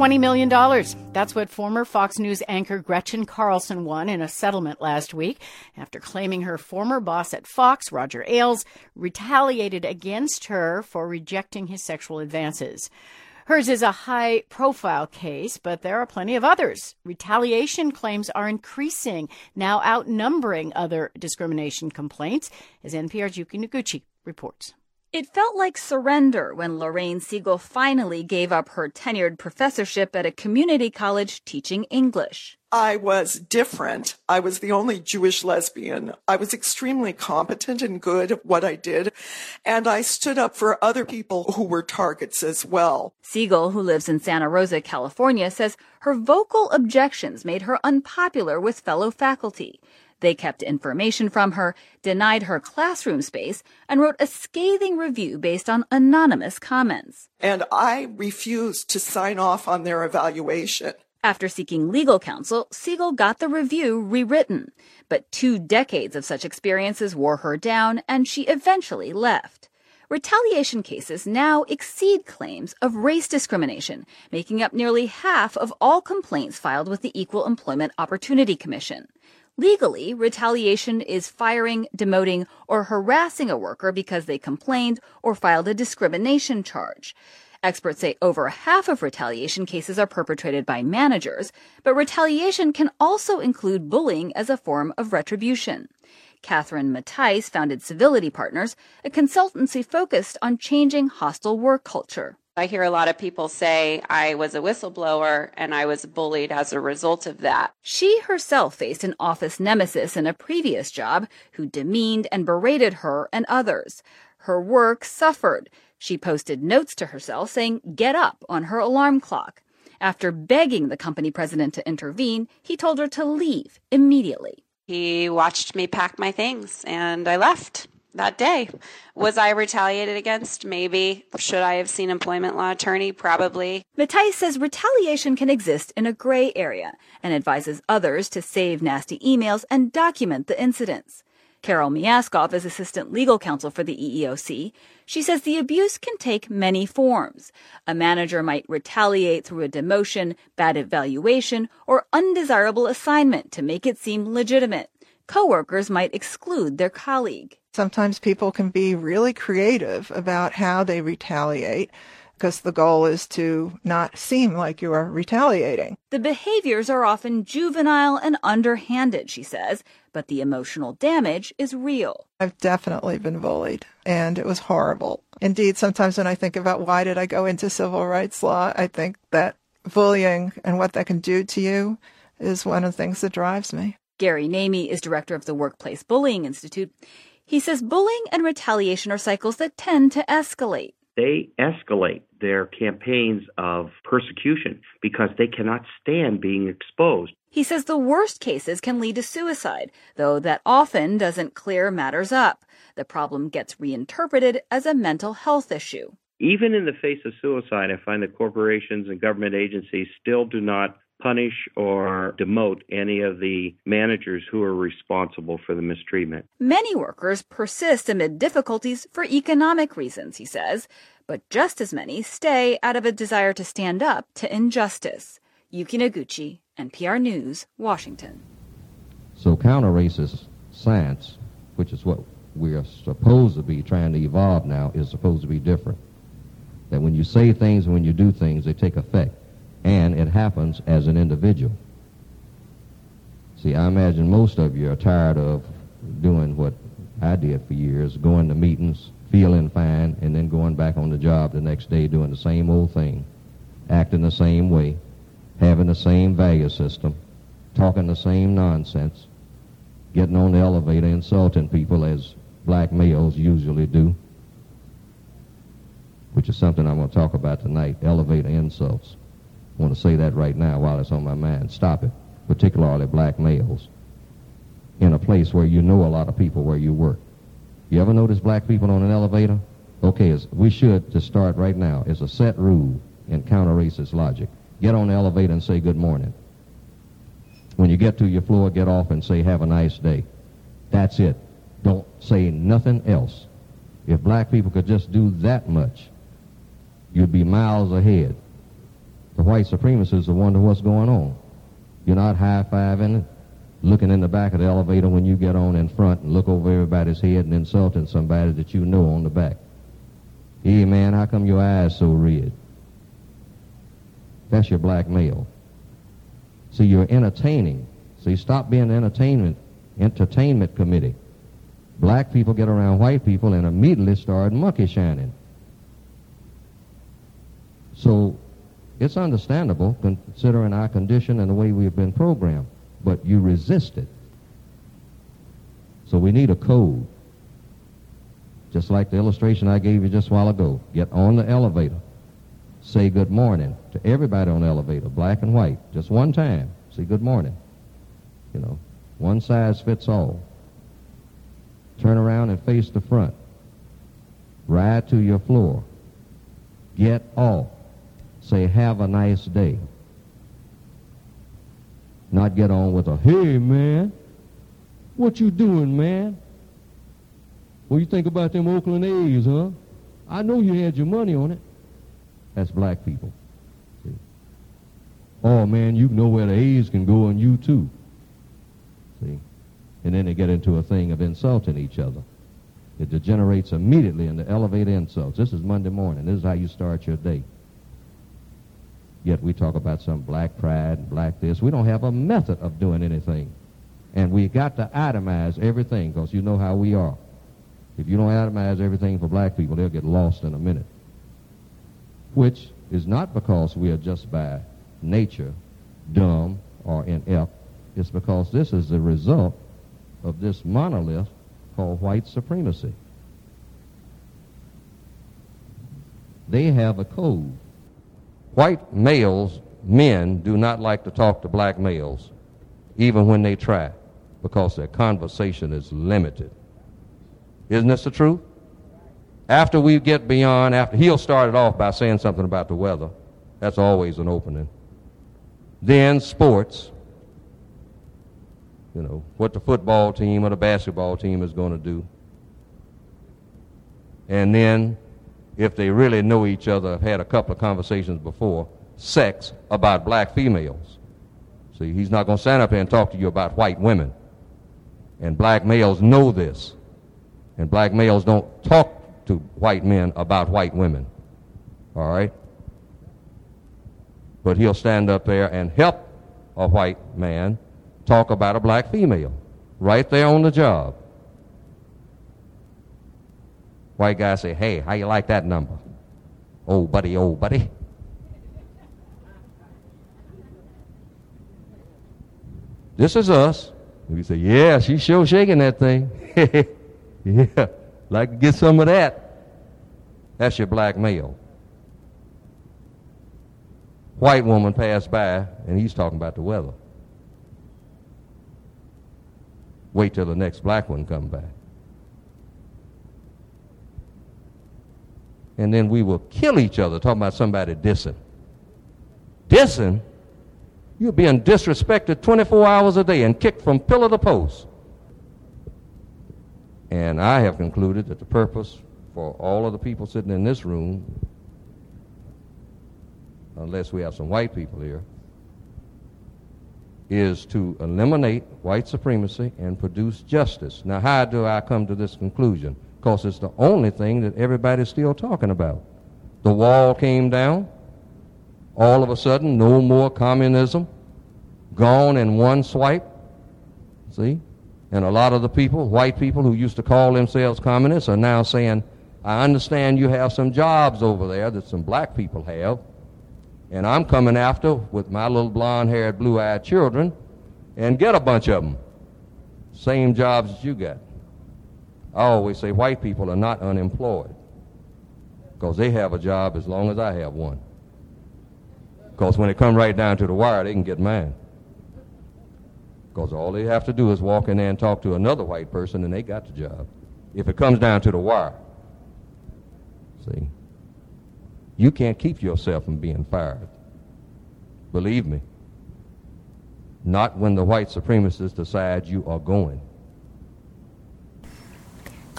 $20 million. That's what former Fox News anchor Gretchen Carlson won in a settlement last week after claiming her former boss at Fox, Roger Ailes, retaliated against her for rejecting his sexual advances. Hers is a high profile case, but there are plenty of others. Retaliation claims are increasing, now outnumbering other discrimination complaints, as NPR's Yuki Noguchi reports. It felt like surrender when Lorraine Siegel finally gave up her tenured professorship at a community college teaching English. I was different. I was the only Jewish lesbian. I was extremely competent and good at what I did, and I stood up for other people who were targets as well. Siegel, who lives in Santa Rosa, California, says her vocal objections made her unpopular with fellow faculty. They kept information from her, denied her classroom space, and wrote a scathing review based on anonymous comments. And I refused to sign off on their evaluation. After seeking legal counsel, Siegel got the review rewritten. But two decades of such experiences wore her down, and she eventually left. Retaliation cases now exceed claims of race discrimination, making up nearly half of all complaints filed with the Equal Employment Opportunity Commission. Legally, retaliation is firing, demoting, or harassing a worker because they complained or filed a discrimination charge. Experts say over half of retaliation cases are perpetrated by managers, but retaliation can also include bullying as a form of retribution. Catherine Mattice founded Civility Partners, a consultancy focused on changing hostile work culture. I hear a lot of people say I was a whistleblower and I was bullied as a result of that. She herself faced an office nemesis in a previous job who demeaned and berated her and others. Her work suffered. She posted notes to herself saying, get up on her alarm clock. After begging the company president to intervene, he told her to leave immediately. He watched me pack my things and I left that day. Was I retaliated against? Maybe. Should I have seen employment law attorney? Probably. Mattice says retaliation can exist in a gray area and advises others to save nasty emails and document the incidents. Carol Miaskoff is assistant legal counsel for the EEOC. She says the abuse can take many forms. A manager might retaliate through a demotion, bad evaluation, or undesirable assignment to make it seem legitimate. Coworkers might exclude their colleague. Sometimes people can be really creative about how they retaliate because the goal is to not seem like you are retaliating. The behaviors are often juvenile and underhanded, she says, but the emotional damage is real. I've definitely been bullied, and it was horrible. Indeed, sometimes when I think about why did I go into civil rights law, I think that bullying and what that can do to you is one of the things that drives me. Gary Namie is director of the Workplace Bullying Institute. He says bullying and retaliation are cycles that tend to escalate. They escalate their campaigns of persecution because they cannot stand being exposed. He says the worst cases can lead to suicide, though that often doesn't clear matters up. The problem gets reinterpreted as a mental health issue. Even in the face of suicide, I find that corporations and government agencies still do not punish or demote any of the managers who are responsible for the mistreatment. Many workers persist amid difficulties for economic reasons, he says, but just as many stay out of a desire to stand up to injustice. Yuki Noguchi, NPR News, Washington. So counter racist science, which is what we are supposed to be trying to evolve now, is supposed to be different. That when you say things and when you do things, they take effect and it happens as an individual. See, I imagine most of you are tired of doing what I did for years, going to meetings, feeling fine, and then going back on the job the next day doing the same old thing, acting the same way, having the same value system, talking the same nonsense, getting on the elevator, insulting people as black males usually do, which is something I'm going to talk about tonight, elevator insults. Want to say that right now while it's on my mind. Stop it, particularly black males, in a place where you know a lot of people where you work. You ever notice black people on an elevator? Okay, we should just start right now. It's a set rule in counter-racist logic. Get on the elevator and say good morning. When you get to your floor, get off and say have a nice day. That's it. Don't say nothing else. If black people could just do that much, you'd be miles ahead. The white supremacists will wonder what's going on. You're not high-fiving, looking in the back of the elevator when you get on in front and look over everybody's head and insulting somebody that you know on the back. Hey, man, how come your eyes so red? That's your black male. See, you're entertaining. See, stop being an entertainment entertainment committee. Black people get around white people and immediately start monkey shining. So it's understandable considering our condition and the way we've been programmed, but you resist it. So we need a code. Just like the illustration I gave you just a while ago. Get on the elevator. Say good morning to everybody on the elevator, black and white, just one time. Say good morning. You know, one size fits all. Turn around and face the front. Ride to your floor. Get off say, have a nice day. Not get on with a, hey, man, what you doing, man? What you think about them Oakland A's, huh? I know you had your money on it. That's black people. See? Oh, man, you know where the A's can go and you too. See? And then they get into a thing of insulting each other. It degenerates immediately into elevated insults. This is Monday morning. This is how you start your day. Yet we talk about some black pride, and black this. We don't have a method of doing anything. And we got to itemize everything because you know how we are. If you don't itemize everything for black people, they'll get lost in a minute. Which is not because we are just by nature dumb or inept. It's because this is the result of this monolith called white supremacy. They have a code White males, men, do not like to talk to black males, even when they try, because their conversation is limited. Isn't this the truth? After we get beyond, after he'll start it off by saying something about the weather. That's always an opening. Then sports. You know, what the football team or the basketball team is going to do. And then if they really know each other, have had a couple of conversations before, sex about black females. See, he's not going to stand up here and talk to you about white women. And black males know this. And black males don't talk to white men about white women. All right? But he'll stand up there and help a white man talk about a black female right there on the job. White guy say, hey, how you like that number? Oh, buddy, oh, buddy. This is us. We say, yeah, she's sure shaking that thing. Yeah, like to get some of that. That's your black male. White woman passed by, and he's talking about the weather. Wait till the next black one come back. And then we will kill each other talking about somebody dissing. Dissing? You're being disrespected 24 hours a day and kicked from pillar to post. And I have concluded that the purpose for all of the people sitting in this room, unless we have some white people here, is to eliminate white supremacy and produce justice. Now, how do I come to this conclusion? Because it's the only thing that everybody's still talking about. The wall came down. All of a sudden, no more communism. Gone in one swipe. See? And a lot of the people, white people who used to call themselves communists, are now saying, I understand you have some jobs over there that some black people have, and I'm coming after with my little blonde haired, blue eyed children and get a bunch of them. Same jobs as you got. I always say white people are not unemployed because they have a job as long as I have one. Because when it comes right down to the wire, they can get mine. Because all they have to do is walk in there and talk to another white person and they got the job. If it comes down to the wire. See? You can't keep yourself from being fired. Believe me. Not when the white supremacists decide you are going.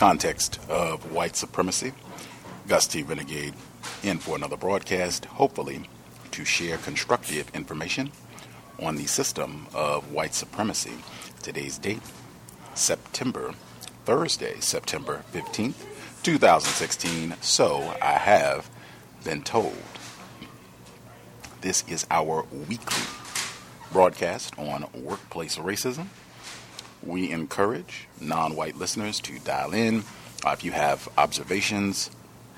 Context of white supremacy. Gus T. Renegade in for another broadcast, hopefully to share constructive information on the system of white supremacy. Today's date, September, Thursday, September 15th, 2016. So I have been told. This is our weekly broadcast on workplace racism. We encourage non white listeners to dial in uh, if you have observations,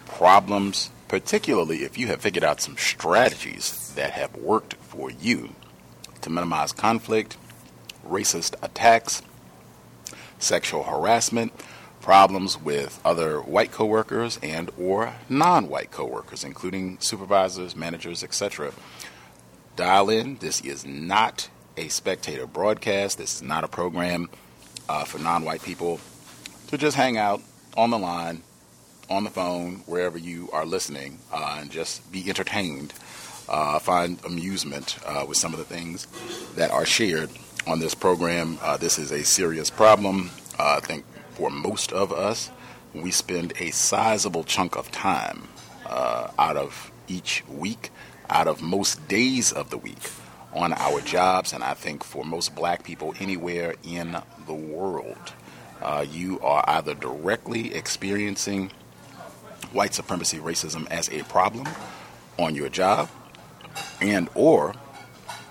problems, particularly if you have figured out some strategies that have worked for you to minimize conflict, racist attacks, sexual harassment, problems with other white coworkers and or non-white coworkers including supervisors managers etc dial in. This is not a spectator broadcast. This is not a program uh, for non-white people to just hang out on the line on the phone wherever you are listening uh, and just be entertained uh, find amusement uh, with some of the things that are shared on this program. Uh, this is a serious problem uh, i think for most of us, we spend a sizable chunk of time out of each week, out of most days of the week on our jobs. And I think for most black people anywhere in the world, uh, you are either directly experiencing white supremacy racism as a problem on your job and or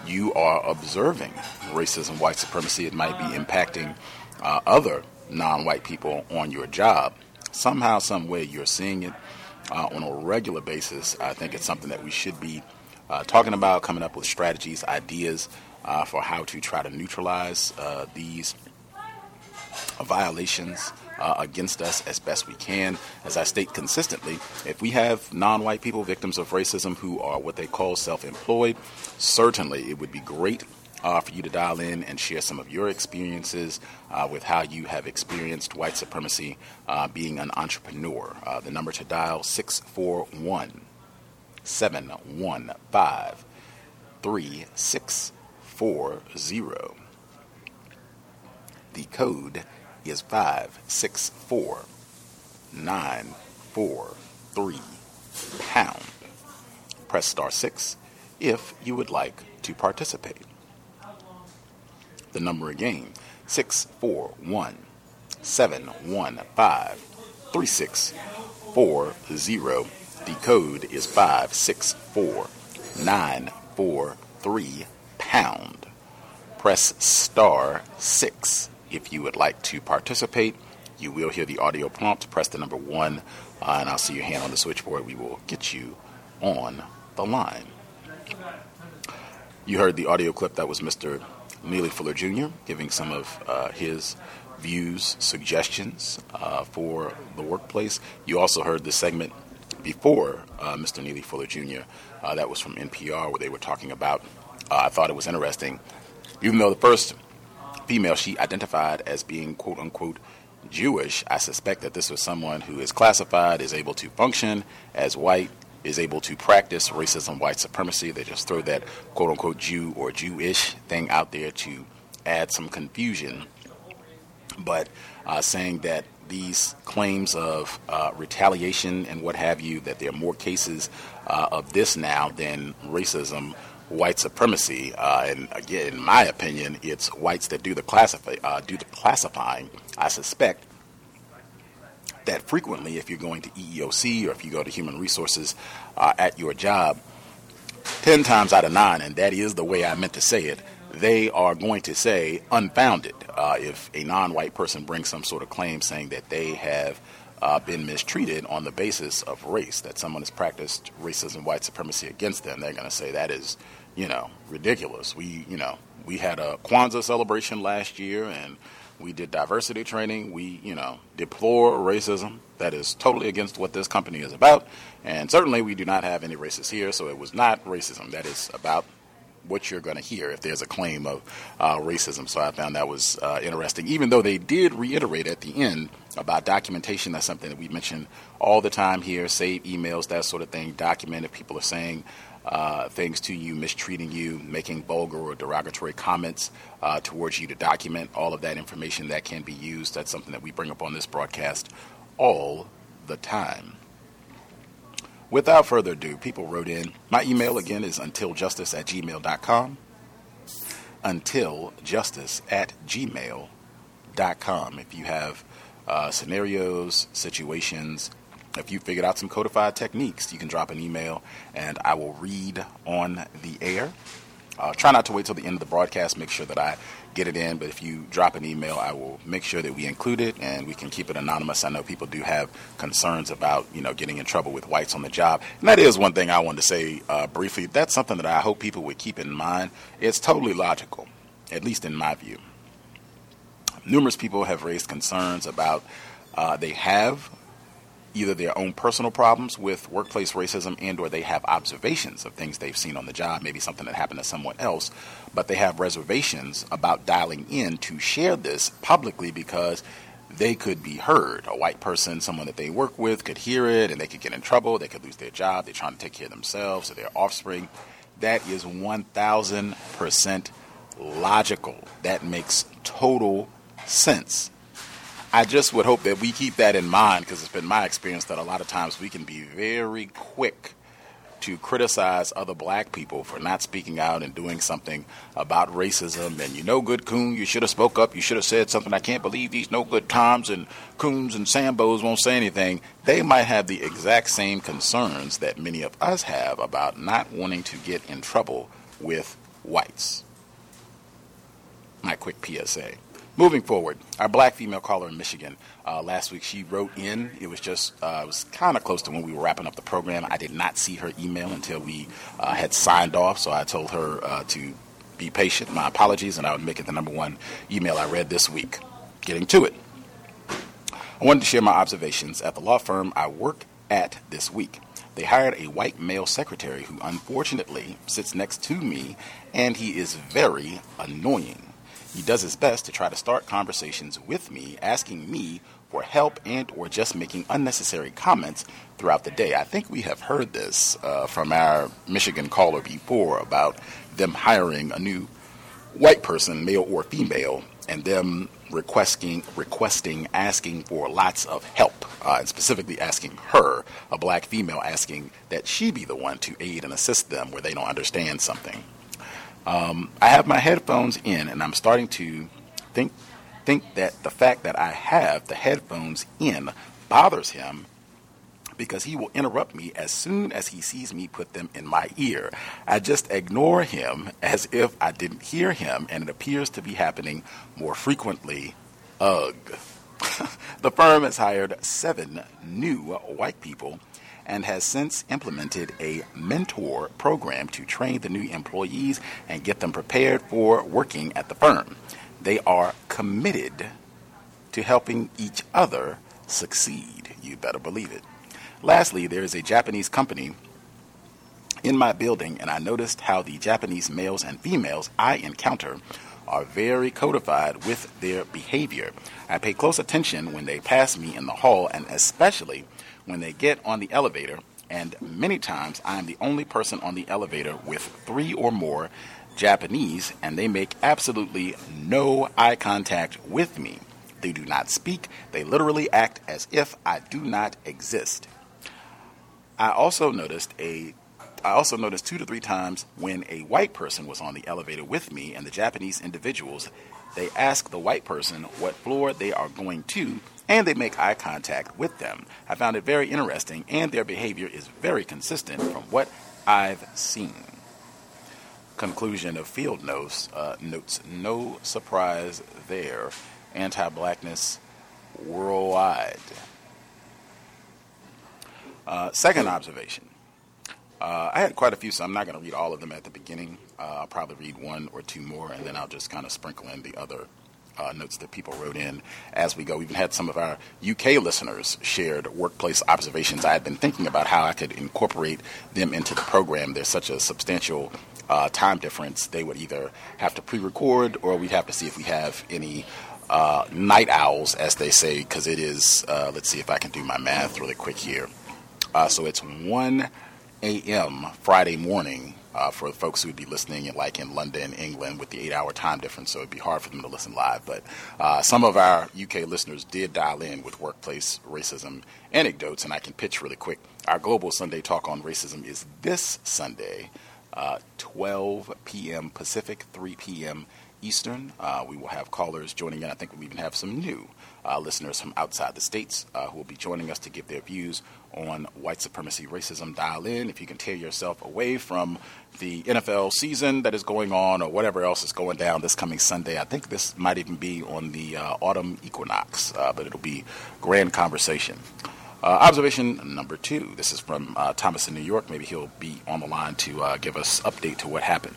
you are observing racism white supremacy it might be impacting uh, other non-white people on your job. Somehow, some way, you're seeing it uh, on a regular basis. I think it's something that we should be uh, talking about, coming up with strategies, ideas uh, for how to try to neutralize uh, these violations uh, against us as best we can. As I state consistently, if we have non white people, victims of racism, who are what they call self employed, certainly it would be great uh, for you to dial in and share some of your experiences uh, with how you have experienced white supremacy uh, being an entrepreneur. Uh, the number to dial 641 715 3640. The code is 564 943 pound. Press star 6 if you would like to participate. The number again, 641 715 3640. The code is 564 943 pound. Press star 6 if you would like to participate. You will hear the audio prompt. Press the number 1 uh, and I'll see your hand on the switchboard. We will get you on the line. You heard the audio clip that was Mr. Neely Fuller Jr. giving some of uh, his views, suggestions uh, for the workplace. You also heard the segment before uh, Mr. Neely Fuller Jr. Uh, that was from NPR, where they were talking about. Uh, I thought it was interesting, even though the first female she identified as being quote unquote Jewish. I suspect that this was someone who is classified, is able to function as white, is able to practice racism, white supremacy. They just throw that quote unquote Jew or Jewish thing out there to add some confusion. But uh, saying that these claims of uh, retaliation and what have you, that there are more cases uh, of this now than racism, white supremacy, uh, and again, in my opinion, it's whites that do the classify, uh, do the classifying. I suspect that frequently, if you're going to EEOC or if you go to Human Resources uh, at your job, ten times out of nine, and that is the way I meant to say it, they are going to say unfounded uh, if a non-white person brings some sort of claim saying that they have uh, been mistreated on the basis of race, that someone has practiced racism, white supremacy against them. They're going to say that is, you know, ridiculous. We, you know, we had a Kwanzaa celebration last year, and we did diversity training. We, you know, deplore racism. That is totally against what this company is about. And certainly we do not have any racists here, so it was not racism. That is about what you're going to hear if there's a claim of uh, racism. So I found that was uh, interesting, even though they did reiterate at the end about documentation. That's something that we mention all the time here save emails, that sort of thing. Document if people are saying uh, things to you, mistreating you, making vulgar or derogatory comments uh, towards you to document all of that information that can be used. That's something that we bring up on this broadcast all the time. Without further ado, people wrote in. My email again is untiljustice at gmail.com. Untiljustice at gmail.com. If you have uh, scenarios, situations, if you figured out some codified techniques, you can drop an email and I will read on the air. Uh, try not to wait till the end of the broadcast. Make sure that I get it in. But if you drop an email, I will make sure that we include it and we can keep it anonymous. I know people do have concerns about you know getting in trouble with whites on the job, and that is one thing I wanted to say uh, briefly. That's something that I hope people would keep in mind. It's totally logical, at least in my view. Numerous people have raised concerns about uh, they have either their own personal problems with workplace racism and or they have observations of things they've seen on the job maybe something that happened to someone else but they have reservations about dialing in to share this publicly because they could be heard. A white person someone that they work with could hear it and they could get in trouble. They could lose their job. They're trying to take care of themselves or their offspring. That is 1000% logical. That makes total sense I just would hope that we keep that in mind because it's been my experience that a lot of times we can be very quick to criticize other black people for not speaking out and doing something about racism. And you know, good coon, you should have spoke up. You should have said something. I can't believe these no good Toms and coons and Sambos won't say anything. They might have the exact same concerns that many of us have about not wanting to get in trouble with whites. My quick PSA. Moving forward, our black female caller in Michigan uh, last week, she wrote in. It was just, uh, it was kind of close to when we were wrapping up the program. I did not see her email until we uh, had signed off, so I told her uh, to be patient. My apologies, and I would make it the number one email I read this week. Getting to it. I wanted to share my observations at the law firm I work at this week. They hired a white male secretary who unfortunately sits next to me, and he is very annoying. He does his best to try to start conversations with me, asking me for help and or just making unnecessary comments throughout the day. I think we have heard this uh, from our Michigan caller before about them hiring a new white person, male or female, and them requesting, requesting, asking for lots of help, uh, and specifically asking her, a black female, asking that she be the one to aid and assist them where they don't understand something. Um, I have my headphones in, and I'm starting to think think that the fact that I have the headphones in bothers him because he will interrupt me as soon as he sees me put them in my ear. I just ignore him as if I didn't hear him, and it appears to be happening more frequently. Ugh. the firm has hired seven new white people and has since implemented a mentor program to train the new employees and get them prepared for working at the firm. They are committed to helping each other succeed. You better believe it. Lastly, there is a Japanese company in my building, and I noticed how the Japanese males and females I encounter are very codified with their behavior. I pay close attention when they pass me in the hall, and especially when they get on the elevator. And many times I am the only person on the elevator with three or more Japanese, and they make absolutely no eye contact with me. They do not speak, they literally act as if I do not exist. I also noticed a I also noticed two to three times when a white person was on the elevator with me and the Japanese individuals, they ask the white person what floor they are going to and they make eye contact with them. I found it very interesting and their behavior is very consistent from what I've seen. Conclusion of field notes uh, notes no surprise there. Anti blackness worldwide. Uh, second observation uh, I had quite a few, so I'm not going to read all of them at the beginning. Uh, I'll probably read one or two more, and then I'll just kind of sprinkle in the other uh, notes that people wrote in as we go. We even had some of our UK listeners shared workplace observations. I had been thinking about how I could incorporate them into the program. There's such a substantial uh, time difference. They would either have to pre-record, or we'd have to see if we have any uh, night owls, as they say, because it is. Uh, let's see if I can do my math really quick here. Uh, so it's one a.m. Friday morning uh, for folks who would be listening in, like in London, England, with the eight-hour time difference, so it'd be hard for them to listen live. But uh, some of our UK listeners did dial in with workplace racism anecdotes, and I can pitch really quick. Our global Sunday talk on racism is this Sunday, uh, 12 p.m. Pacific, 3 p.m. Eastern. Uh, we will have callers joining in. I think we'll even have some new uh, listeners from outside the states uh, who will be joining us to give their views on white supremacy racism. Dial in if you can tear yourself away from the NFL season that is going on or whatever else is going down this coming Sunday. I think this might even be on the uh, autumn equinox, uh, but it'll be grand conversation. Uh, observation number two. This is from uh, Thomas in New York. Maybe he'll be on the line to uh, give us update to what happened.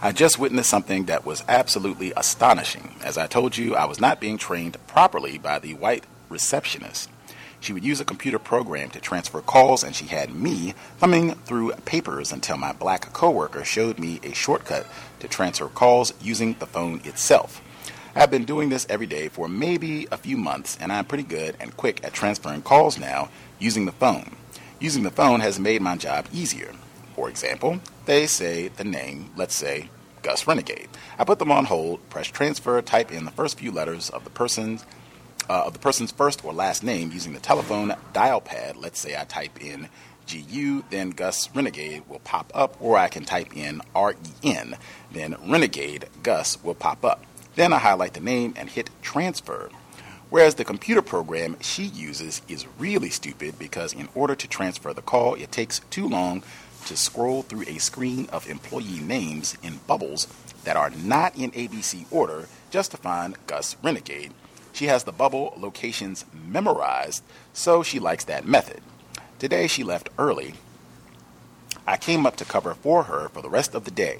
I just witnessed something that was absolutely astonishing. As I told you, I was not being trained properly by the white receptionist. She would use a computer program to transfer calls, and she had me thumbing through papers until my black coworker showed me a shortcut to transfer calls using the phone itself. I've been doing this every day for maybe a few months, and I'm pretty good and quick at transferring calls now using the phone. Using the phone has made my job easier. For example, they say the name, let's say Gus Renegade. I put them on hold, press transfer, type in the first few letters of the person's uh, of the person's first or last name using the telephone dial pad. Let's say I type in GU, then Gus Renegade will pop up, or I can type in REN, then Renegade Gus will pop up. Then I highlight the name and hit transfer. Whereas the computer program she uses is really stupid because in order to transfer the call, it takes too long to scroll through a screen of employee names in bubbles that are not in ABC order just to find Gus Renegade she has the bubble locations memorized, so she likes that method. Today she left early. I came up to cover for her for the rest of the day.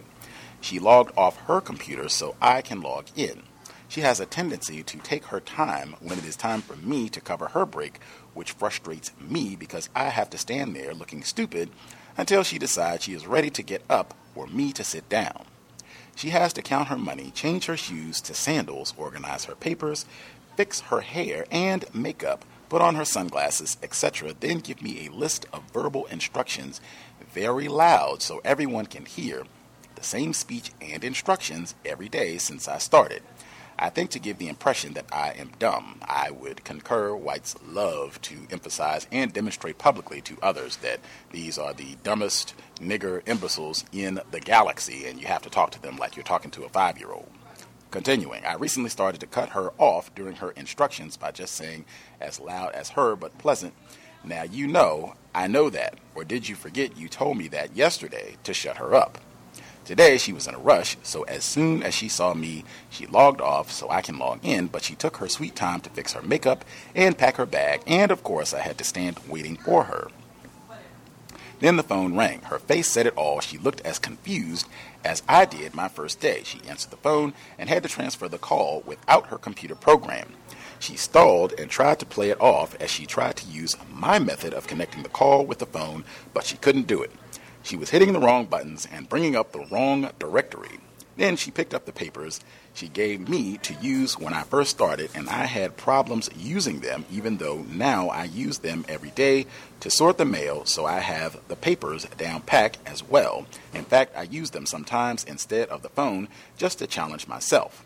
She logged off her computer so I can log in. She has a tendency to take her time when it is time for me to cover her break, which frustrates me because I have to stand there looking stupid until she decides she is ready to get up for me to sit down. She has to count her money, change her shoes to sandals, organize her papers, fix her hair and makeup, put on her sunglasses, etc., then give me a list of verbal instructions very loud so everyone can hear the same speech and instructions every day since I started. I think to give the impression that I am dumb, I would concur whites love to emphasize and demonstrate publicly to others that these are the dumbest nigger imbeciles in the galaxy, and you have to talk to them like you're talking to a five year old. Continuing, I recently started to cut her off during her instructions by just saying, as loud as her, but pleasant, Now you know, I know that, or did you forget you told me that yesterday to shut her up? Today she was in a rush, so as soon as she saw me, she logged off so I can log in, but she took her sweet time to fix her makeup and pack her bag, and of course I had to stand waiting for her. Then the phone rang. Her face said it all. She looked as confused as I did my first day. She answered the phone and had to transfer the call without her computer program. She stalled and tried to play it off as she tried to use my method of connecting the call with the phone, but she couldn't do it. She was hitting the wrong buttons and bringing up the wrong directory. Then she picked up the papers she gave me to use when I first started, and I had problems using them, even though now I use them every day to sort the mail, so I have the papers down pack as well. In fact, I use them sometimes instead of the phone just to challenge myself.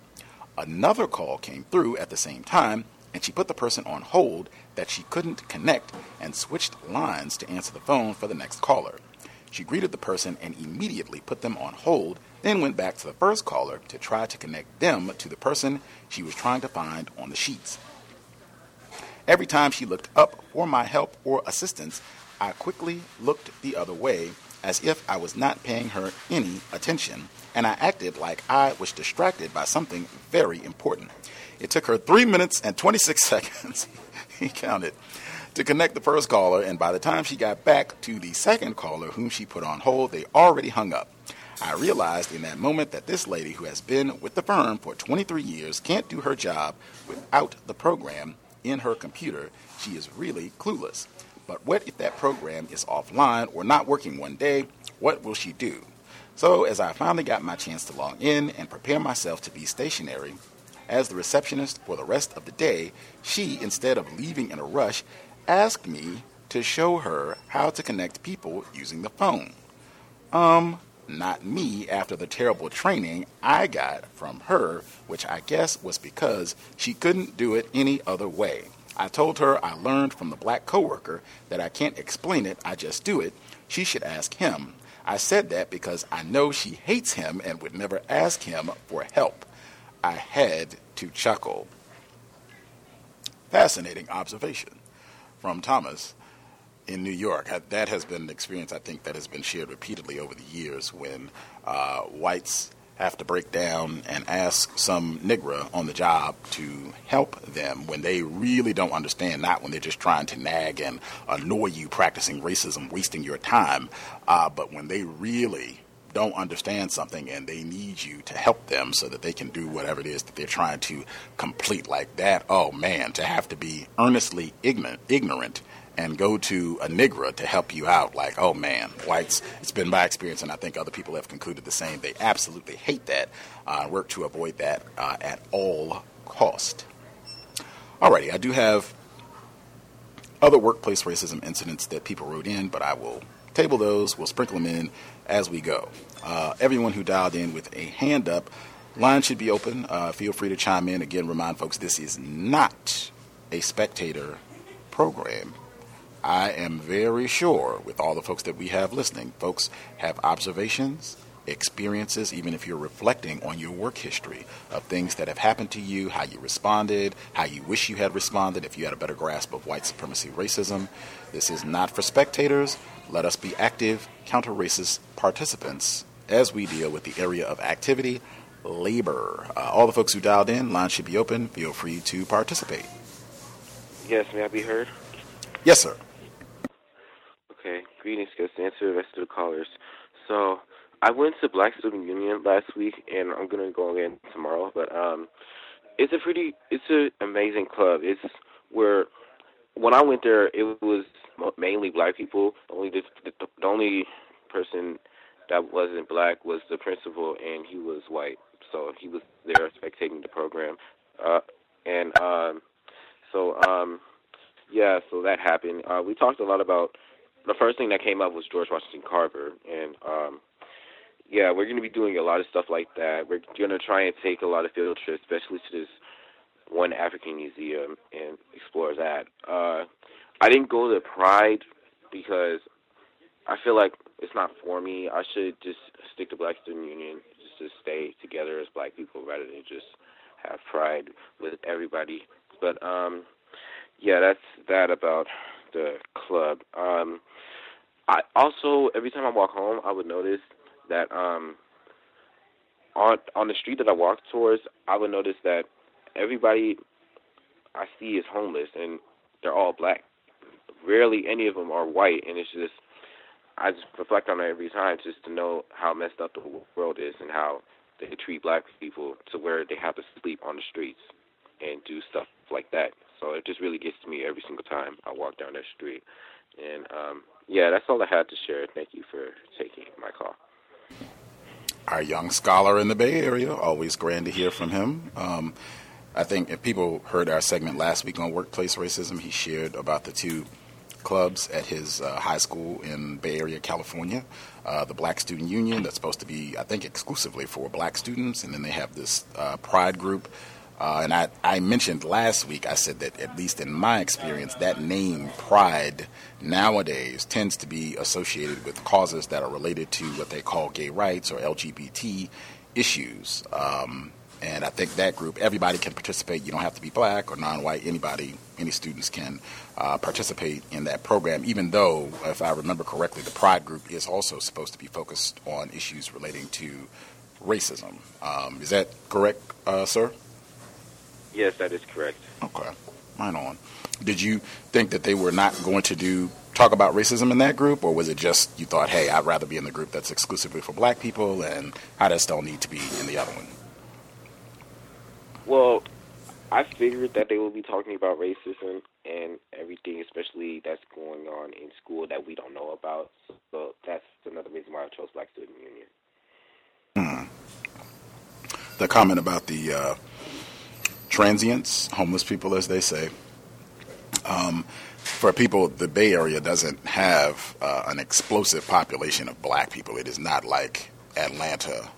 Another call came through at the same time, and she put the person on hold that she couldn't connect and switched lines to answer the phone for the next caller. She greeted the person and immediately put them on hold, then went back to the first caller to try to connect them to the person she was trying to find on the sheets. Every time she looked up for my help or assistance, I quickly looked the other way as if I was not paying her any attention, and I acted like I was distracted by something very important. It took her 3 minutes and 26 seconds, he counted, to connect the first caller, and by the time she got back to the second caller, whom she put on hold, they already hung up. I realized in that moment that this lady who has been with the firm for 23 years can't do her job without the program in her computer. She is really clueless. But what if that program is offline or not working one day? What will she do? So, as I finally got my chance to log in and prepare myself to be stationary as the receptionist for the rest of the day, she, instead of leaving in a rush, asked me to show her how to connect people using the phone. Um, not me after the terrible training I got from her, which I guess was because she couldn't do it any other way. I told her I learned from the black coworker that I can't explain it, I just do it. She should ask him. I said that because I know she hates him and would never ask him for help. I had to chuckle. Fascinating observation from Thomas in New York. That has been an experience I think that has been shared repeatedly over the years when uh, whites have to break down and ask some Negro on the job to help them when they really don't understand, not when they're just trying to nag and annoy you practicing racism, wasting your time, uh, but when they really don't understand something and they need you to help them so that they can do whatever it is that they're trying to complete like that. Oh man, to have to be earnestly ignorant, ignorant and go to a Negro to help you out, like, oh man, whites, it's been my experience, and I think other people have concluded the same. They absolutely hate that, uh, work to avoid that uh, at all cost. Alrighty, I do have other workplace racism incidents that people wrote in, but I will table those, we'll sprinkle them in as we go. Uh, everyone who dialed in with a hand up, line should be open. Uh, feel free to chime in. Again, remind folks this is not a spectator program. I am very sure with all the folks that we have listening, folks have observations, experiences, even if you're reflecting on your work history of things that have happened to you, how you responded, how you wish you had responded if you had a better grasp of white supremacy racism. This is not for spectators. Let us be active, counter racist participants as we deal with the area of activity, labor. Uh, all the folks who dialed in, line should be open. Feel free to participate. Yes, may I be heard? Yes, sir. Greetings, guys. To answer the rest of the callers. So, I went to Black Student Union last week, and I'm gonna go again tomorrow. But um, it's a pretty, it's an amazing club. It's where when I went there, it was mainly black people. Only the, the, the only person that wasn't black was the principal, and he was white. So he was there spectating the program, uh, and um, so um, yeah, so that happened. Uh, we talked a lot about the first thing that came up was George Washington Carver, and um, yeah, we're going to be doing a lot of stuff like that. We're going to try and take a lot of field trips, especially to this one African museum, and explore that. Uh, I didn't go to Pride because I feel like it's not for me. I should just stick to Black Student Union, just to stay together as Black people rather than just have Pride with everybody. But um, yeah, that's that about the club. Um, I also every time I walk home, I would notice that um, on on the street that I walk towards, I would notice that everybody I see is homeless, and they're all black. Rarely any of them are white, and it's just I just reflect on it every time just to know how messed up the world is and how they treat black people to where they have to sleep on the streets and do stuff like that. So it just really gets to me every single time I walk down that street. And um, yeah, that's all I had to share. Thank you for taking my call. Our young scholar in the Bay Area, always grand to hear from him. Um, I think if people heard our segment last week on workplace racism, he shared about the two clubs at his uh, high school in Bay Area, California. Uh, the Black Student Union, that's supposed to be, I think, exclusively for black students, and then they have this uh, pride group. Uh, and I, I mentioned last week, I said that at least in my experience, that name, pride, nowadays tends to be associated with causes that are related to what they call gay rights or LGBT issues. Um, and I think that group, everybody can participate. You don't have to be black or non-white. Anybody, any students can uh, participate in that program. Even though, if I remember correctly, the Pride group is also supposed to be focused on issues relating to racism. Um, is that correct, uh, sir? Yes, that is correct. Okay, right on. Did you think that they were not going to do talk about racism in that group, or was it just you thought, hey, I'd rather be in the group that's exclusively for black people, and I just don't need to be in the other one? Well, I figured that they will be talking about racism and everything, especially that's going on in school that we don't know about. So that's another reason why I chose Black Student Union. Hmm. The comment about the uh, transients, homeless people, as they say. Um, for people, the Bay Area doesn't have uh, an explosive population of black people. It is not like Atlanta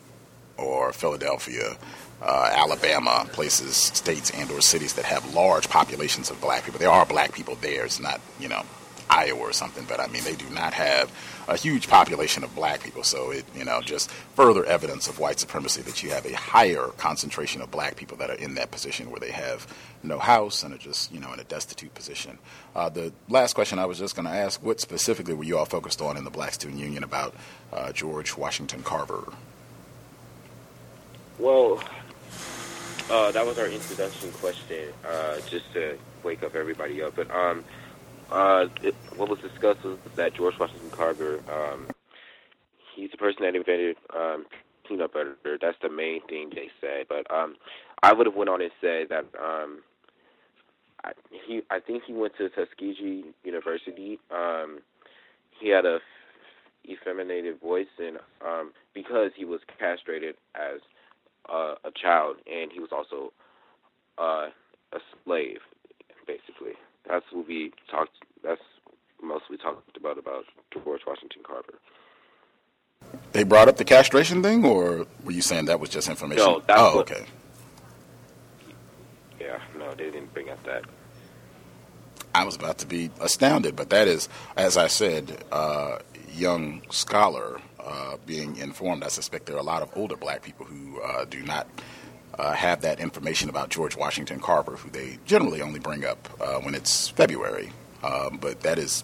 or Philadelphia uh, Alabama, places, states, and or cities that have large populations of black people. There are black people there. It's not, you know, Iowa or something, but I mean, they do not have a huge population of black people. So it, you know, just further evidence of white supremacy that you have a higher concentration of black people that are in that position where they have no house and are just, you know, in a destitute position. Uh, the last question I was just going to ask: What specifically were you all focused on in the Black Student Union about uh, George Washington Carver? Well, uh, that was our introduction question, uh, just to wake up everybody up. But um, uh, it, what was discussed was that George Washington Carver, um, he's the person that invented um, peanut butter. That's the main thing they said. But um, I would have went on and said that um, I, he, I think he went to Tuskegee University. Um, he had a effeminated voice, and um, because he was castrated as uh, a child, and he was also uh, a slave, basically. That's what we talked. That's mostly talked about about George Washington Carver. They brought up the castration thing, or were you saying that was just information? No, that's oh, what, okay. Yeah, no, they didn't bring up that. I was about to be astounded, but that is, as I said, uh, young scholar uh, being informed. I suspect there are a lot of older black people who uh, do not uh, have that information about George Washington Carver, who they generally only bring up uh, when it's February. Um, but that is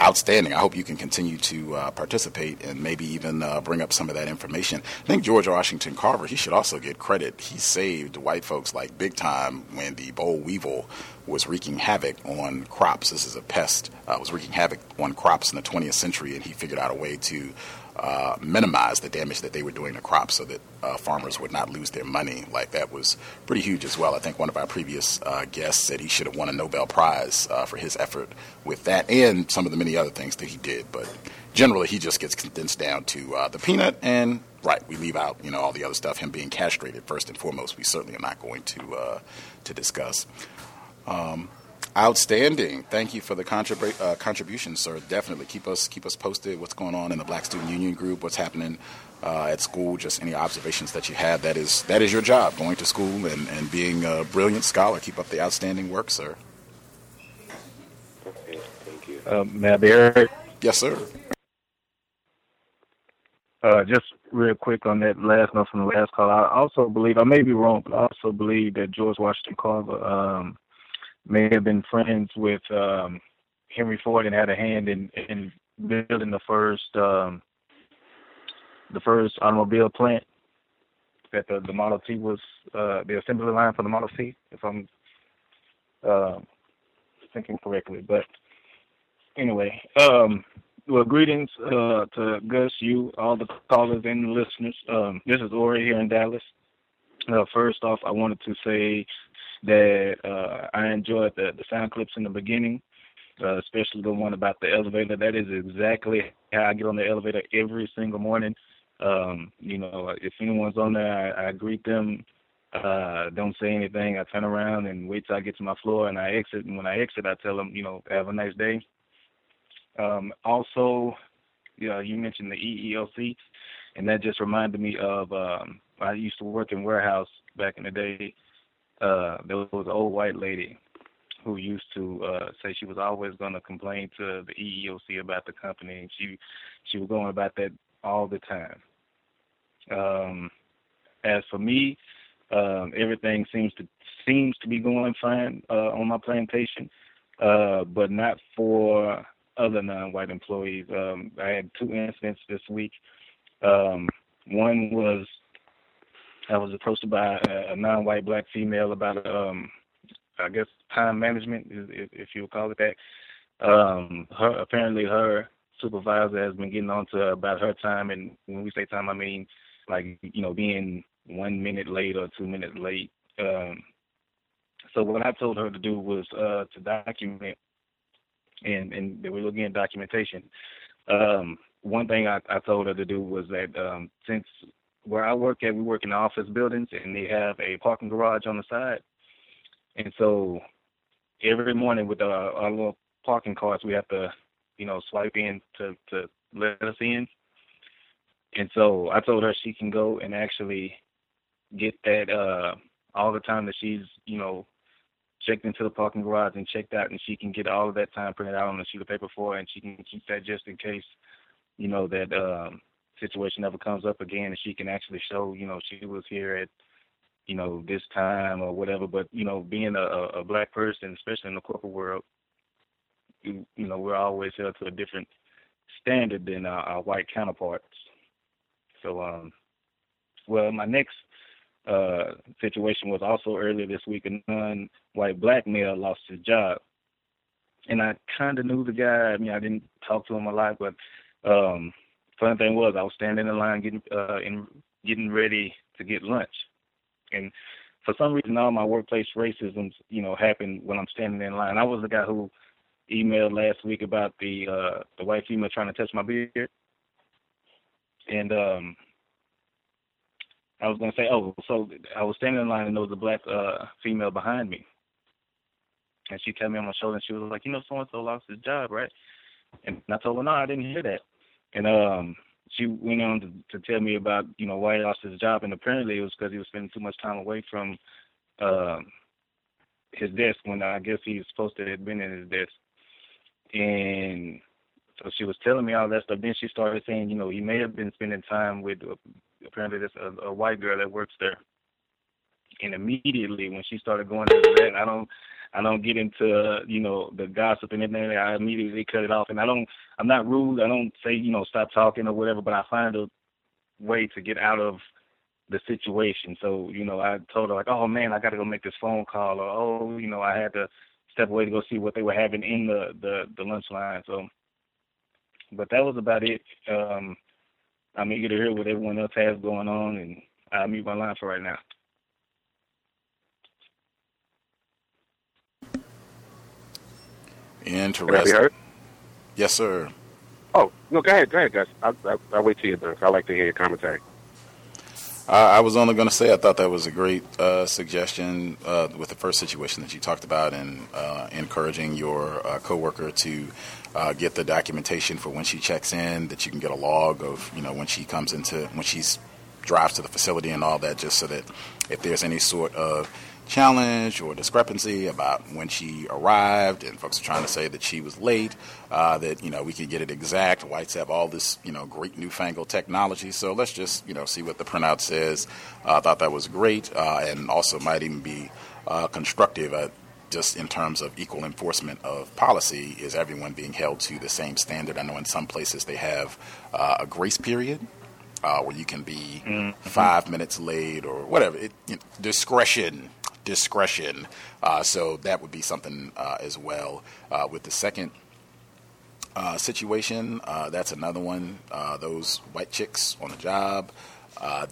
outstanding. I hope you can continue to uh, participate and maybe even uh, bring up some of that information. I think George Washington Carver, he should also get credit. He saved white folks like big time when the boll weevil was wreaking havoc on crops. This is a pest, uh, was wreaking havoc on crops in the 20th century, and he figured out a way to uh, minimize the damage that they were doing to crops so that uh, farmers would not lose their money. Like that was pretty huge as well. I think one of our previous uh, guests said he should have won a Nobel Prize uh, for his effort with that and some of the many other things that he did. But generally, he just gets condensed down to uh, the peanut and right. We leave out you know all the other stuff. Him being castrated first and foremost. We certainly are not going to uh, to discuss. Um, Outstanding. Thank you for the contrib- uh, contribution, sir. Definitely keep us keep us posted. What's going on in the Black Student Union group? What's happening uh, at school? Just any observations that you have. That is that is your job, going to school and, and being a brilliant scholar. Keep up the outstanding work, sir. Okay, thank you. Uh, may I be heard? Yes, sir. Uh, just real quick on that last note from the last call. I also believe, I may be wrong, but I also believe that George Washington Carver um, may have been friends with um, Henry Ford and had a hand in, in building the first um, the first automobile plant that the, the Model T was uh, the assembly line for the Model T, if I'm uh, thinking correctly. But anyway, um, well, greetings uh, to Gus, you, all the callers and the listeners. Um, this is Ori here in Dallas. Uh, first off, I wanted to say that uh, I enjoyed the, the sound clips in the beginning, uh, especially the one about the elevator. That is exactly how I get on the elevator every single morning. Um, you know, if anyone's on there, I, I greet them. Uh, don't say anything. I turn around and wait till I get to my floor and I exit. And when I exit, I tell them, you know, have a nice day. Um, also, you, know, you mentioned the EEOC, and that just reminded me of um, I used to work in warehouse back in the day. Uh, there was an old white lady who used to uh, say she was always going to complain to the EEOC about the company, and she she was going about that all the time. Um, as for me, um, everything seems to seems to be going fine uh, on my plantation, uh, but not for other non-white employees. Um, I had two incidents this week. Um, one was I was approached by a, non-white black female about, um, I guess, time management, if, you would call it that. Um, her apparently her supervisor has been getting on to about her time, and when we say time, I mean like you know being one minute late or two minutes late. Um, so what I told her to do was uh, to document and and we were looking at documentation. Um, one thing I, I told her to do was that um, since where I work at, we work in office buildings, and they have a parking garage on the side, and so every morning with our, our little parking cards, we have to, you know, swipe in to to let us in. And so I told her she can go and actually get that uh all the time that she's, you know, checked into the parking garage and checked out, and she can get all of that time printed out on a sheet of paper for her, and she can keep that just in case, you know, that um, situation ever comes up again, and she can actually show, you know, she was here at, you know, this time or whatever. But you know, being a, a black person, especially in the corporate world, you, you know, we're always held to a different standard than our, our white counterparts. So, um, well, my next uh, situation was also earlier this week. A non-white black male lost his job, and I kind of knew the guy. I mean, I didn't talk to him a lot, but um, funny thing was, I was standing in line getting uh, in, getting ready to get lunch, and for some reason, all my workplace racisms, you know, happened when I'm standing in line. I was the guy who emailed last week about the uh, the white female trying to touch my beard, and um, I was gonna say, oh, so I was standing in line and there was a black uh female behind me, and she tapped me on my shoulder and she was like, you know, so and so lost his job, right? And I told her, no, I didn't hear that. And um, she went on to, to tell me about, you know, why he lost his job, and apparently it was because he was spending too much time away from um his desk when I guess he was supposed to have been in his desk. And so she was telling me all that stuff. Then she started saying, you know, he may have been spending time with apparently there's a, a white girl that works there. And immediately when she started going into that, I don't, I don't get into you know the gossip and everything. I immediately cut it off, and I don't. I'm not rude. I don't say you know stop talking or whatever, but I find a way to get out of the situation. So you know, I told her like, oh man, I got to go make this phone call, or oh, you know, I had to step away to go see what they were having in the the, the lunch line. So, but that was about it. Um, I'm eager to hear what everyone else has going on, and I'll mute my line for right now. Interesting. Yes, sir. Oh no, go ahead, go ahead, guys. I'll, I'll, I'll wait till you're done. I like to hear your commentary. I was only going to say I thought that was a great uh, suggestion uh, with the first situation that you talked about and uh, encouraging your uh, coworker to uh, get the documentation for when she checks in, that you can get a log of you know when she comes into when she's drives to the facility and all that, just so that if there's any sort of challenge or discrepancy about when she arrived, and folks are trying to say that she was late, uh, that you know we can get it exact. Whites have all this you know great newfangled technology, so let's just you know see what the printout says. Uh, I thought that was great, uh, and also might even be uh, constructive. Uh, just in terms of equal enforcement of policy, is everyone being held to the same standard? I know in some places they have uh, a grace period uh, where you can be mm-hmm. five minutes late or whatever. It, you know, discretion, discretion. Uh, so that would be something uh, as well. Uh, with the second uh, situation. Uh, that's another one. Uh, those white chicks on the job.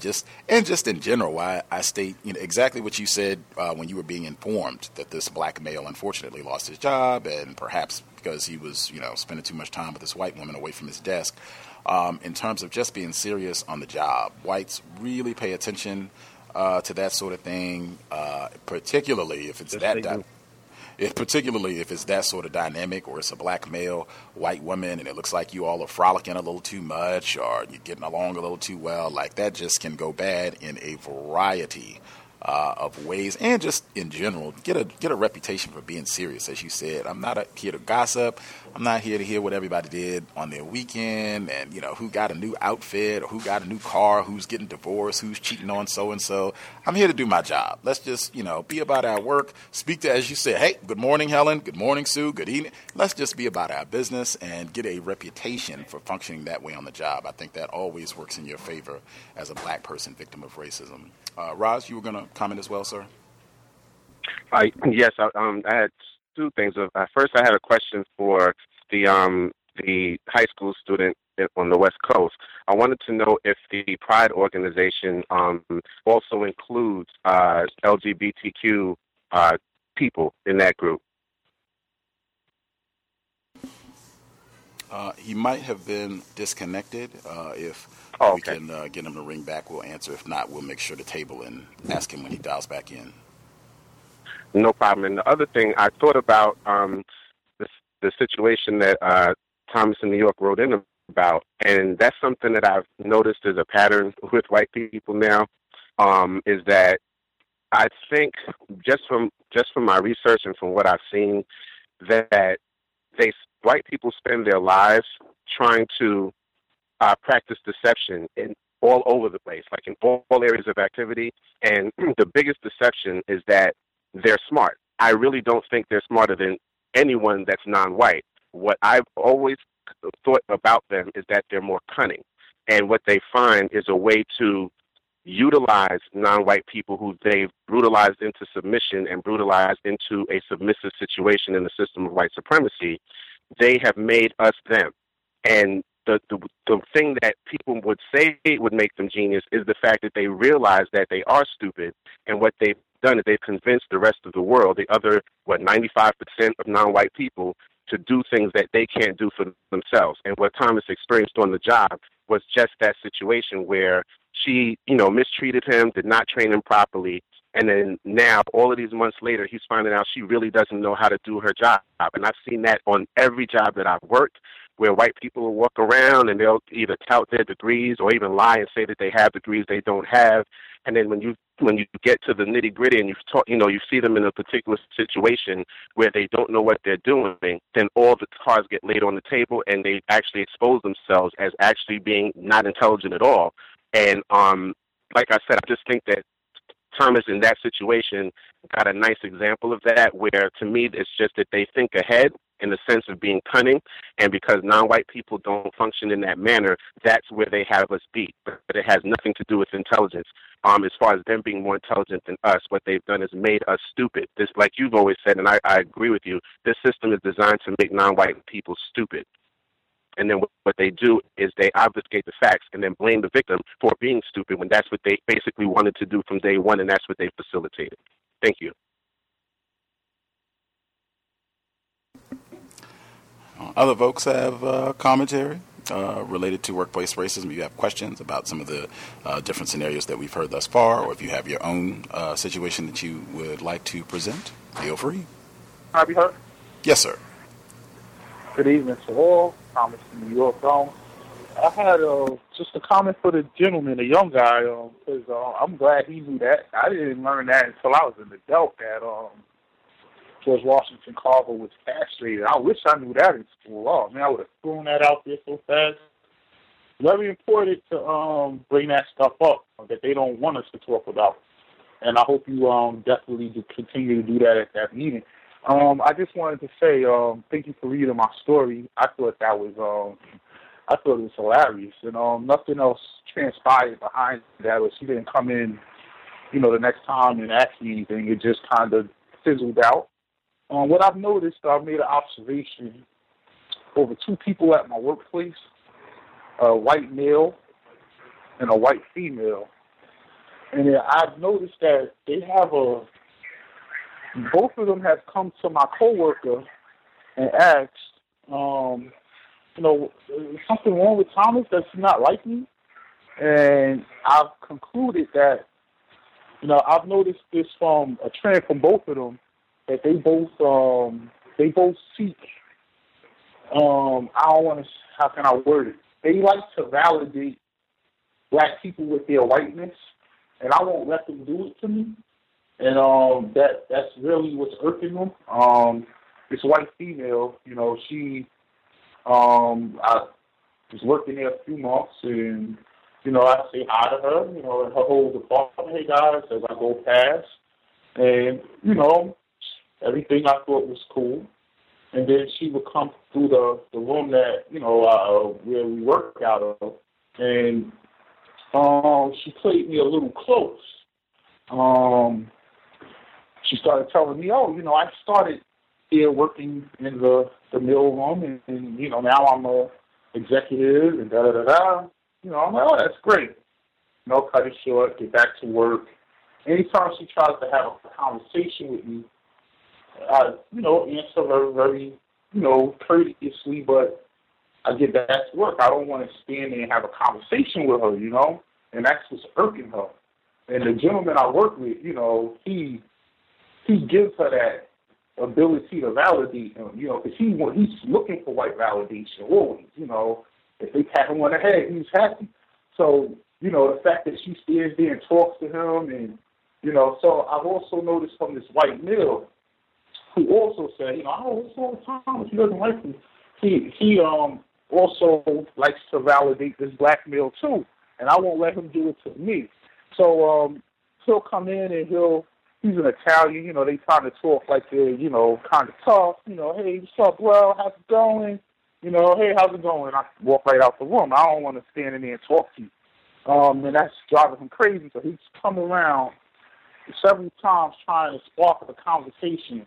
Just and just in general, why I state you know exactly what you said when you were being informed that this black male unfortunately lost his job, and perhaps because he was you know spending too much time with this white woman away from his desk. Um, in terms of just being serious on the job, whites really pay attention uh, to that sort of thing, uh, particularly if it's yes, that if particularly if it's that sort of dynamic or it's a black male, white woman, and it looks like you all are frolicking a little too much or you're getting along a little too well, like that just can go bad in a variety uh, of ways, and just in general, get a get a reputation for being serious. As you said, I'm not a, here to gossip. I'm not here to hear what everybody did on their weekend, and you know who got a new outfit or who got a new car, who's getting divorced, who's cheating on so and so. I'm here to do my job. Let's just you know be about our work. Speak to as you said. Hey, good morning, Helen. Good morning, Sue. Good evening. Let's just be about our business and get a reputation for functioning that way on the job. I think that always works in your favor as a black person victim of racism. Uh, Roz, you were going to comment as well, sir. I yes, I, um, I had two things. Uh, first, I had a question for the um, the high school student on the West Coast. I wanted to know if the Pride organization um, also includes uh, LGBTQ uh, people in that group. Uh, he might have been disconnected. Uh, if oh, okay. we can uh, get him to ring back, we'll answer. If not, we'll make sure to table and ask him when he dials back in. No problem. And the other thing I thought about um, the, the situation that uh, Thomas in New York wrote in about, and that's something that I've noticed as a pattern with white people now. Um, is that I think just from just from my research and from what I've seen that they white people spend their lives trying to uh, practice deception in all over the place, like in all, all areas of activity. And the biggest deception is that they're smart. I really don't think they're smarter than anyone that's non-white. What I've always thought about them is that they're more cunning. And what they find is a way to utilize non-white people who they've brutalized into submission and brutalized into a submissive situation in the system of white supremacy they have made us them. And the, the the thing that people would say would make them genius is the fact that they realize that they are stupid, and what they've done is they've convinced the rest of the world, the other what ninety five percent of non-white people, to do things that they can't do for themselves. And what Thomas experienced on the job was just that situation where she, you know, mistreated him, did not train him properly, and then now, all of these months later, he's finding out she really doesn't know how to do her job. And I've seen that on every job that I've worked, where white people will walk around and they'll either tout their degrees or even lie and say that they have degrees they don't have. And then when you when you get to the nitty gritty and you talk, you know, you see them in a particular situation where they don't know what they're doing, then all the cards get laid on the table and they actually expose themselves as actually being not intelligent at all. And um, like I said, I just think that Thomas in that situation got a nice example of that where to me it's just that they think ahead in the sense of being cunning and because non-white people don't function in that manner that's where they have us beat but it has nothing to do with intelligence um as far as them being more intelligent than us what they've done is made us stupid this like you've always said and i, I agree with you this system is designed to make non-white people stupid and then what they do is they obfuscate the facts and then blame the victim for being stupid when that's what they basically wanted to do from day one, and that's what they facilitated. Thank you. Other folks have uh, commentary uh, related to workplace racism. If you have questions about some of the uh, different scenarios that we've heard thus far, or if you have your own uh, situation that you would like to present, feel free. Have you heard? Yes, sir. Good evening to all. Thomas from New York. Um, I had uh, just a comment for the gentleman, the young guy, because um, uh, I'm glad he knew that. I didn't learn that until I was an adult that um, George Washington Carver was castrated. I wish I knew that in school. Oh, man, I would have thrown that out there so fast. Very important to um, bring that stuff up that they don't want us to talk about. And I hope you um, definitely continue to do that at that meeting. Um, I just wanted to say, um, thank you for reading my story. I thought that was, um, I thought it was hilarious, and um, nothing else transpired behind that. Was she didn't come in, you know, the next time and ask me anything. It just kind of fizzled out. Um, what I've noticed, I made an observation over two people at my workplace, a white male and a white female. And I've noticed that they have a, both of them have come to my coworker and asked, um, you know, something wrong with Thomas that's not like me? And I've concluded that, you know, I've noticed this from a trend from both of them that they both um they both seek um I don't want to how can I word it? They like to validate black people with their whiteness, and I won't let them do it to me. And um that that's really what's irking them. Um, this white female, you know, she um I was working there a few months and you know, I say hi to her, you know, and her whole department, hey guys, as I go past. And, you know, everything I thought was cool. And then she would come through the, the room that, you know, uh, where we work out of. And um, she played me a little close. Um, she started telling me, oh, you know, I started here working in the, the mill room, and, and, you know, now I'm a executive and da da da da. You know, I'm like, oh, that's great. No, cut it short, get back to work. Anytime she tries to have a conversation with me, I, you know, answer her very, you know, courteously, but I get back to work. I don't want to stand there and have a conversation with her, you know, and that's what's irking her. And the gentleman I work with, you know, he he gives her that ability to validate him, you know, because he he's looking for white validation always, you know. If they pat him on the head, he's happy. So, you know, the fact that she stands there and talks to him and, you know, so I've also noticed from this white male who also said, you know, it's all the time. He doesn't like me. He, he um, also likes to validate this black male too. And I won't let him do it to me. So um, he'll come in and he'll, he's an Italian, you know, they trying to talk like they're, you know, kind of tough. You know, hey, what's up, well, how's it going? you know, hey, how's it going? I walk right out the room. I don't want to stand in there and talk to you. Um, and that's driving him crazy. So he's come around several times trying to spark a conversation.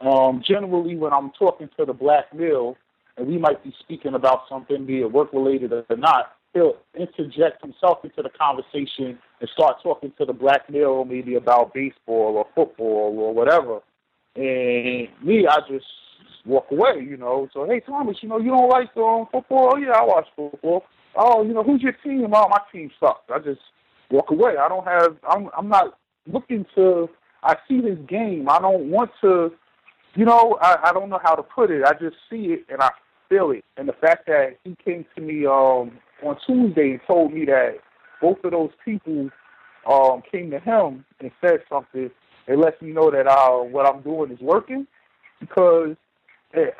Um, generally, when I'm talking to the black male, and we might be speaking about something, be it work related or not, he'll interject himself into the conversation and start talking to the black male maybe about baseball or football or whatever. And me, I just walk away, you know. So, hey, Thomas, you know, you don't like um, football? Oh, yeah, I watch football. Oh, you know, who's your team? Oh, my team sucks. I just walk away. I don't have, I'm, I'm not looking to, I see his game. I don't want to, you know, I, I don't know how to put it. I just see it and I feel it. And the fact that he came to me um, on Tuesday and told me that both of those people um, came to him and said something, it lets me know that uh, what I'm doing is working because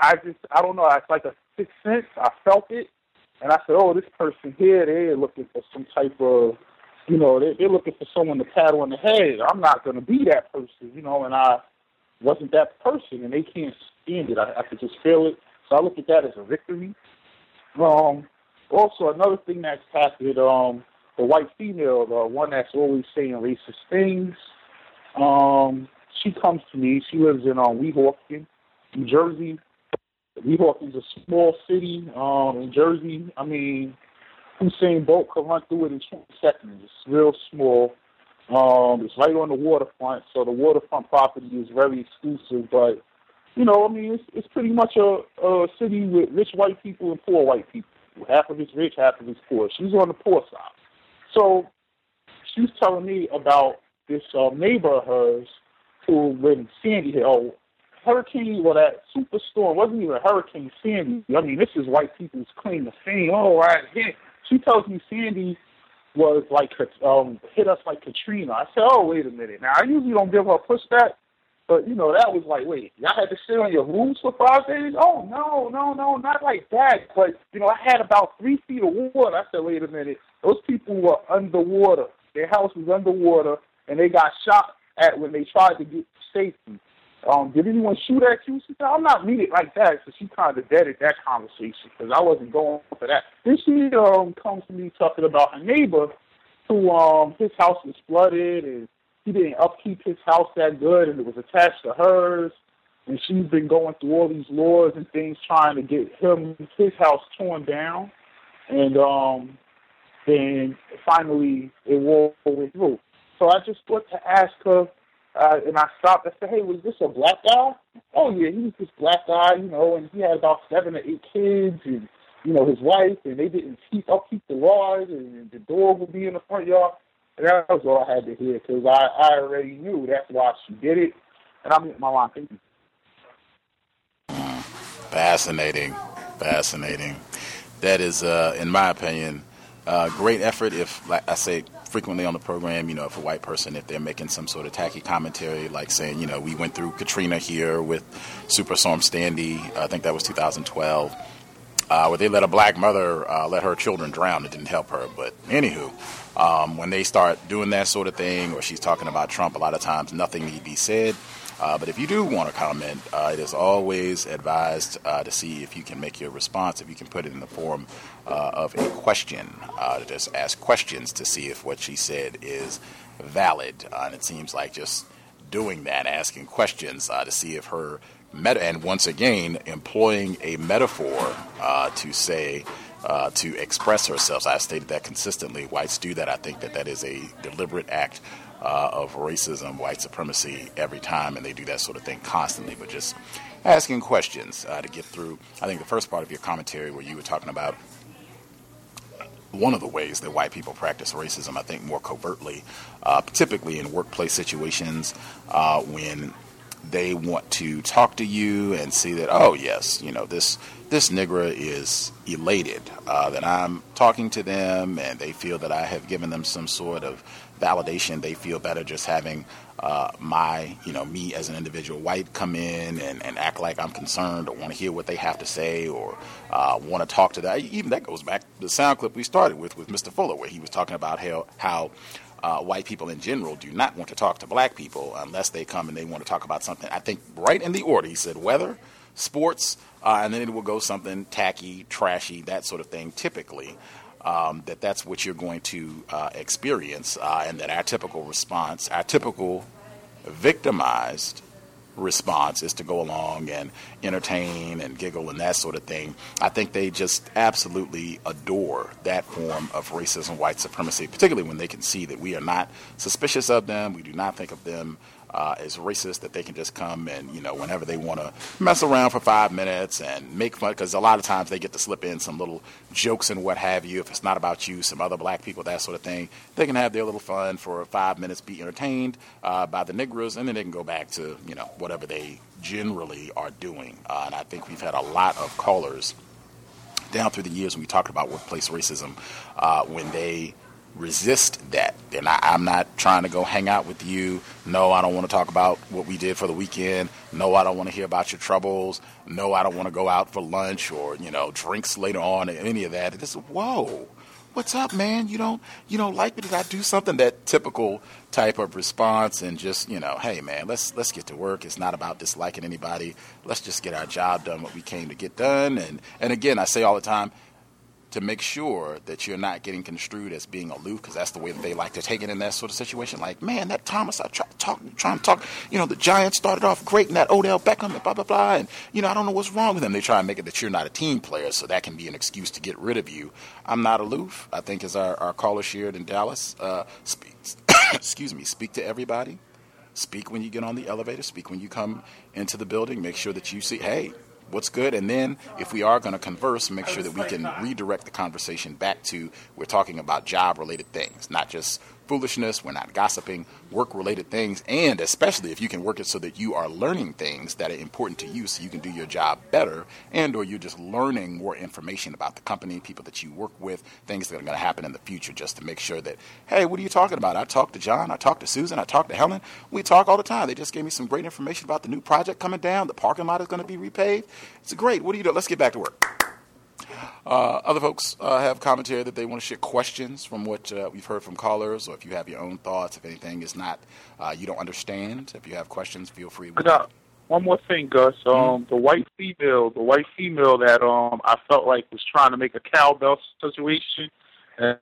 I just I don't know. It's like a sixth sense. I felt it, and I said, "Oh, this person here, they're looking for some type of, you know, they, they're looking for someone to pat on the head. I'm not going to be that person, you know." And I wasn't that person, and they can't stand it. I, I could just feel it. So I look at that as a victory. Um, also, another thing that's happened, um, the white female, the one that's always saying racist things, um, she comes to me. She lives in um, Weehawken, New Jersey. Weehawken is a small city um, in Jersey. I mean, Usain Bolt could run through it in 20 seconds. It's real small. Um, it's right on the waterfront, so the waterfront property is very exclusive. But you know, I mean, it's it's pretty much a, a city with rich white people and poor white people. Half of it's rich, half of it's poor. She's on the poor side. So she was telling me about this uh, neighbor of hers who when Sandy hit. Oh, hurricane, well, that superstorm wasn't even a Hurricane Sandy. I mean, this is white people's claim to fame. Oh, right. She tells me Sandy was like um hit us like Katrina. I said, oh, wait a minute. Now, I usually don't give her a pushback, but you know that was like, wait, y'all had to sit on your roofs for five days? Oh no, no, no, not like that. But you know, I had about three feet of water. I said, wait a minute. Those people were underwater. Their house was underwater, and they got shot at when they tried to get safety um, did anyone shoot at you? She said, I'm not meaning like that. So she kind of deaded that conversation because I wasn't going for that. Then she um, comes to me talking about her neighbor who um, his house was flooded and he didn't upkeep his house that good and it was attached to hers. and she's been going through all these laws and things trying to get him his house torn down, and um, then finally it went through. So I just thought to ask her, uh, and I stopped. I said, "Hey, was this a black guy?" Oh yeah, he was this black guy, you know, and he had about seven or eight kids, and you know his wife, and they didn't keep upkeep the yard, and the dog would be in the front yard. And that was all I had to hear because I I already knew that's why she did it, and I'm in my line. Thank you. Fascinating, fascinating. That is, uh, in my opinion, uh, great effort. If, like I say frequently on the program, you know, if a white person, if they're making some sort of tacky commentary, like saying, you know, we went through Katrina here with Superstorm Sandy, I think that was 2012, uh, where they let a black mother uh, let her children drown. It didn't help her. But anywho, um, when they start doing that sort of thing, or she's talking about Trump, a lot of times nothing need be said. Uh, but if you do want to comment, uh, it is always advised uh, to see if you can make your response, if you can put it in the form uh, of a question, uh, to just ask questions to see if what she said is valid. Uh, and it seems like just doing that, asking questions to see if her meta, and once again, employing a metaphor to say, uh, to express herself. I stated that consistently. Whites do that. I think that that is a deliberate act uh, of racism, white supremacy every time, and they do that sort of thing constantly. But just asking questions uh, to get through. I think the first part of your commentary, where you were talking about one of the ways that white people practice racism, I think more covertly, uh, typically in workplace situations uh, when they want to talk to you and see that, oh yes, you know this this Negro is elated uh, that I'm talking to them, and they feel that I have given them some sort of validation. They feel better just having uh, my, you know, me as an individual white come in and, and act like I'm concerned or want to hear what they have to say or uh, want to talk to that. Even that goes back to the sound clip we started with with Mr. Fuller, where he was talking about how how uh, white people in general do not want to talk to black people unless they come and they want to talk about something. I think right in the order he said weather, sports, uh, and then it will go something tacky, trashy, that sort of thing. Typically um, that that's what you're going to uh, experience, uh, and that our typical response, our typical victimized response is to go along and entertain and giggle and that sort of thing. I think they just absolutely adore that form of racism, white supremacy, particularly when they can see that we are not suspicious of them. We do not think of them uh, is racist that they can just come and you know whenever they want to mess around for five minutes and make fun because a lot of times they get to slip in some little jokes and what have you. If it's not about you some other black people that sort of thing they can have their little fun for five minutes be entertained uh, by the negroes and then they can go back to you know whatever they generally are doing. Uh, and I think we've had a lot of callers down through the years when we talked about workplace racism uh, when they resist that. And I, I'm not trying to go hang out with you. No, I don't want to talk about what we did for the weekend. No, I don't want to hear about your troubles. No, I don't want to go out for lunch or you know drinks later on. or Any of that. It's whoa. What's up, man? You don't you don't like me? Did I do something? That typical type of response, and just you know, hey, man, let's let's get to work. It's not about disliking anybody. Let's just get our job done, what we came to get done. And and again, I say all the time, to make sure that you're not getting construed as being aloof, because that's the way that they like to take it in that sort of situation. Like, man, that Thomas, I try to talk, trying to talk, you know, the Giants started off great, and that Odell Beckham, and blah blah blah, and you know, I don't know what's wrong with them. They try and make it that you're not a team player, so that can be an excuse to get rid of you. I'm not aloof. I think as our, our caller shared in Dallas uh, speaks, excuse me, speak to everybody. Speak when you get on the elevator. Speak when you come into the building. Make sure that you see, hey, what's good, and then if we are going to converse, make sure that we can redirect the conversation back to we're talking about job related things, not just foolishness, we're not gossiping, work related things, and especially if you can work it so that you are learning things that are important to you so you can do your job better and or you're just learning more information about the company, people that you work with, things that are going to happen in the future just to make sure that, hey, what are you talking about? I talked to John, I talked to Susan, I talked to Helen. We talk all the time. They just gave me some great information about the new project coming down. The parking lot is going to be repaved. It's great. What do you do? Let's get back to work. Uh, other folks uh, have commentary that they want to share questions from what uh, we've heard from callers, or if you have your own thoughts, if anything is not uh, you don't understand, if you have questions, feel free. Got one more thing, Gus. Um, mm-hmm. the white female, the white female that um I felt like was trying to make a cowbell situation, and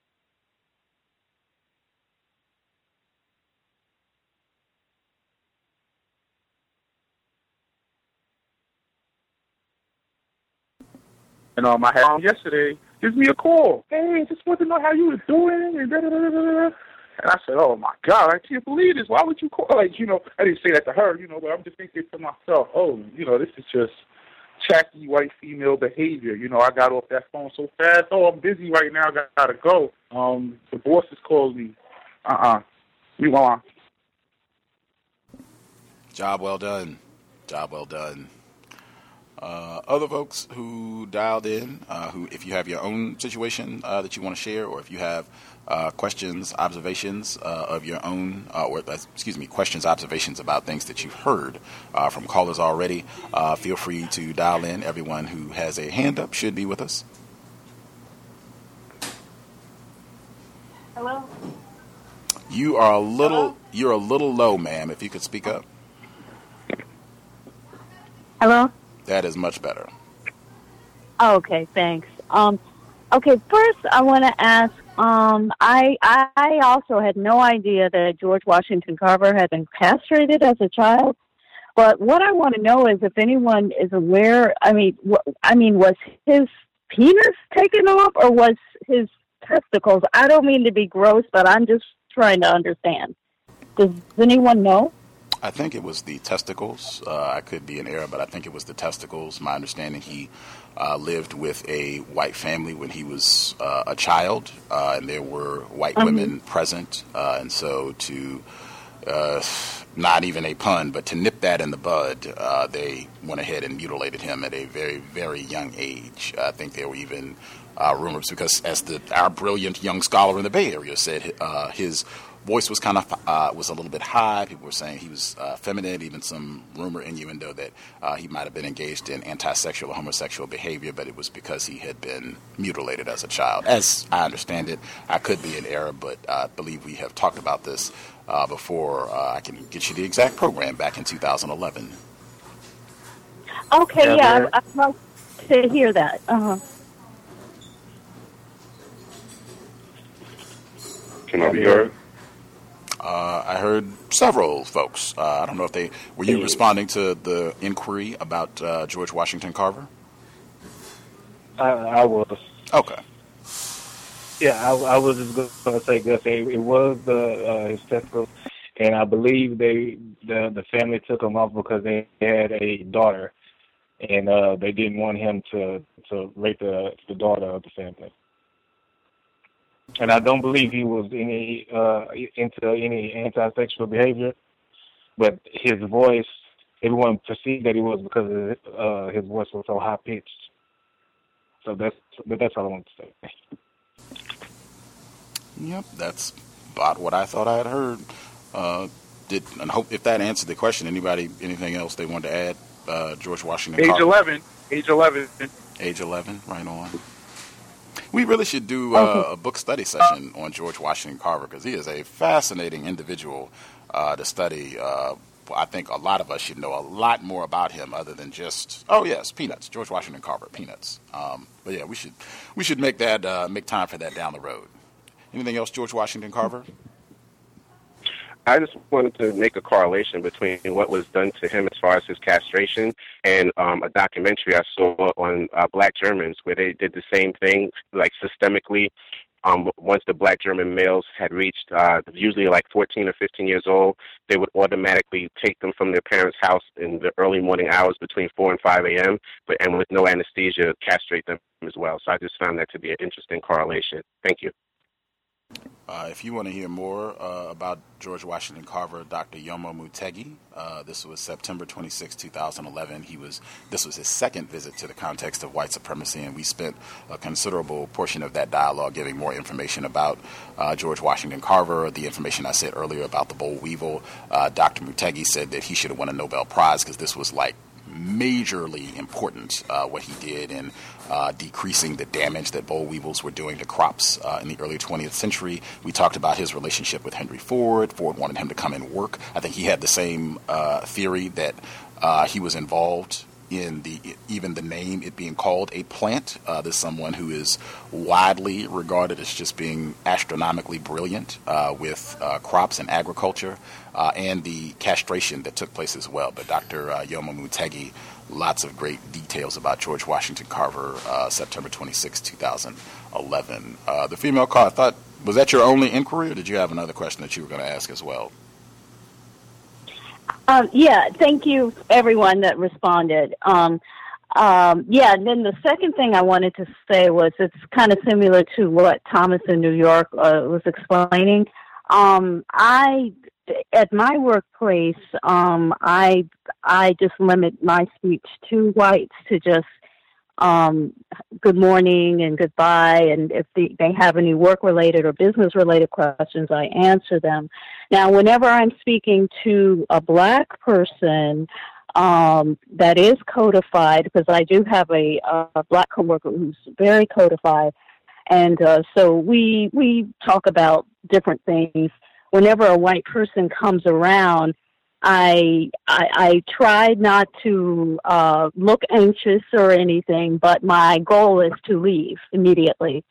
And um, I had him yesterday. Gives me a call. Hey, just want to know how you were doing. And da da da. And I said, "Oh my God, I can't believe this. Why would you call?" Like, you know, I didn't say that to her, you know, but I'm just thinking to myself, "Oh, you know, this is just tacky white female behavior." You know, I got off that phone so fast. Oh, I'm busy right now. Got gotta go. Um, the boss has called me. Uh uh-uh. uh. We want. Job well done. Job well done. Uh, other folks who dialed in, uh, who if you have your own situation uh, that you want to share, or if you have uh, questions, observations uh, of your own, uh, or excuse me, questions, observations about things that you've heard from callers already, feel free to dial in. Everyone who has a hand up should be with us. Hello. You are a little, Hello? you're a little low, ma'am. If you could speak up. Hello. That is much better. Okay, thanks. Um, okay, first I want to ask. Um, I I also had no idea that George Washington Carver had been castrated as a child. But what I want to know is if anyone is aware. I mean, wh- I mean, was his penis taken off or was his testicles? I don't mean to be gross, but I'm just trying to understand. Does anyone know? I think it was the testicles. Uh, I could be in error, but I think it was the testicles. My understanding, he uh, lived with a white family when he was uh, a child, uh, and there were white um, women present. Uh, and so, to uh, not even a pun, but to nip that in the bud, they went ahead and mutilated him at a very, very young age. I think there were even rumors because, as the our brilliant young scholar in the Bay Area said, his voice was kind of uh, was a little bit high. People were saying he was uh, feminine. Even some rumor innuendo that uh, he might have been engaged in anti-sexual or homosexual behavior, but it was because he had been mutilated as a child. As I understand it, I could be in error, but I believe we have talked about this uh, before. Uh, I can get you the exact program back in 2011. Okay, yeah, yeah I'd like to hear that. Uh-huh. Can I be heard? Uh, I heard several folks. Uh, I don't know if they were you responding to the inquiry about uh, George Washington Carver. I, I was. Okay. Yeah, I, I was just going to say, Gus, it, it was the uh, his testicles, and I believe they the the family took him off because they had a daughter, and uh, they didn't want him to to rape the the daughter of the family and I don't believe he was any uh, into any anti-sexual behavior. But his voice, everyone perceived that he was because of, uh, his voice was so high pitched. So that's but that's all I want to say. Yep, that's about what I thought I had heard. Uh, did and hope if that answered the question. Anybody, anything else they wanted to add? Uh, George Washington. Age Carver. eleven. Age eleven. Age eleven. Right on. We really should do uh, a book study session on George Washington Carver because he is a fascinating individual uh, to study. Uh, I think a lot of us should know a lot more about him other than just oh yes, Peanuts, George Washington Carver, Peanuts. Um, but yeah, we should we should make that uh, make time for that down the road. Anything else, George Washington Carver? I just wanted to make a correlation between what was done to him as far as his castration and um, a documentary I saw on uh, black Germans where they did the same thing, like systemically. Um, once the black German males had reached uh, usually like 14 or 15 years old, they would automatically take them from their parents' house in the early morning hours between 4 and 5 a.m., but and with no anesthesia, castrate them as well. So I just found that to be an interesting correlation. Thank you. Uh, if you want to hear more uh, about George Washington Carver, Dr. Jomo Mutegi, uh, this was September 26, 2011. He was this was his second visit to the context of white supremacy, and we spent a considerable portion of that dialogue giving more information about uh, George Washington Carver. The information I said earlier about the boll weevil, uh, Dr. Mutegi said that he should have won a Nobel Prize because this was like majorly important uh, what he did in uh, decreasing the damage that boll weevils were doing to crops uh, in the early 20th century. We talked about his relationship with Henry Ford. Ford wanted him to come and work. I think he had the same uh, theory that uh, he was involved in the even the name it being called a plant. Uh, there's someone who is widely regarded as just being astronomically brilliant uh, with uh, crops and agriculture, uh, and the castration that took place as well. But Dr. Uh, lots of great details about George Washington Carver, uh, September 26, 2011. the female car, I thought, was that your only inquiry, or did you have another question that you were going to ask as well? Um, yeah, thank you everyone that responded. Um, um, yeah, and then the second thing I wanted to say was it's kind of similar to what Thomas in New York uh, was explaining. Um, I at my workplace, um, I I just limit my speech to whites to just um, good morning and goodbye. And if they, they have any work related or business related questions, I answer them. Now, whenever I'm speaking to a black person, um, that is codified because I do have a, a black coworker who's very codified, and uh, so we we talk about different things. Whenever a white person comes around, I, I, I tried not to uh, look anxious or anything, but my goal is to leave immediately.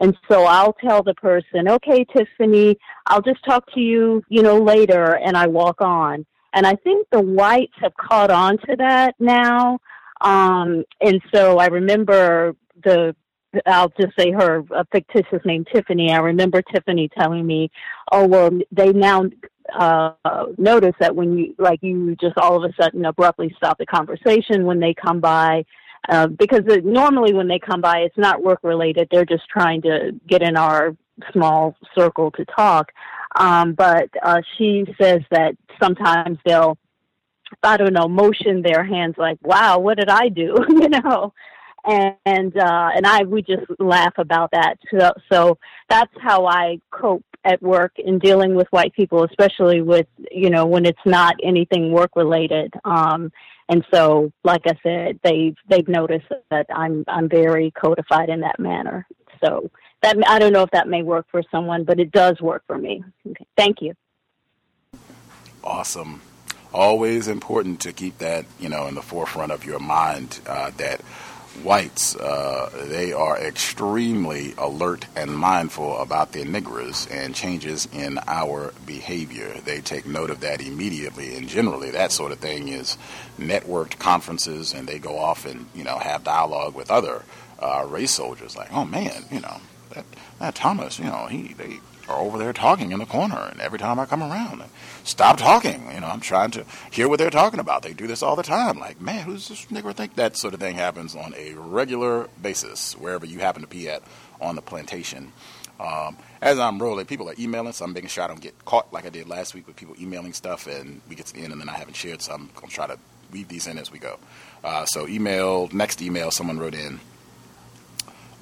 And so I'll tell the person, okay, Tiffany, I'll just talk to you, you know, later, and I walk on. And I think the whites have caught on to that now. Um, and so I remember the I'll just say her a fictitious name Tiffany. I remember Tiffany telling me, "Oh well, they now uh, notice that when you like you just all of a sudden abruptly stop the conversation when they come by uh, because it, normally when they come by it's not work related. They're just trying to get in our small circle to talk. Um, but uh, she says that sometimes they'll I don't know motion their hands like wow what did I do? You know? And and, uh, and I we just laugh about that. So so that's how I cope at work in dealing with white people, especially with you know when it's not anything work related. Um, and so, like I said, they've they've noticed that I'm I'm very codified in that manner. So that I don't know if that may work for someone, but it does work for me. Okay. Thank you. Awesome. Always important to keep that you know in the forefront of your mind uh, that whites, uh, they are extremely alert and mindful about their niggers and changes in our behavior. They take note of that immediately, and generally, that sort of thing is networked conferences, and they go off and you know have dialogue with other uh, race soldiers. Like, oh man, you know that, that Thomas, you know he they are over there talking in the corner, and every time I come around, stop talking. You know, I'm trying to hear what they're talking about. They do this all the time. Like, man, who's this nigger think? That sort of thing happens on a regular basis wherever you happen to be at on the plantation. Um, as I'm rolling, people are emailing, so I'm making sure I don't get caught like I did last week with people emailing stuff, and we get to the end and then I haven't shared, so I'm to try to weave these in as we go. Uh, so, email, next email, someone wrote in.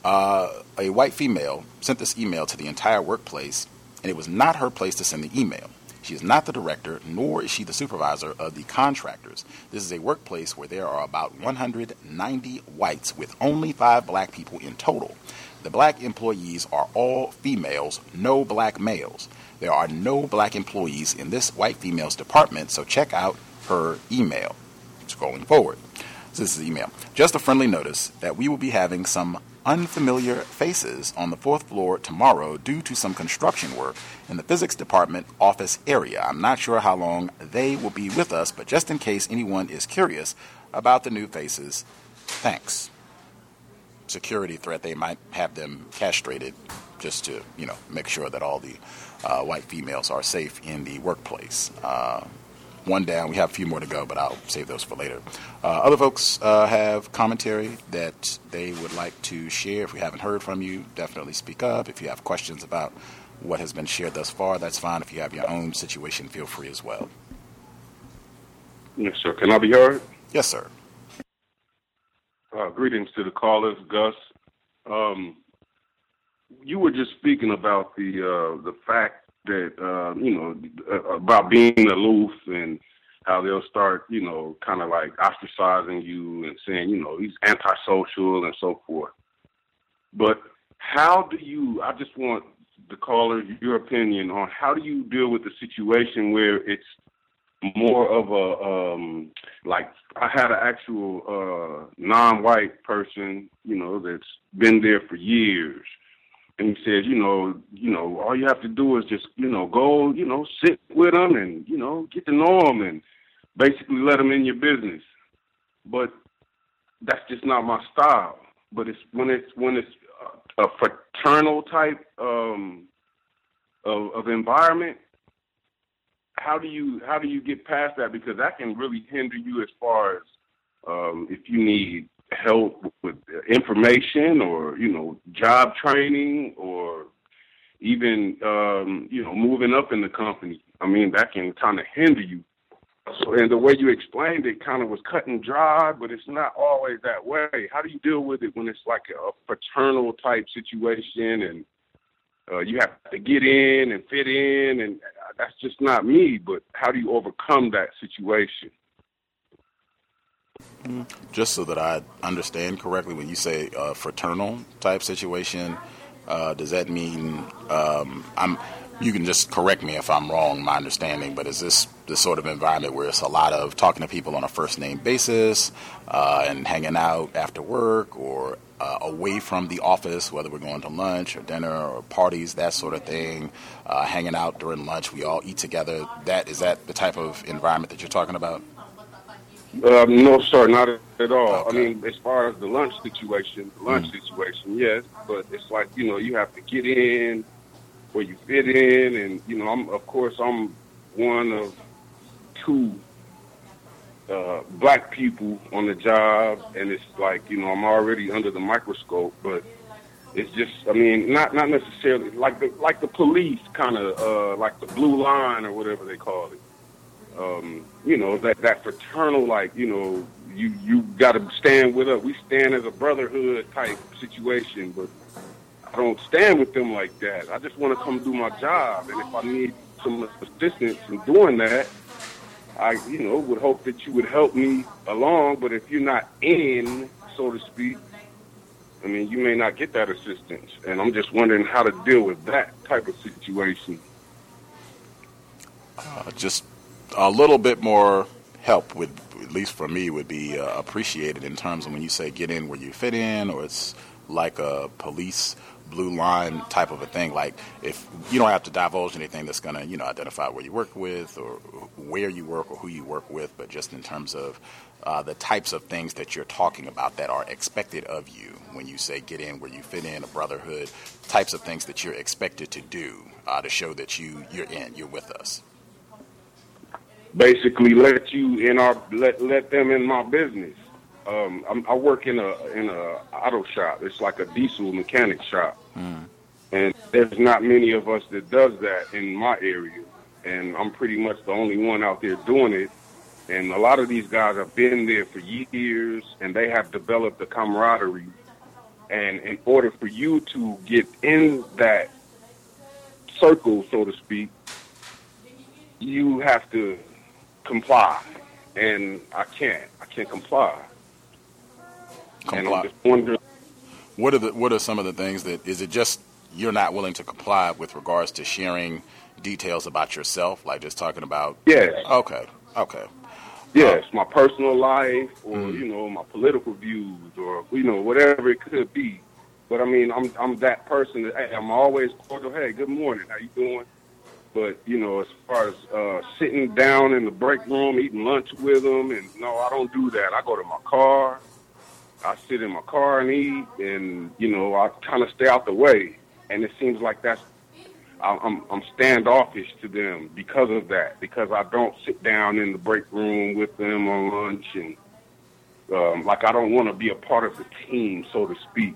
Uh, a white female sent this email to the entire workplace, and it was not her place to send the email. She is not the director, nor is she the supervisor of the contractors. This is a workplace where there are about 190 whites with only five black people in total. The black employees are all females, no black males. There are no black employees in this white female's department, so check out her email. Scrolling forward. So this is email. Just a friendly notice that we will be having some unfamiliar faces on the fourth floor tomorrow due to some construction work in the physics department office area. I'm not sure how long they will be with us, but just in case anyone is curious about the new faces, thanks. Security threat, they might have them castrated just to, you know, make sure that all the uh, white females are safe in the workplace. Uh, one down. We have a few more to go, but I'll save those for later. Uh, other folks uh, have commentary that they would like to share. If we haven't heard from you, definitely speak up. If you have questions about what has been shared thus far, that's fine. If you have your own situation, feel free as well. Yes, sir. Can I be heard? Yes, sir. Uh, greetings to the callers, Gus. Um, you were just speaking about the uh, the fact that uh, you know uh, about being aloof and how they'll start, you know, kind of like ostracizing you and saying, you know, he's antisocial and so forth. But how do you? I just want the caller your opinion on how do you deal with the situation where it's more of a um like I had an actual uh non-white person, you know, that's been there for years. And he says, you know, you know, all you have to do is just, you know, go, you know, sit with them and, you know, get to know them and basically let them in your business. But that's just not my style. But it's when it's when it's a fraternal type um of, of environment, how do you how do you get past that? Because that can really hinder you as far as um, if you need help with information or you know job training or even um, you know moving up in the company. I mean that can kind of hinder you. So, and the way you explained it kind of was cut and dry, but it's not always that way. How do you deal with it when it's like a fraternal type situation and uh, you have to get in and fit in, and that's just not me. But how do you overcome that situation? Just so that I understand correctly, when you say uh, fraternal type situation, uh, does that mean um, I'm? You can just correct me if I'm wrong. My understanding, but is this the sort of environment where it's a lot of talking to people on a first name basis uh, and hanging out after work or uh, away from the office, whether we're going to lunch or dinner or parties, that sort of thing, uh, hanging out during lunch, we all eat together. That is that the type of environment that you're talking about? Um, no, sir, not at all. Okay. I mean, as far as the lunch situation, the lunch mm. situation, yes, but it's like you know you have to get in where you fit in, and you know, I'm of course I'm one of two uh, black people on the job, and it's like you know I'm already under the microscope, but it's just I mean not not necessarily like the like the police kind of uh, like the blue line or whatever they call it. Um, you know that that fraternal like you know you you got to stand with us. We stand as a brotherhood type situation, but I don't stand with them like that. I just want to come do my job, and if I need some assistance in doing that, I, you know, would hope that you would help me along. But if you're not in, so to speak, I mean, you may not get that assistance. And I'm just wondering how to deal with that type of situation. Uh, just a little bit more help would, at least for me, would be uh, appreciated in terms of when you say get in where you fit in, or it's like a police blue line type of a thing. Like if you don't have to divulge anything that's going to you know identify where you work with or where you work or who you work with, but just in terms of uh, the types of things that you're talking about that are expected of you. When you say get in where you fit in a brotherhood types of things that you're expected to do uh, to show that you you're in you're with us. Basically let you in our let let them in my business um, I'm, I work in a in a auto shop. It's like a diesel mechanic shop, mm. and there's not many of us that does that in my area. And I'm pretty much the only one out there doing it. And a lot of these guys have been there for years, and they have developed a camaraderie. And in order for you to get in that circle, so to speak, you have to comply. And I can't. I can't comply comply. What are the what are some of the things that is it just you're not willing to comply with regards to sharing details about yourself, like just talking about? Yes. Okay. Okay. Yes, uh, my personal life, or mm-hmm. you know, my political views, or you know, whatever it could be. But I mean, I'm I'm that person that hey, I'm always cordial. Hey, good morning. How you doing? But you know, as far as uh, sitting down in the break room, eating lunch with them, and no, I don't do that. I go to my car. I sit in my car and eat, and you know, I kind of stay out the way. And it seems like that's I'm I'm standoffish to them because of that. Because I don't sit down in the break room with them on lunch, and um, like I don't want to be a part of the team, so to speak.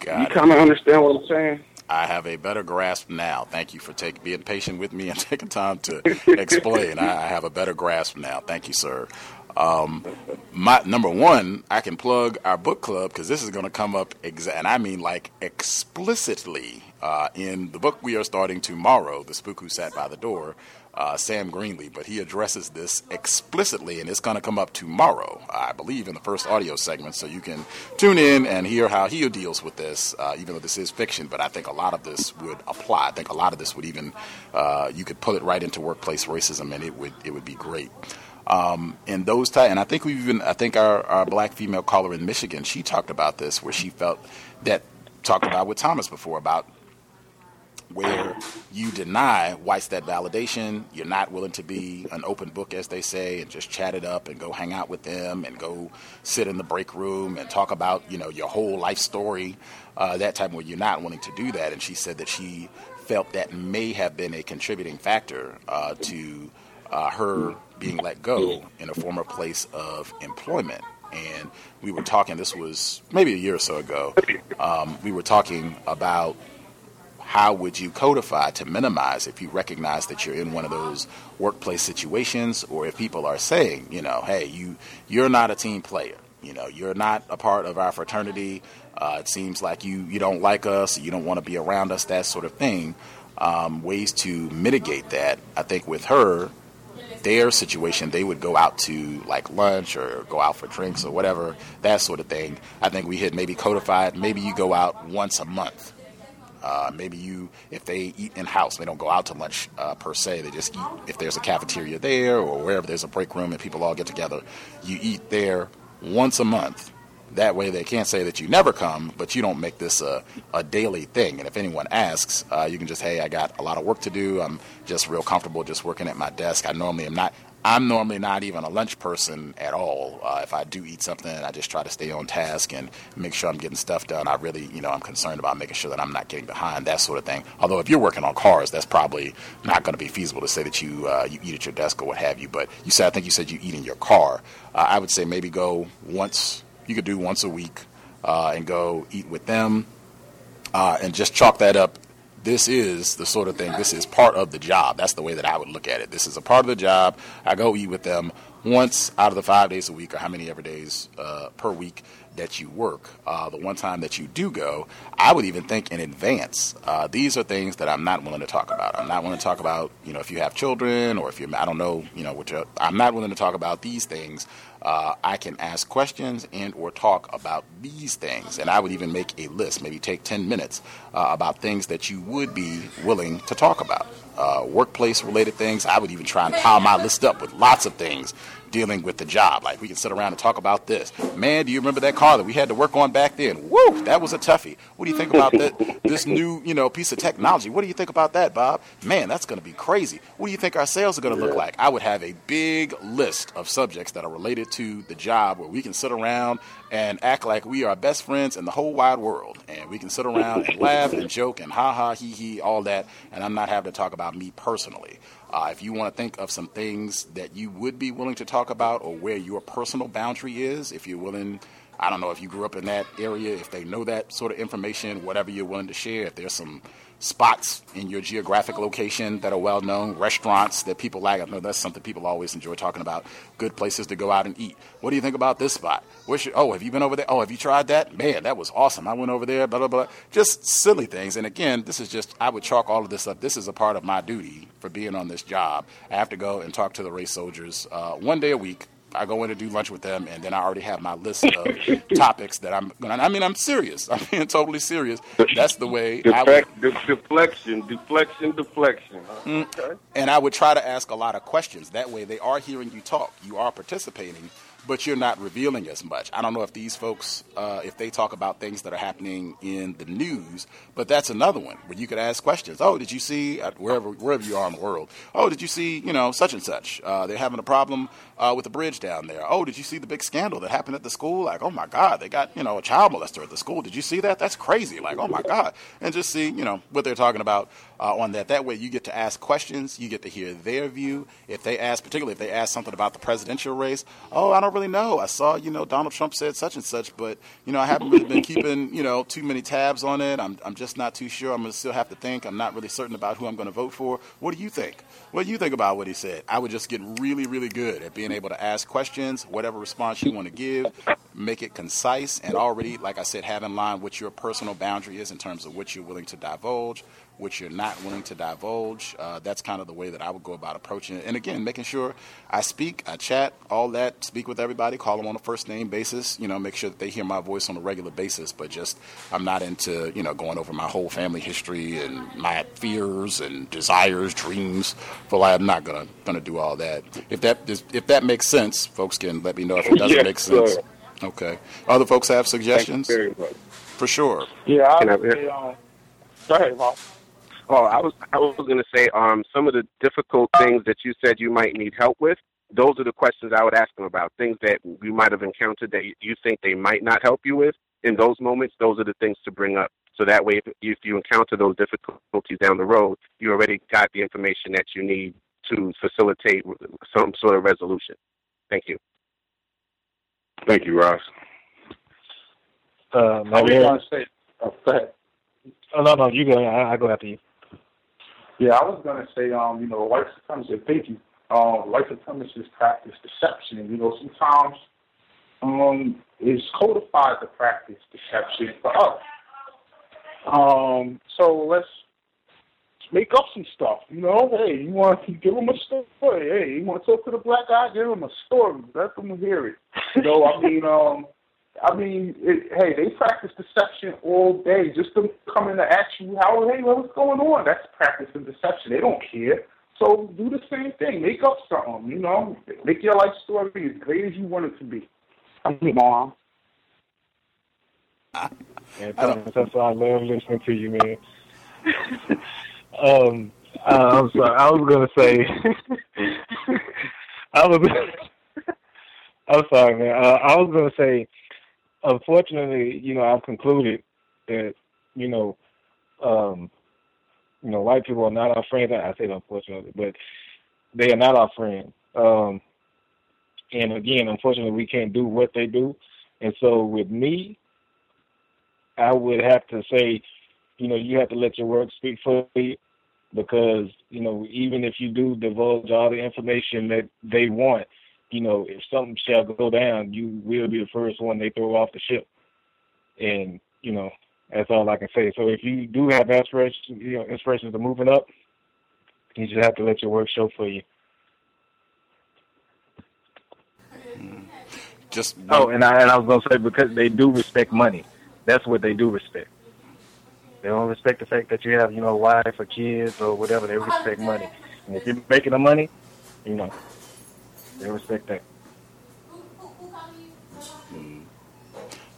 Got you kind of understand what I'm saying? I have a better grasp now. Thank you for take, being patient with me and taking time to explain. I, I have a better grasp now. Thank you, sir. Um, my number one, I can plug our book club because this is going to come up, exa- and I mean like explicitly uh, in the book we are starting tomorrow, "The Spook Who Sat by the Door." Uh, Sam Greenlee, but he addresses this explicitly, and it's going to come up tomorrow, I believe, in the first audio segment. So you can tune in and hear how he deals with this, uh, even though this is fiction. But I think a lot of this would apply. I think a lot of this would even uh, you could pull it right into workplace racism, and it would it would be great. Um, and those type, and I think we've even I think our, our black female caller in Michigan, she talked about this, where she felt that talked about with Thomas before about where you deny whites that validation. You're not willing to be an open book, as they say, and just chat it up and go hang out with them and go sit in the break room and talk about you know your whole life story, uh, that type where you're not willing to do that. And she said that she felt that may have been a contributing factor uh, to uh, her being let go in a former place of employment. And we were talking. This was maybe a year or so ago. Um, we were talking about how would you codify to minimize if you recognize that you're in one of those workplace situations or if people are saying, you know, hey, you you're not a team player. You know, you're not a part of our fraternity. Uh, it seems like you you don't like us. You don't want to be around us. That sort of thing. Um, ways to mitigate that. I think with her, their situation, they would go out to like lunch or go out for drinks or whatever, that sort of thing. I think we had maybe codified. Maybe you go out once a month uh, maybe you, if they eat in house, they don't go out to lunch uh, per se. They just eat if there's a cafeteria there or wherever there's a break room and people all get together. You eat there once a month. That way, they can't say that you never come, but you don't make this a, a daily thing. And if anyone asks, uh, you can just, hey, I got a lot of work to do. I'm just real comfortable just working at my desk. I normally am not I'm normally not even a lunch person at all. Uh, if I do eat something, I just try to stay on task and make sure I'm getting stuff done. I really, you know, I'm concerned about making sure that I'm not getting behind, that sort of thing. Although if you're working on cars, that's probably not going to be feasible to say that you uh, you eat at your desk or what have you. But you said, I think you said you eat in your car. Uh, I would say maybe go once. You could do once a week uh, and go eat with them, uh, and just chalk that up this is the sort of thing, this is part of the job. That's the way that I would look at it. This is a part of the job. I go eat with them once out of the five days a week or how many ever days uh, per week that you work. Uh, the one time that you do go, I would even think in advance. Uh, these are things that I'm not willing to talk about. I'm not willing to talk about, you know, if you have children or if you're, I don't know, you know, which I'm not willing to talk about these things uh, I can ask questions and or talk about these things. And I would even make a list, maybe take 10 minutes uh, about things that you would be willing to talk about. Uh, workplace related things. I would even try and pile my list up with lots of things dealing with the job. Like we can sit around and talk about this. Man, do you remember that car that we had to work on back then? Woo, that was a toughie. What do you think about that? This new, you know, piece of technology. What do you think about that, Bob? Man, that's going to be crazy. What do you think our sales are going to look like? I would have a big list of subjects that are related to the job where we can sit around and act like we are best friends in the whole wide world. And we can sit around and laugh and joke and ha ha, he he, all that. And I'm not having to talk about me personally. Uh, if you want to think of some things that you would be willing to talk about or where your personal boundary is, if you're willing, I don't know if you grew up in that area, if they know that sort of information, whatever you're willing to share, if there's some spots in your geographic location that are well known, restaurants that people like. I know that's something people always enjoy talking about. Good places to go out and eat. What do you think about this spot? Your, oh, have you been over there? Oh, have you tried that? Man, that was awesome. I went over there, blah, blah, blah. Just silly things. And again, this is just, I would chalk all of this up. This is a part of my duty for being on this job. I have to go and talk to the race soldiers uh, one day a week I go in to do lunch with them, and then I already have my list of topics that I'm going to. I mean, I'm serious. I'm being totally serious. That's the way Defect, I would. deflection, deflection, deflection. Mm. Okay. And I would try to ask a lot of questions. That way, they are hearing you talk. You are participating but you're not revealing as much. I don't know if these folks, uh, if they talk about things that are happening in the news, but that's another one where you could ask questions. Oh, did you see wherever wherever you are in the world? Oh, did you see you know such and such? Uh, they're having a problem uh, with the bridge down there. Oh, did you see the big scandal that happened at the school? Like, oh my God, they got you know a child molester at the school. Did you see that? That's crazy. Like, oh my God, and just see you know what they're talking about uh, on that. That way, you get to ask questions. You get to hear their view. If they ask, particularly if they ask something about the presidential race, oh, I don't really know. I saw, you know, Donald Trump said such and such, but you know, I haven't really been keeping, you know, too many tabs on it. I'm, I'm just not too sure. I'm gonna still have to think. I'm not really certain about who I'm going to vote for. What do you think? What do you think about what he said? I would just get really, really good at being able to ask questions, whatever response you want to give, make it concise, and already, like I said, have in line what your personal boundary is in terms of what you're willing to divulge, what you're not willing to divulge. Uh, that's kind of the way that I would go about approaching it. And again, making sure I speak, I chat, all that, speak with everybody, call them on a first name basis, you know, make sure that they hear my voice on a regular basis. But just, I'm not into, you know, going over my whole family history and my fears and desires, dreams. For I'm not gonna gonna do all that. If that if that makes sense, folks can let me know if it doesn't Yes, make sense. sir. Okay. Other folks have suggestions? Thank you very much. For sure. Yeah, I Can I- would say, um, go ahead, Bob. Oh, I was I was going to say um some of the difficult things that you said you might need help with. Those are the questions I would ask them about things that you might have encountered that you- you think they might not help you with. In those moments, those are the things to bring up. So that way, if, if you encounter those difficulties down the road, you already got the information that you need to facilitate some sort of resolution. Thank you. Thank you, Ross. Uh, I my was man- going to say, oh, go ahead. Oh no, no, you go. I, I go after you. Yeah, I was gonna say, um, you know, white supremacists. Thank you. Um, white supremacists practice deception. You know, sometimes um, it's codified to practice deception for us. Um, so let's make up some stuff. You know, hey, you want to give them a story? Hey, you want to talk to the black guy? Give him a story. Let them hear it. You know, I mean, um, I mean, it, hey, they practice deception all day. Just to come in to ask you how, hey, what's going on? That's practicing deception. They don't care. So do the same thing. Make up something. You know, make your life story as great as you want it to be. I mean, mom. Man, Thomas, that's why I love listening to you, man. um, uh, I'm sorry. I was gonna say, I was. I'm sorry, man. Uh, I was gonna say, unfortunately, you know, I've concluded that, you know, um, you know, white people are not our friends. I say unfortunately, but they are not our friends. Um, and again, unfortunately, we can't do what they do. And so, with me, I would have to say, you know, you have to let your work speak for you because, you know, even if you do divulge all the information that they want, you know, if something shall go down, you will be the first one they throw off the ship. And, you know, that's all I can say. So if you do have aspirations, you know, inspirations of moving up, you just have to let your work show for you. Just Oh, and I and I was gonna say because they do respect money. That's what they do respect. They don't respect the fact that you have, you know, a wife or kids or whatever. They respect money. And if you're making the money, you know, they respect that.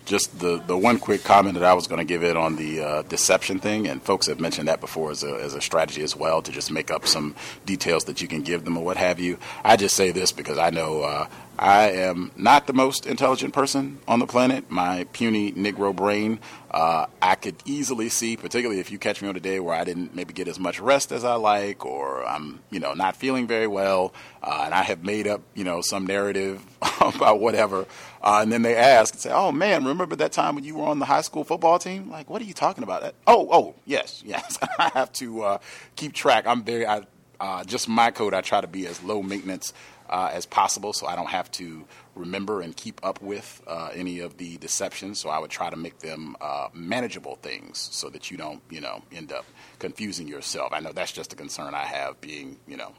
just the, the one quick comment that I was going to give it on the uh, deception thing, and folks have mentioned that before as a, as a strategy as well to just make up some details that you can give them or what have you. I just say this because I know uh, I am not the most intelligent person on the planet. My puny Negro brain, uh, I could easily see, particularly if you catch me on a day where I didn't maybe get as much rest as I like, or I'm you know not feeling very well, uh, and I have made up you know some narrative about whatever. Uh, and then they ask and say, "Oh man, remember that time when you were on the high school football team? Like, what are you talking about? That? Oh, oh, yes, yes. I have to uh, keep track. I'm very, I, uh, just my code. I try to be as low maintenance uh, as possible, so I don't have to remember and keep up with uh, any of the deceptions. So I would try to make them uh, manageable things, so that you don't, you know, end up confusing yourself. I know that's just a concern I have, being, you know,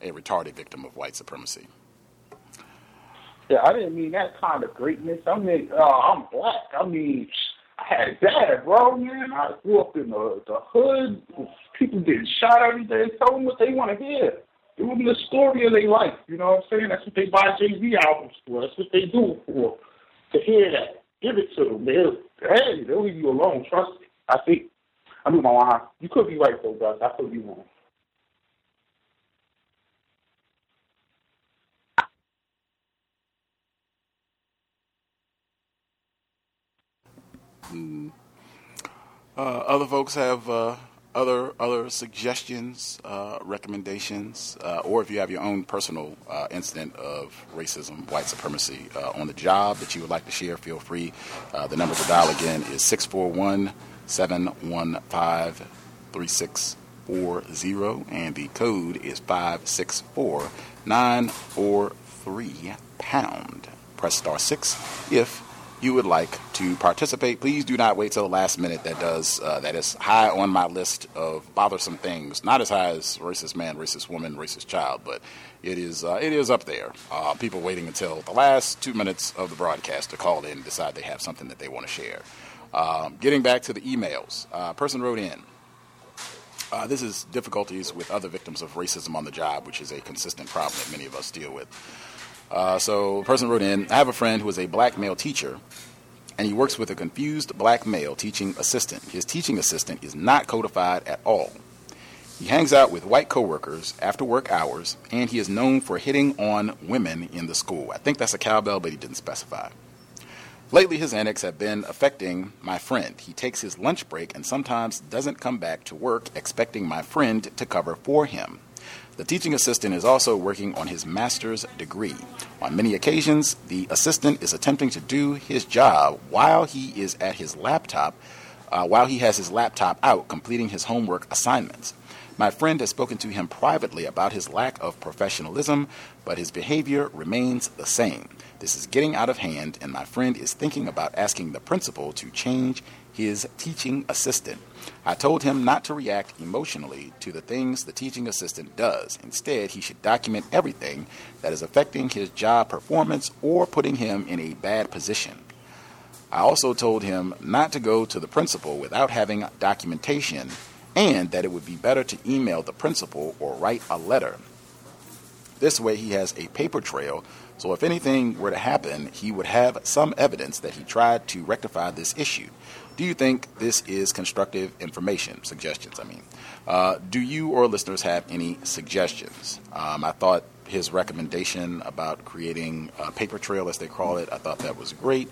a retarded victim of white supremacy. Yeah, I didn't mean that kind of greatness. I mean, uh, I'm black. I mean, I had dad, bro, man. I grew up in the, the hood. People getting shot every day. Tell them what they want to hear. Give them the story of their life. You know what I'm saying? That's what they buy Jay-Z albums for. That's what they do it for. To hear that. Give it to them. They'll, hey, they'll leave you alone. Trust me. I think, I mean, my line. You could be right, though, Gus. I could be wrong. Mm. Uh, other folks have uh, other other suggestions, uh, recommendations, uh, or if you have your own personal uh, incident of racism, white supremacy uh, on the job that you would like to share, feel free. the number to dial again is 641 715 3640, and the code is 564 943 pound. Press star 6 if you would like to participate, please do not wait till the last minute. That does uh, that is high on my list of bothersome things. Not as high as racist man, racist woman, racist child, but it is uh, it is up there. Uh, people waiting until the last two minutes of the broadcast to call in and decide they have something that they want to share. Um, getting back to the emails, uh, person wrote in. Uh, this is difficulties with other victims of racism on the job, which is a consistent problem that many of us deal with. Uh, so, person wrote in I have a friend who is a black male teacher, and he works with a confused black male teaching assistant. His teaching assistant is not codified at all. He hangs out with white coworkers after work hours, and he is known for hitting on women in the school. I think that's a cowbell, but he didn't specify. Lately, his antics have been affecting my friend. He takes his lunch break and sometimes doesn't come back to work, expecting my friend to cover for him. The teaching assistant is also working on his master's degree. On many occasions, the assistant is attempting to do his job while he is at his laptop, uh, while he has his laptop out completing his homework assignments. My friend has spoken to him privately about his lack of professionalism, but his behavior remains the same. This is getting out of hand, and my friend is thinking about asking the principal to change his teaching assistant. I told him not to react emotionally to the things the teaching assistant does. Instead, he should document everything that is affecting his job performance or putting him in a bad position. I also told him not to go to the principal without having documentation and that it would be better to email the principal or write a letter. This way, he has a paper trail, so if anything were to happen, he would have some evidence that he tried to rectify this issue. Do you think this is constructive information? Suggestions, I mean. Uh, do you or listeners have any suggestions? Um, I thought his recommendation about creating a paper trail, as they call it, I thought that was great.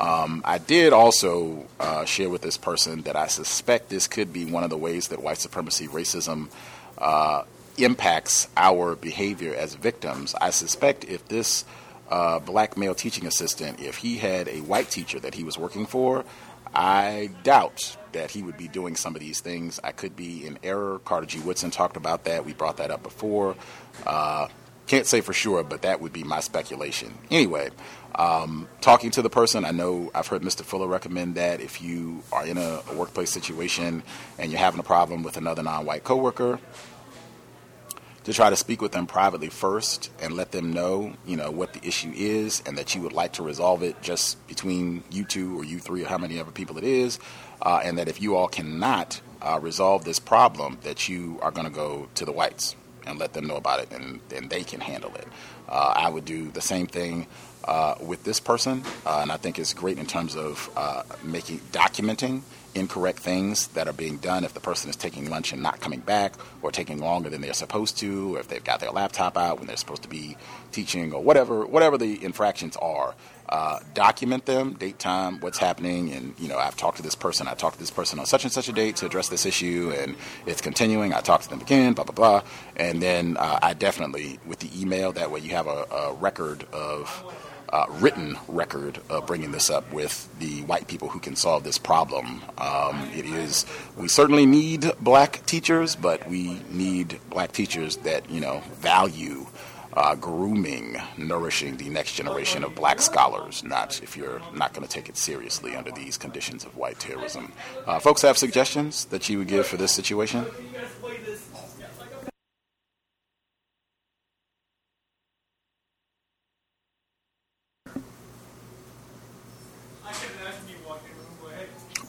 Um, I did also uh, share with this person that I suspect this could be one of the ways that white supremacy racism uh, impacts our behavior as victims. I suspect if this uh, black male teaching assistant, if he had a white teacher that he was working for, I doubt that he would be doing some of these things. I could be in error. Carter G. Woodson talked about that. We brought that up before. Uh, can't say for sure, but that would be my speculation. Anyway, um, talking to the person, I know I've heard Mr. Fuller recommend that if you are in a, a workplace situation and you're having a problem with another non-white coworker, to try to speak with them privately first and let them know, you know, what the issue is and that you would like to resolve it just between you two or you three or how many other people it is, uh, and that if you all cannot uh, resolve this problem, that you are going to go to the whites and let them know about it and, and they can handle it. Uh, I would do the same thing uh, with this person, uh, and I think it's great in terms of uh, making documenting incorrect things that are being done if the person is taking lunch and not coming back or taking longer than they're supposed to or if they've got their laptop out when they're supposed to be teaching or whatever whatever the infractions are uh, document them date time what's happening and you know i've talked to this person i talked to this person on such and such a date to address this issue and it's continuing i talked to them again blah blah blah. And then uh, i definitely with the email that way you have a, a record of uh, written record of bringing this up with the white people who can solve this problem. Um, it is we certainly need black teachers, but we need black teachers that you know value. Uh, grooming, nourishing the next generation of black scholars, not if you're not going to take it seriously under these conditions of white terrorism. Uh, folks have suggestions that you would give for this situation?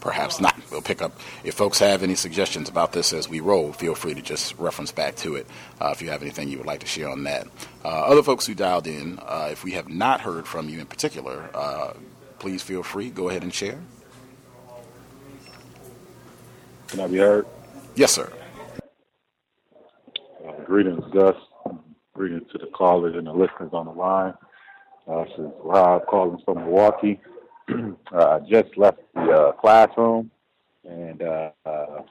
Perhaps not. We'll pick up. If folks have any suggestions about this as we roll, feel free to just reference back to it uh, if you have anything you would like to share on that. Uh, other folks who dialed in, uh, if we have not heard from you in particular, uh, please feel free. Go ahead and share. Can I be heard? Yes, sir. Uh, greetings, Gus. Greetings to the callers and the listeners on the line. Uh, this is Rob calling from Milwaukee. uh, just left the uh, classroom and uh, uh,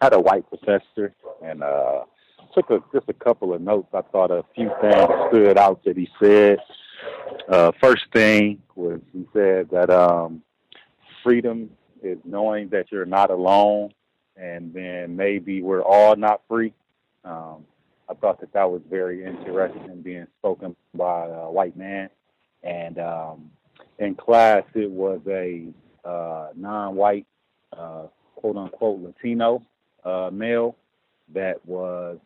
had a white professor and uh, took a, just a couple of notes. I thought a few things stood out that he said. Uh, first thing was he said that um, freedom is knowing that you're not alone, and then maybe we're all not free. Um, I thought that that was very interesting being spoken by a white man, and um, in class it was a uh, non-white, uh, quote unquote Latino uh, male that was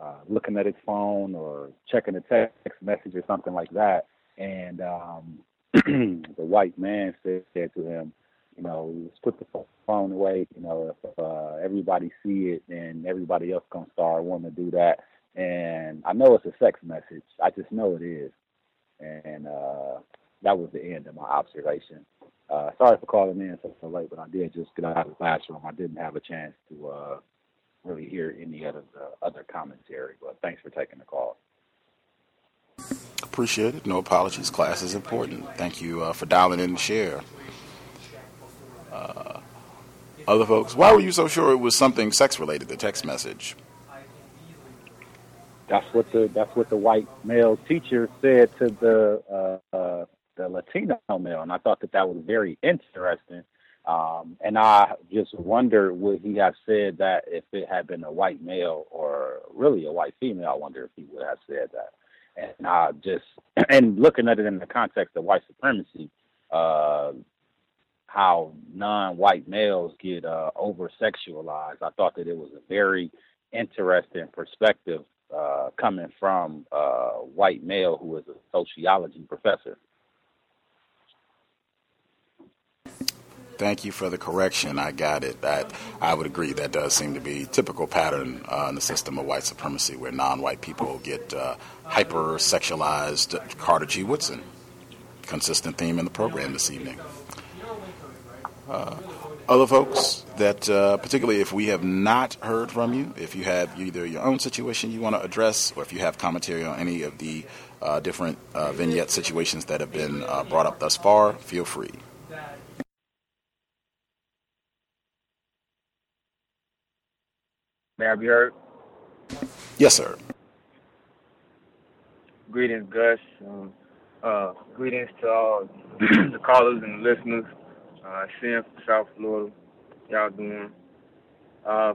uh, looking at his phone or checking a text message or something like that, and um, the white man said, said to him, you know, just put the phone away. You know, if uh, everybody see it, then everybody else gonna start wanting to do that. And I know it's a sex message. I just know it is. And uh, that was the end of my observation. Uh, sorry for calling in so, so late, but I did just get out of the classroom. I didn't have a chance to uh, really hear any other uh, other commentary. But thanks for taking the call. Appreciate it. No apologies. Class is important. Thank you uh, for dialing in and share. Uh, other folks, why were you so sure it was something sex related? The text message. That's what the that's what the white male teacher said to the uh, the Latino male, and I thought that that was very interesting. Um, and I just wonder would he have said that if it had been a white male or really a white female? I wonder if he would have said that. And I just and looking at it in the context of white supremacy, uh, how non-white males get uh, over sexualized. I thought that it was a very interesting perspective uh, coming from a white male who is a sociology professor. Thank you for the correction. I got it. That I would agree. That does seem to be typical pattern uh, in the system of white supremacy, where non-white people get uh, hyper sexualized. Carter G. Woodson, consistent theme in the program this evening. Uh, other folks that, uh, particularly if we have not heard from you, if you have either your own situation you want to address, or if you have commentary on any of the uh, different uh, vignette situations that have been uh, brought up thus far, feel free. May I be heard? Yes, sir. Greetings, Gus. Um, uh, greetings to all the callers and the listeners. Uh, Sam from South Florida. Y'all doing? Uh,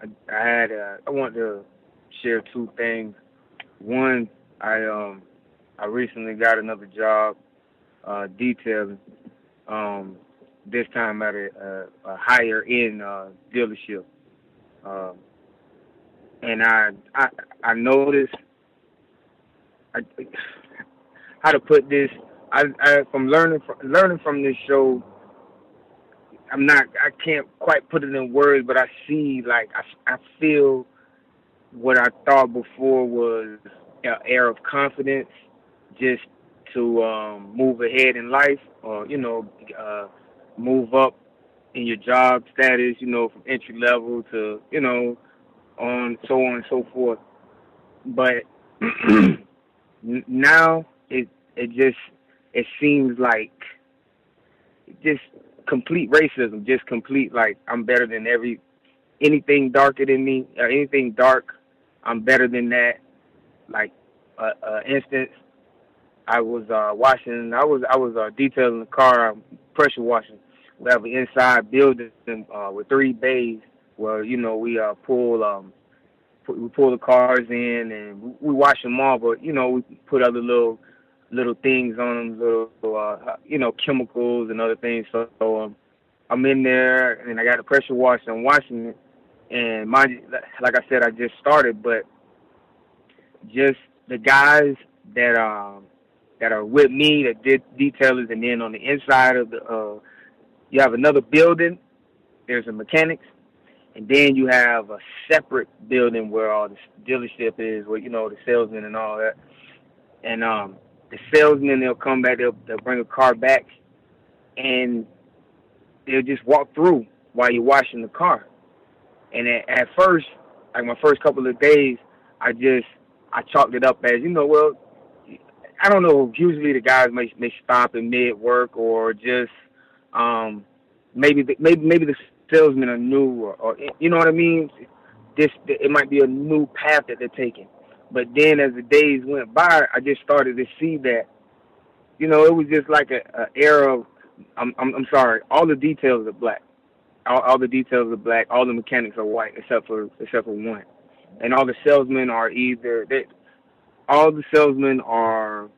I, I had uh, I want to share two things. One, I um I recently got another job uh, detailing. Um, this time at a, a, a higher end uh, dealership. Um, and I I I noticed I, how to put this. I, I from learning from learning from this show. I'm not. I can't quite put it in words, but I see like I I feel what I thought before was an air of confidence, just to um, move ahead in life, or you know, uh, move up in your job status, you know, from entry level to, you know, on so on and so forth. But now it it just it seems like just complete racism, just complete like I'm better than every anything darker than me or anything dark, I'm better than that. Like uh, uh instance, I was uh washing I was I was uh detailing the car, pressure washing we have an inside building uh, with three bays where you know we uh, pull um we pull the cars in and we wash them all, but you know we put other little little things on them, little uh, you know chemicals and other things. So, so um, I'm in there and I got a pressure washer. I'm washing it, and you, like I said, I just started, but just the guys that um that are with me, that did detailers, and then on the inside of the uh you have another building. There's a mechanics, and then you have a separate building where all the dealership is, where you know the salesmen and all that. And um, the salesmen they'll come back, they'll they'll bring a car back, and they'll just walk through while you're washing the car. And at, at first, like my first couple of days, I just I chalked it up as you know, well, I don't know. Usually the guys may may stop in mid work or just um, maybe the, maybe maybe the salesmen are new, or, or you know what I mean. This it might be a new path that they're taking. But then as the days went by, I just started to see that, you know, it was just like a, a era of, I'm, I'm, I'm sorry, all the details are black. All, all the details are black. All the mechanics are white, except for except for one. And all the salesmen are either they, all the salesmen are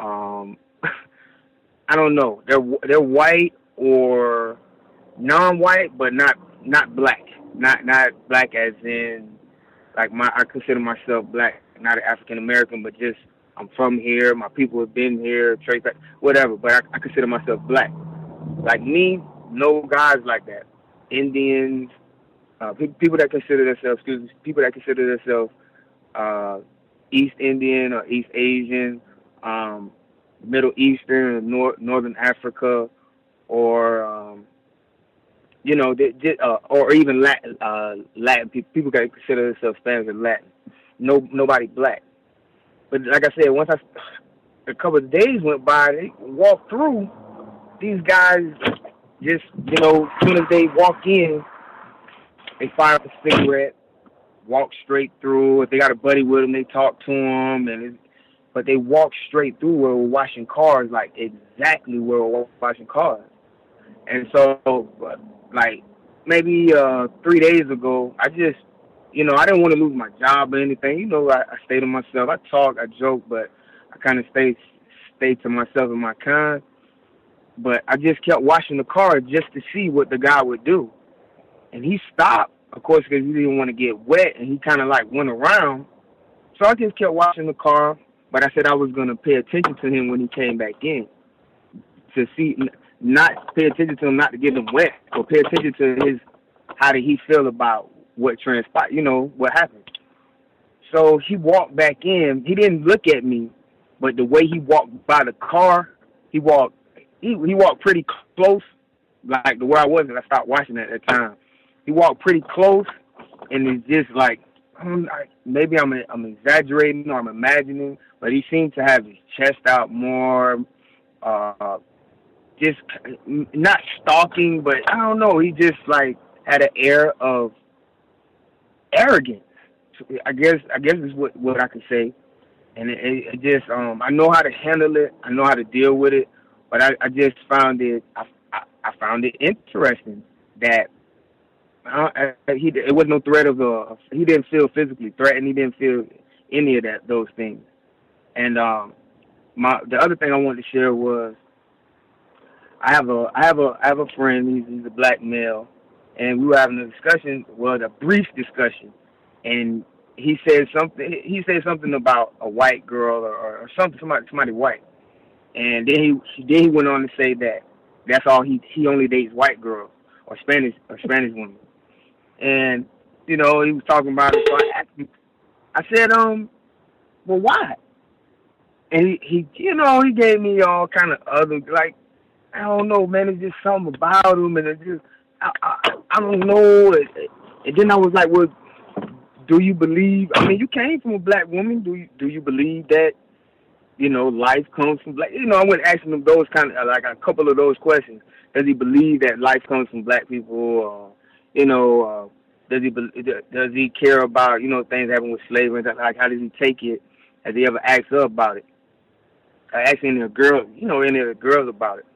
um, I don't know. They're they're white or non-white, but not not black. Not not black as in like my I consider myself black, not an African American, but just I'm from here. My people have been here, trace back, whatever. But I, I consider myself black. Like me, no guys like that. Indians, uh, pe- people that consider themselves, excuse me, people that consider themselves uh, East Indian or East Asian, um, Middle Eastern, Nor- Northern Africa, or um, you know, they, uh, or even Latin, uh, Latin people, people that consider themselves Spanish or Latin. No, nobody black. But like I said, once I, a couple of days went by, they walked through. These guys just, you know, as soon as they walk in, they fire up a cigarette, walk straight through. If they got a buddy with them, they talk to them, and it, but they walk straight through where we're washing cars, like exactly where we're washing cars. And so, like maybe uh three days ago, I just, you know, I didn't want to lose my job or anything. You know, I, I stay to myself. I talk, I joke, but I kind of stay stay to myself and my kind. But I just kept washing the car just to see what the guy would do, and he stopped, of course, because he didn't want to get wet, and he kind of like went around. So I just kept washing the car, but I said I was gonna pay attention to him when he came back in to see, not pay attention to him, not to get him wet, or pay attention to his how did he feel about what transpired, you know, what happened. So he walked back in. He didn't look at me, but the way he walked by the car, he walked he he walked pretty close, like the where I was, and I stopped watching at that time. He walked pretty close, and it's just like I'm, maybe I'm I'm exaggerating or I'm imagining, but he seemed to have his chest out more, uh, just not stalking, but I don't know. He just like had an air of arrogance. I guess I guess is what what I could say, and it, it just um I know how to handle it. I know how to deal with it, but I, I just found it I, I, I found it interesting that uh, he it was no threat of the he didn't feel physically threatened. He didn't feel any of that those things. And um my the other thing I wanted to share was I have a I have a I have a friend. He's he's a black male, and we were having a discussion. Well, a brief discussion, and he said something. He said something about a white girl or, or something somebody somebody white, and then he then he went on to say that that's all he he only dates white girls or Spanish or Spanish women, and you know he was talking about it. So I asked him. I said, um, well, why? And he, he you know he gave me all kind of other like I don't know, man. It's just something about him, and it just I I, I don't know. And, then I was like, well, do you believe? I mean, you came from a black woman. Do you do you believe that? You know, life comes from black. You know, I went asking him those kind of like a couple of those questions. Does he believe that life comes from black people? Or, you know, uh, does he does he care about you know things happening with slavery? And like, how does he take it? Has he ever asked her about it? I asked any of the girls, you know, any of the girls about it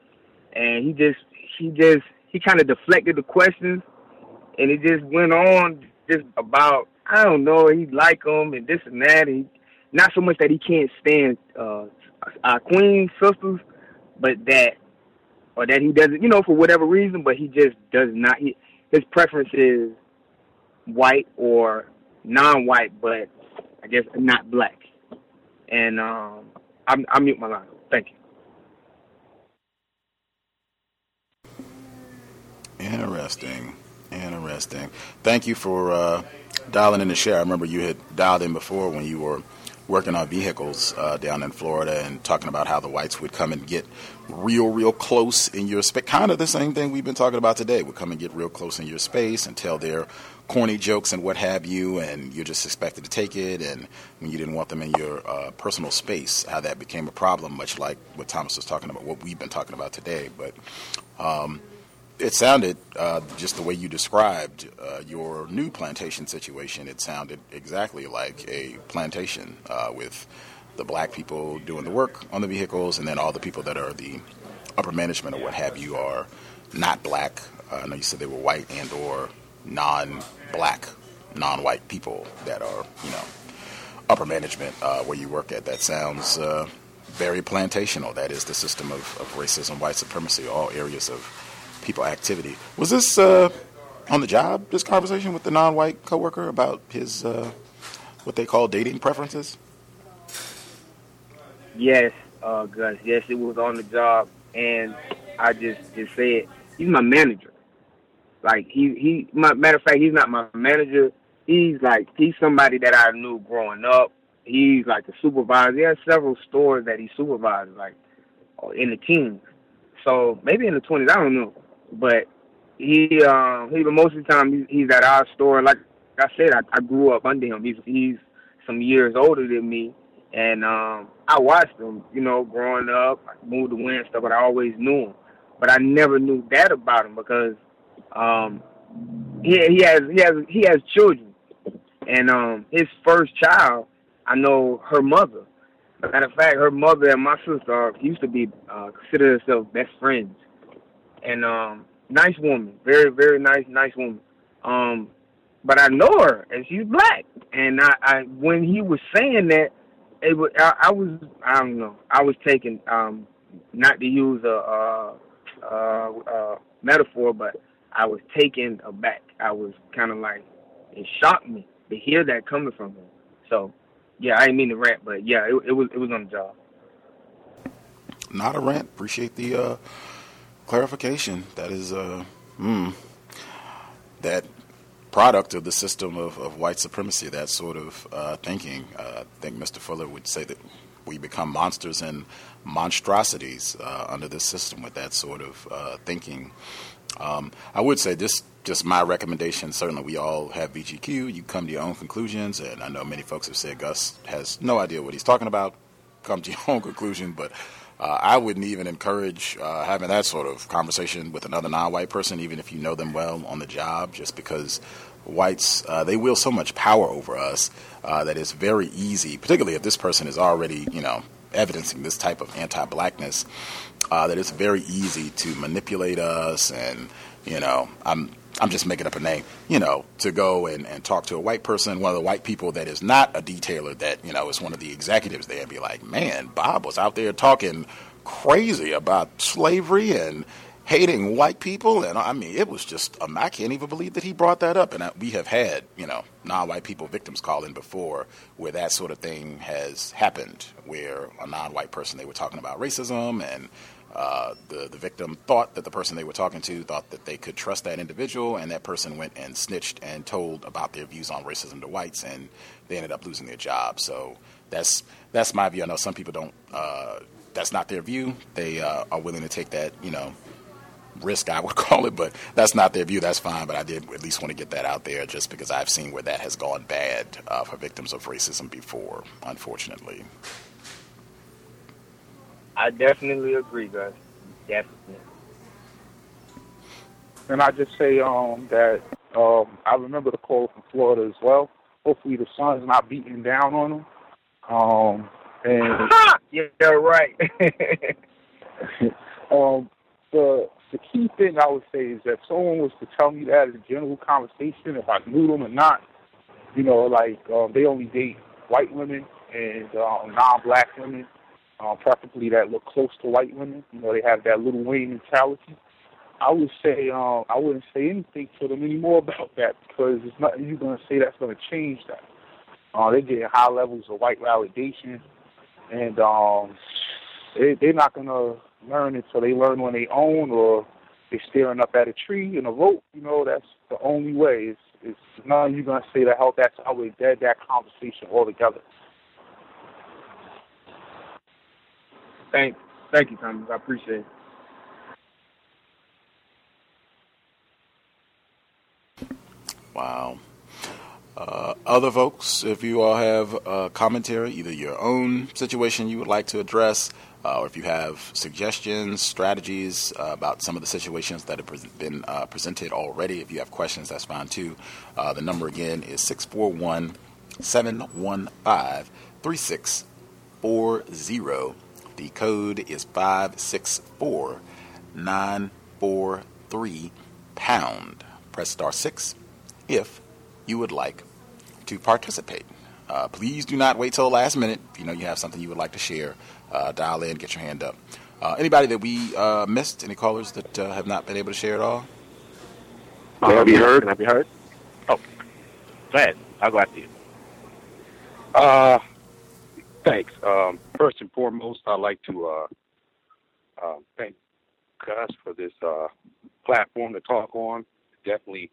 and he just he just he kind of deflected the questions, and it just went on just about I don't know he like him and this and that. And not so much that he can't stand uh, our queen sisters, but that or that he doesn't you know for whatever reason, but he just does not. He, his preference is white or non-white, but I guess not black. And um, I'm, I mute my line. Thank you. Interesting. Interesting. Thank you for uh, dialing in to share. I remember you had dialed in before when you were working on vehicles uh, down in Florida and talking about how the whites would come and get real, real close in your space. Kind of the same thing we've been talking about today. Would come and get real close in your space and tell their corny jokes and what have you, and you're just expected to take it. And when you didn't want them in your uh, personal space, how that became a problem, much like what Thomas was talking about, what we've been talking about today. But um, it sounded uh, just the way you described uh, your new plantation situation. It sounded exactly like a plantation uh, with the black people doing the work on the vehicles, and then all the people that are the upper management or what have you are not black. Uh, I know you said they were white and or non-black, non-white people that are you know upper management uh, where you work at. That sounds uh, very plantational. That is the system of, of racism, white supremacy, all areas of people activity. Was this uh, on the job? This conversation with the non-white coworker about his uh, what they call dating preferences? Yes, uh, Gus. Yes, it was on the job, and I just just said he's my manager. Like he he. My, matter of fact, he's not my manager. He's like he's somebody that I knew growing up. He's like a supervisor. He has several stores that he supervises, like in the teens. So maybe in the twenties, I don't know. But he um he but most of the time he's, at our store. Like I said, I, I grew up under him. He's he's some years older than me, and um I watched him, you know, growing up, moved to stuff, but I always knew him. But I never knew that about him because um he he has he has he has children, and um his first child, I know her mother. Matter of fact, her mother and my sister used to be uh, consider themselves best friends, and um nice woman, very very nice nice woman. Um, but I know her and she's black, and I, I when he was saying that it was, I, I was, I don't know, I was taking, um, not to use a, uh, uh, metaphor, but I was taken aback. I was kind of like, it shocked me to hear that coming from him. So, yeah, I didn't mean to rant, but yeah, it, it was, it was on the job. Not a rant. Appreciate the uh, clarification. That is, uh, mm, that product of the system of, of white supremacy, that sort of uh, thinking. Uh, I think Mr. Fuller would say that we become monsters and monstrosities uh, under this system with that sort of uh, thinking. Um, I would say this just my recommendation. Certainly, we all have VGQ. You come to your own conclusions, and I know many folks have said Gus has no idea what he's talking about. Come to your own conclusion, but uh, I wouldn't even encourage uh, having that sort of conversation with another non-white person, even if you know them well on the job, just because whites uh, they wield so much power over us uh, that it's very easy, particularly if this person is already, you know, evidencing this type of anti-blackness, uh, that it's very easy to manipulate us, and you know, I'm I'm just making up a name, you know, to go and, and talk to a white person, one of the white people that is not a detailer that, you know, is one of the executives there and be like, man, Bob was out there talking crazy about slavery and hating white people. And I mean, it was just, um, I can't even believe that he brought that up. And I, we have had, you know, non white people victims call in before where that sort of thing has happened, where a non white person, they were talking about racism and uh, the, the victim thought that the person they were talking to thought that they could trust that individual, and that person went and snitched and told about their views on racism to whites, and they ended up losing their job. So that's that's my view. I know some people don't. Uh, that's not their view. They uh, are willing to take that, you know, risk, I would call it, but that's not their view. That's fine. But I did at least want to get that out there just because I've seen where that has gone bad uh, for victims of racism before, unfortunately. I definitely agree, Gus. Definitely. And I just say um, that um, I remember the call from Florida as well. Hopefully the sun's not beating down on them. Um, and yeah, right. um, the the key thing I would say is that if someone was to tell me that in a general conversation, if I knew them or not, you know, like um, they only date white women and um, non-black women, uh, preferably that look close to white women. You know, they have that Lil Wayne mentality. I would say um, I wouldn't say anything to them anymore about that because it's nothing you're to say that's to change that. Uh, they're getting high levels of white validation, and um, they, they're not to learn until they learn on their own or they're staring up at a tree and a rope. You know, that's the only way. It's, it's nothing you're to say that help. That's how we dead that conversation altogether. Thank, thank you, Thomas. I appreciate it. Wow. Uh, other folks, if you all have uh, commentary, either your own situation you would like to address, uh, or if you have suggestions, strategies uh, about some of the situations that have been uh, presented already, if you have questions, that's fine too. Uh, the number again is 641 715 3640. The code is 564943 pound. Press star 6 if you would like to participate. Uh, please do not wait till the last minute. If you know you have something you would like to share, uh, dial in, get your hand up. Uh, anybody that we uh, missed? Any callers that uh, have not been able to share at all? Can I be heard? Can I be heard? Oh, go ahead. I'll go after you. Uh, thanks. Um, first and foremost, I'd like to uh, uh, thank Gus for this uh, platform to talk on. Definitely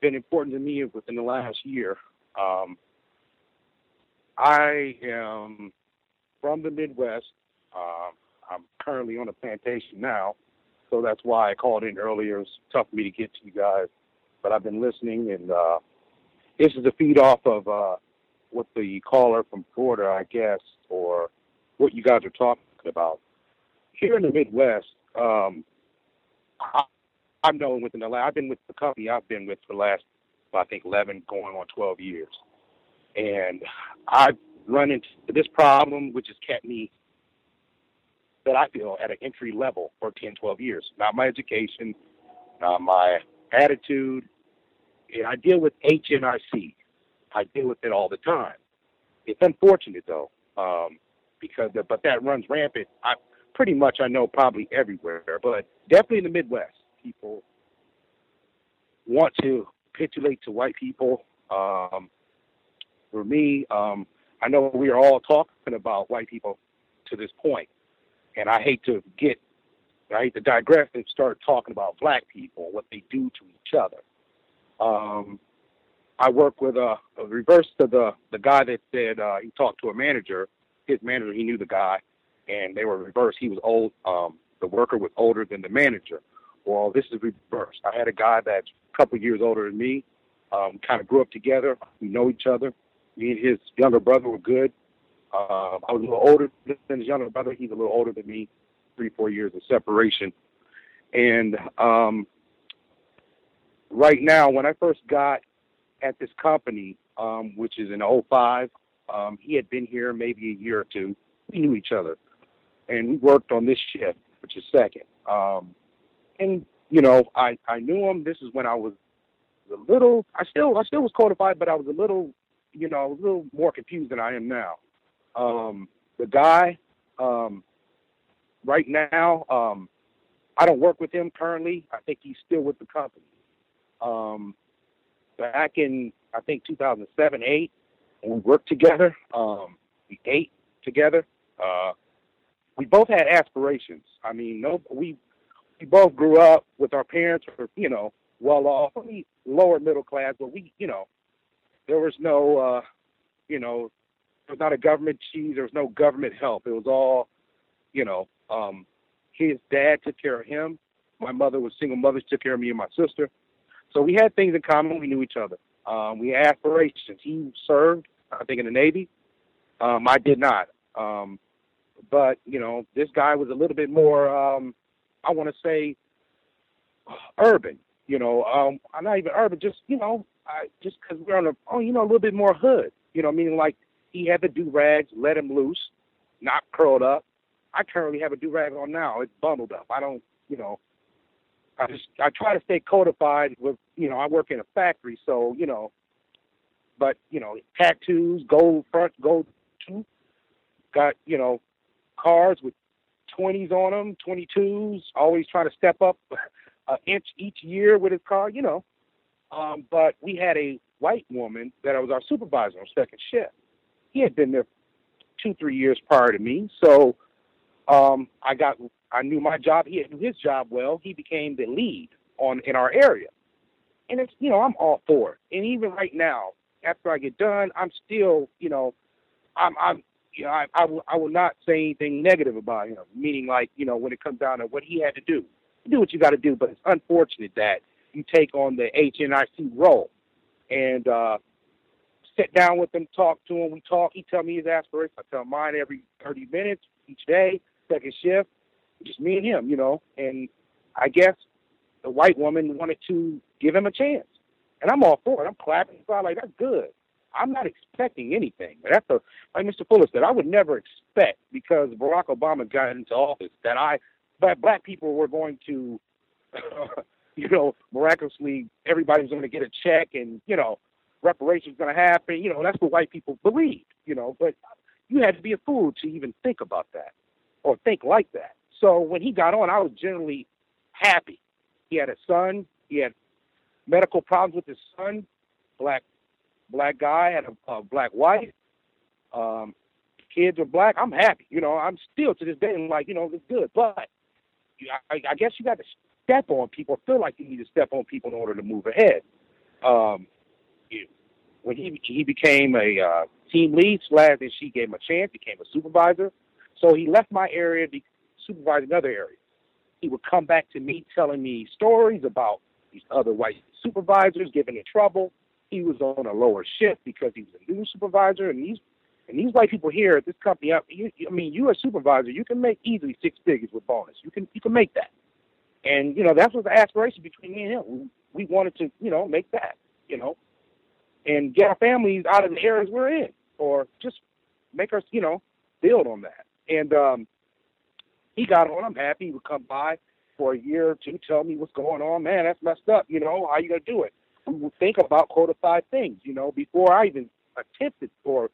been important to me within the last year. Um, I am from the Midwest. Um, I'm currently on a plantation now, so that's why I called in earlier. It's tough for me to get to you guys, but I've been listening, and uh, this is a feed off of uh, what the caller from Florida, I guess, or what you guys are talking about. Here in the Midwest, um, I, I'm known within the last, I've been with the company I've been with for the last, I think, 11 going on 12 years. And I've run into this problem, which has kept me, that I feel, at an entry level for 10, 12 years. Not my education, not my attitude. And I deal with HNIC. I deal with it all the time. It's unfortunate though, um, because but that runs rampant. I pretty much I know probably everywhere, but definitely in the Midwest, people want to capitulate to white people. Um, for me, um, I know we are all talking about white people to this point, and I hate to get, I hate to digress and start talking about black people, what they do to each other. Um, I work with a, a reverse to the the guy that said uh, he talked to a manager. His manager, he knew the guy, and they were reversed. He was old. Um, the worker was older than the manager. Well, this is reversed. I had a guy that's a couple years older than me. Um, kind of grew up together. We know each other. Me and his younger brother were good. Um, I was a little older than his younger brother. He's a little older than me, three, four years of separation. And um, right now, when I first got at this company, um, which is in 05. Um, he had been here maybe a year or two. We knew each other, and we worked on this shift, which is second. Um, and you know, I I knew him. This is when I was a little. I still I still was codified, but I was a little, you know, a little more confused than I am now. Um, the guy, um, right now, um, I don't work with him currently. I think he's still with the company. Um, back in I think 2007, eight, and we worked together. Um, we ate together. Uh, we both had aspirations. I mean, no, we we both grew up with our parents, were you know well off, I lower middle class, but we you know there was no uh, you know there was not a government cheese. There was no government help. It was all you know. Um, his dad took care of him. My mother was single mother. She took care of me and my sister. So we had things in common. We knew each other. Um, we had aspirations. He served, I think, in the Navy. Um, I did not. Um, but you know, this guy was a little bit more. Um, I want to say urban. You know, um, I'm not even urban. Just you know, I, just because we're on a oh, you know, a little bit more hood. You know, meaning like he had the do rags, let him loose, not curled up. I currently have a do rag on now. It's bundled up. I don't, you know, I just I try to stay codified with you know I work in a factory, so you know, but you know tattoos, gold front, gold tooth, got you know cars with 20s on them, 22s, always trying to step up an inch each year with his car, you know. Um, but we had a white woman that was our supervisor on second shift. He had been there two, three years prior to me, so um, I got I knew my job. He knew his job well. He became the lead on in our area, and it's you know I'm all for it. And even right now, after I get done, I'm still you know I'm I'm you know I will, I will not say anything negative about him. Meaning like you know when it comes down to what he had to do, do what you got to do. But it's unfortunate that you take on the HNIC role and uh, sit down with him, talk to him. We talk. He tell me his aspirations. I tell mine every 30 minutes each day, second shift just me and him, you know. And I guess the white woman wanted to give him a chance, and I'm all for it. I'm clapping, so I'm like, that's good. I'm not expecting anything, but that's a like Mr. Fuller said. I would never expect because Barack Obama got into office that I that black people were going to, you know, miraculously everybody's going to get a check and you know reparations going to happen. You know, that's what white people believed. You know, but you had to be a fool to even think about that or think like that. So when he got on, I was generally happy. He had a son. He had medical problems with his son. Black black guy had a, a black wife. Um, kids are black. I'm happy. You know, I'm still to this day I'm like, you know, it's good. But I, I guess you got to step on people. Feel like you need to step on people in order to move ahead. Um, you, when he he became a uh, team lead, slash, and she gave him a chance, became a supervisor. So he left my area to supervise another area. He would come back to me telling me stories about these other white supervisors giving him trouble. He was on a lower shift because he was a new supervisor, and these and these white people here at this company, I, you, I mean, you're a supervisor, you can make easily six figures with bonus. You can you can make that, and you know that was the aspiration between me and him. We, we wanted to, you know, make that, you know, and get our families out of the areas we're in, or just make us, you know, build on that. And um, he got on. I'm happy. He would come by for a year or two, tell me what's going on. Man, that's messed up. You know, how you gonna do it? We think about codified things. You know, before I even attempted or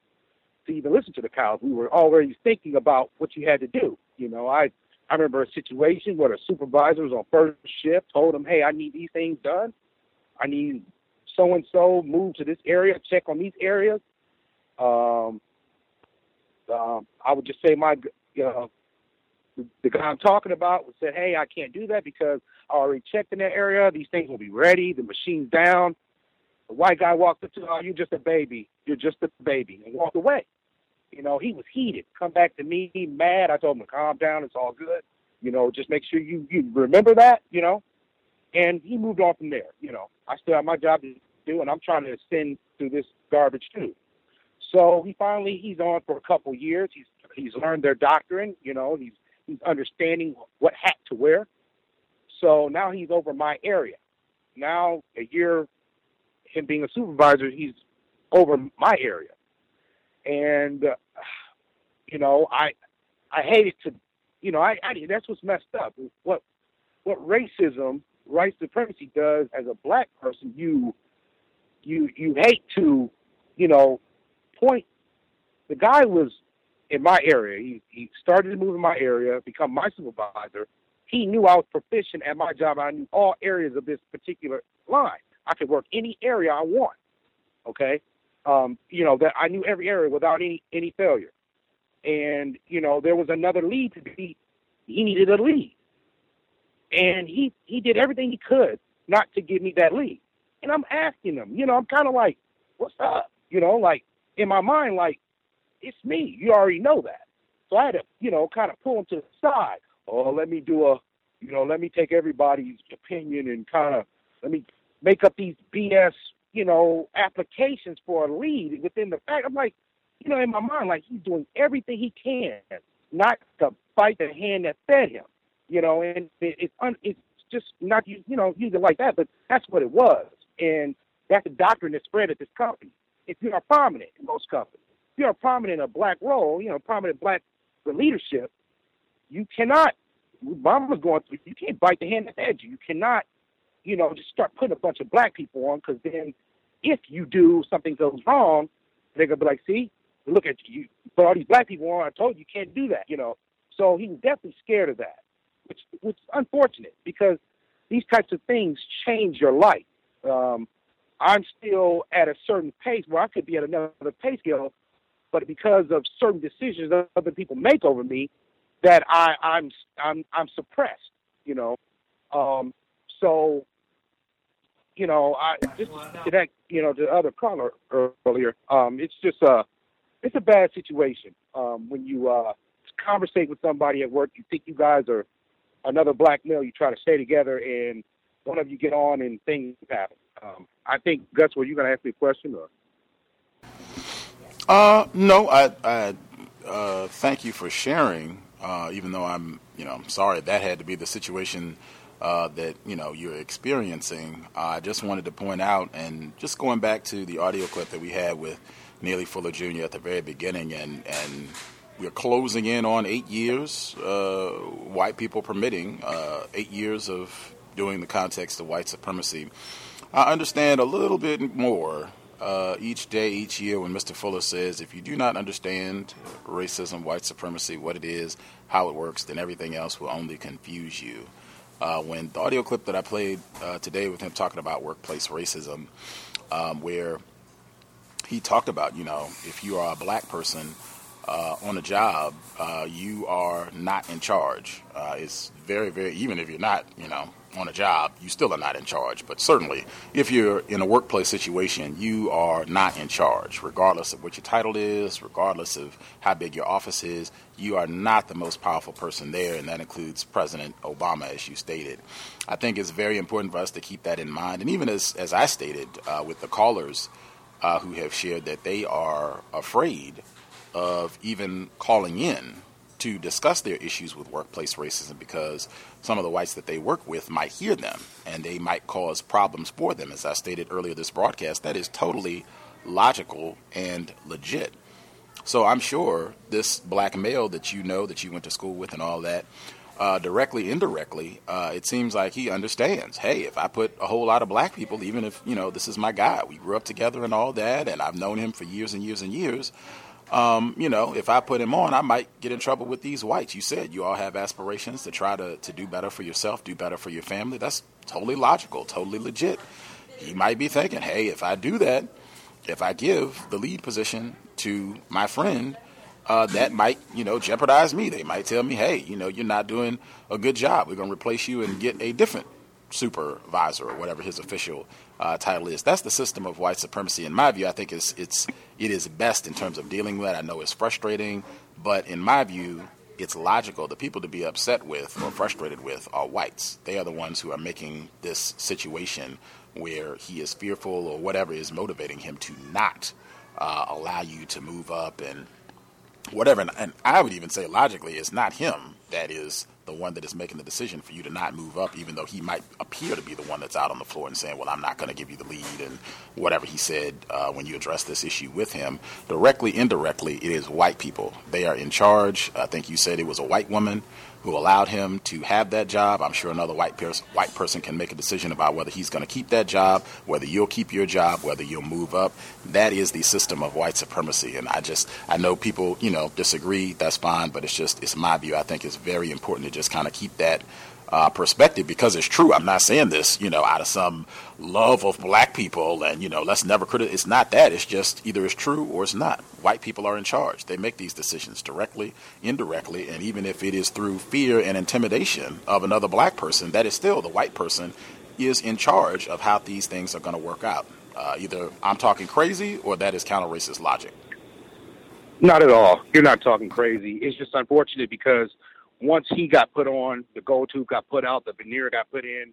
to even listen to the COWS, we were already thinking about what you had to do. You know, I I remember a situation where the supervisor was on first shift, told him, "Hey, I need these things done. I need so and so move to this area, check on these areas." Um, um, I would just say my, you know, the, guy I'm talking about said, "Hey, I can't do that because I already checked in that area. These things will be ready. The machine's down." The white guy walked up to, "Oh, you're just a baby. You're just a baby," and walked away. You know, he was heated. Come back to me mad. I told him to calm down. It's all good. You know, just make sure you you remember that. You know, and he moved on from there. You know, I still have my job to do, and I'm trying to ascend through this garbage too. So he finally he's on for a couple years. He's he's learned their doctrine. You know, he's he's understanding what hat to wear. So now he's over my area. Now a year, him being a supervisor, he's over my area, and uh, you know I I hated to, you know I, I that's what's messed up. What what racism, white supremacy does as a black person, you you you hate to, you know, point. The guy was in my area. He he started to move in my area, become my supervisor. He knew I was proficient at my job. I knew all areas of this particular line. I could work any area I want. Okay, um, you know that I knew every area without any any failure. And you know there was another lead to be. He needed a lead, and he he did everything he could not to give me that lead. And I'm asking him, you know, I'm kind of like, what's up? You know, like in my mind, like it's me. You already know that. So I had to, you know, kind of pull him to the side. Oh, let me do a, you know, let me take everybody's opinion and kind of let me make up these BS, you know, applications for a lead within the fact. I'm like, you know, in my mind, like he's doing everything he can not to fight the hand that fed him, you know, and it, it's un, it's just not you know use it like that, but that's what it was, and that's the doctrine that spread at this company. If you are prominent in most companies, if you're prominent in a black role, you know, prominent black leadership, you cannot. Obama's going through. You can't bite the hand that fed you. You cannot, you know, just start putting a bunch of black people on because then, if you do something goes wrong, they're gonna be like, see, look at you, put all these black people on. I told you, you can't do that. You know, so he was definitely scared of that, which which is unfortunate because these types of things change your life. Um, I'm still at a certain pace where I could be at another pay scale, but because of certain decisions that other people make over me, that I, I'm I'm I'm suppressed. You know, um, so you know, I just to that you know the other caller earlier. Um, it's just a it's a bad situation um, when you uh, conversate with somebody at work. You think you guys are another black male. You try to stay together, and one of you get on, and things happen. Um, I think Gus, were you going to ask me a question or? Uh, no, I, I uh, thank you for sharing. Uh, even though I'm, you know, I'm sorry that had to be the situation uh, that you know you're experiencing. I just wanted to point out, and just going back to the audio clip that we had with Neely Fuller Jr. at the very beginning, and and we're closing in on eight years, uh, white people permitting uh, eight years of doing the context of white supremacy. I understand a little bit more uh, each day, each year, when Mr. Fuller says, if you do not understand racism, white supremacy, what it is, how it works, then everything else will only confuse you. Uh, when the audio clip that I played uh, today with him talking about workplace racism, um, where he talked about, you know, if you are a black person uh, on a job, uh, you are not in charge. Uh, it's very, very, even if you're not, you know, on a job, you still are not in charge. But certainly, if you're in a workplace situation, you are not in charge, regardless of what your title is, regardless of how big your office is. You are not the most powerful person there, and that includes President Obama, as you stated. I think it's very important for us to keep that in mind. And even as, as I stated uh, with the callers uh, who have shared that they are afraid of even calling in to discuss their issues with workplace racism because some of the whites that they work with might hear them and they might cause problems for them. As I stated earlier this broadcast, that is totally logical and legit. So I'm sure this black male that you know that you went to school with and all that, uh, directly, indirectly, uh, it seems like he understands. Hey, if I put a whole lot of black people, even if you know this is my guy, we grew up together and all that, and I've known him for years and years and years um, you know, if I put him on, I might get in trouble with these whites. You said you all have aspirations to try to, to do better for yourself, do better for your family. That's totally logical, totally legit. He might be thinking, hey, if I do that, if I give the lead position to my friend, uh, that might, you know, jeopardize me. They might tell me, hey, you know, you're not doing a good job. We're going to replace you and get a different supervisor or whatever his official uh, title is. That's the system of white supremacy. In my view, I think it's it's it is best in terms of dealing with it. I know it's frustrating, but in my view, it's logical. The people to be upset with or frustrated with are whites. They are the ones who are making this situation where he is fearful or whatever is motivating him to not uh, allow you to move up and whatever. And, and I would even say logically, it's not him that is the one that is making the decision for you to not move up, even though he might appear to be the one that's out on the floor and saying, "Well, I'm not going to give you the lead," and whatever he said uh, when you address this issue with him. Directly, indirectly, it is white people. They are in charge. I think you said it was a white woman who allowed him to have that job. I'm sure another white, pers- white person can make a decision about whether he's going to keep that job, whether you'll keep your job, whether you'll move up. That is the system of white supremacy. And I just, I know people, you know, disagree. That's fine, but it's just, it's my view. I think it's very important to just kind of keep that uh, perspective because it's true. I'm not saying this, you know, out of some love of black people and, you know, let's never criticize. It's not that. It's just either it's true or it's not. White people are in charge. They make these decisions directly, indirectly, and even if it is through fear and intimidation of another black person, that is still the white person is in charge of how these things are going to work out. Uh, either I'm talking crazy or that is counter racist logic. Not at all. You're not talking crazy. It's just unfortunate because once he got put on, the gold tooth got put out, the veneer got put in,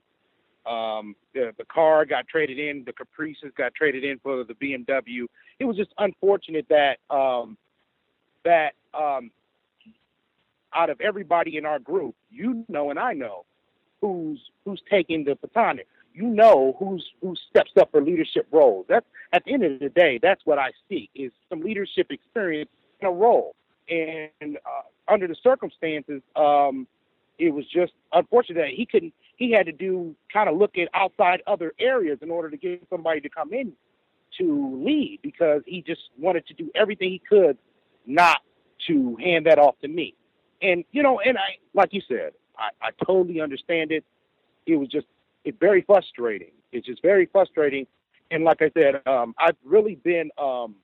um, the the car got traded in, the Caprices got traded in for the BMW. It was just unfortunate that um, that um, out of everybody in our group, you know and I know who's who's taking the baton. You know who's who steps up for leadership roles. That's at the end of the day, that's what I seek is some leadership experience in a role. And uh, under the circumstances, um, it was just unfortunate that he couldn't. He had to do kind of look at outside other areas in order to get somebody to come in to lead because he just wanted to do everything he could not to hand that off to me. And you know, and I like you said, I, I totally understand it. It was just it's very frustrating. It's just very frustrating. And like I said, um, I've really been um,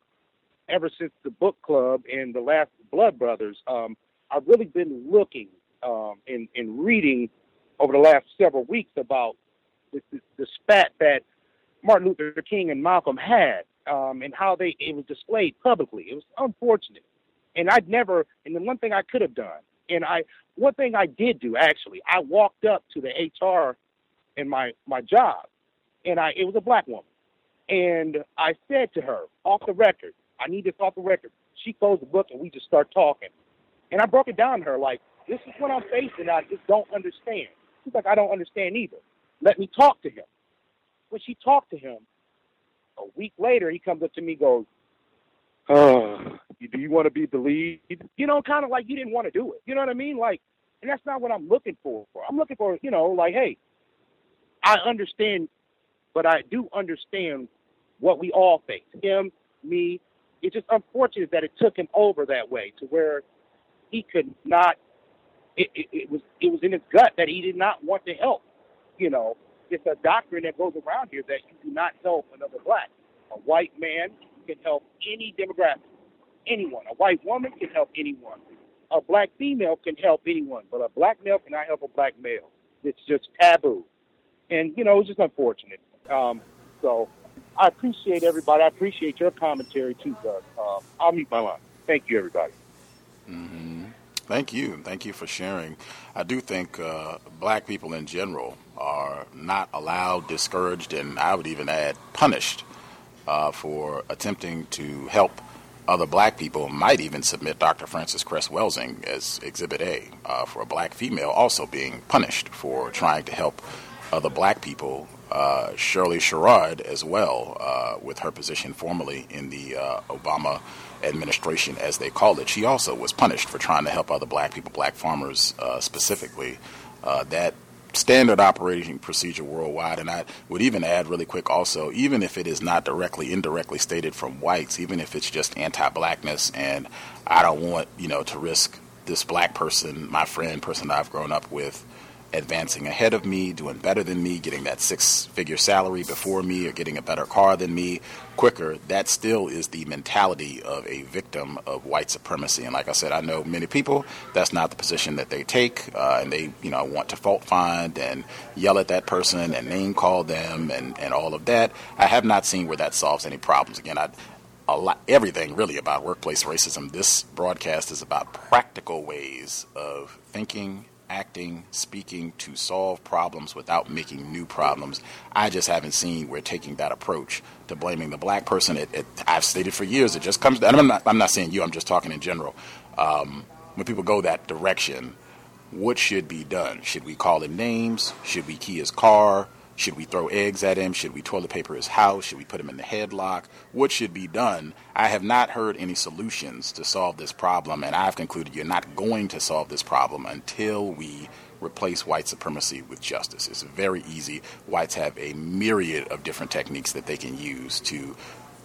ever since the book club and the last Blood Brothers. Um, I've really been looking um, and, and reading over the last several weeks about the, the, spat that Martin Luther King and Malcolm had um, and how they it was displayed publicly. It was unfortunate, and I'd never. And the one thing I could have done, and I one thing I did do actually, I walked up to the HR in my my job, and I it was a black woman, and I said to her off the record, I need this off the record. She closed the book and we just start talking. And I broke it down to her like, this is what I'm facing. I just don't understand. She's like, I don't understand either. Let me talk to him. When she talked to him, a week later, he comes up to me, goes, "Oh, do you want to be the lead?" You know, kind of like you didn't want to do it. You know what I mean? Like, and that's not what I'm looking for. I'm looking for, you know, like, hey, I understand, but I do understand what we all face. Him, me. It's just unfortunate that it took him over that way to where he could not. It, it, it was it was in his gut that he did not want to help. You know, it's a doctrine that goes around here that you do not help another black. A white man can help any demographic, anyone. A white woman can help anyone. A black female can help anyone, but a black male cannot help a black male. It's just taboo, and you know it's just unfortunate. Um, so I appreciate everybody. I appreciate your commentary too, Doug. Um, I'll mute my line. Thank you, everybody. Mm-hmm. Thank you. Thank you for sharing. I do think uh, black people in general are not allowed, discouraged, and I would even add punished uh, for attempting to help other black people. Might even submit Dr. Frances Cress Welsing as Exhibit A uh, for a black female also being punished for trying to help other black people. Uh, Shirley Sherrod as well, uh, with her position formerly in the uh, Obama administration, as they called it. She also was punished for trying to help other black people, black farmers uh, specifically. Uh, that standard operating procedure worldwide. And I would even add really quick also, even if it is not directly, indirectly stated from whites, even if it's just anti blackness and I don't want, you know, to risk this black person, my friend, person I've grown up with, advancing ahead of me, doing better than me, getting that six figure salary before me, or getting a better car than me quicker, that still is the mentality of a victim of white supremacy. And like I said, I know many people, that's not the position that they take, uh, and they, you know, want to fault find and yell at that person and name call them and, and all of that. I have not seen where that solves any problems. Again, I, a lot, everything really about workplace racism. This broadcast is about practical ways of thinking acting, speaking to solve problems without making new problems. I just haven't seen we're taking that approach to blaming the black person. It, it, I've stated for years, it just comes, and I'm not, I'm not saying you, I'm just talking in general. Um, when people go that direction, what should be done? Should we call him names? Should we key his car? Should we throw eggs at him? Should we toilet paper his house? Should we put him in the headlock? What should be done? I have not heard any solutions to solve this problem, and I've concluded you're not going to solve this problem until we replace white supremacy with justice. It's very easy. Whites have a myriad of different techniques that they can use to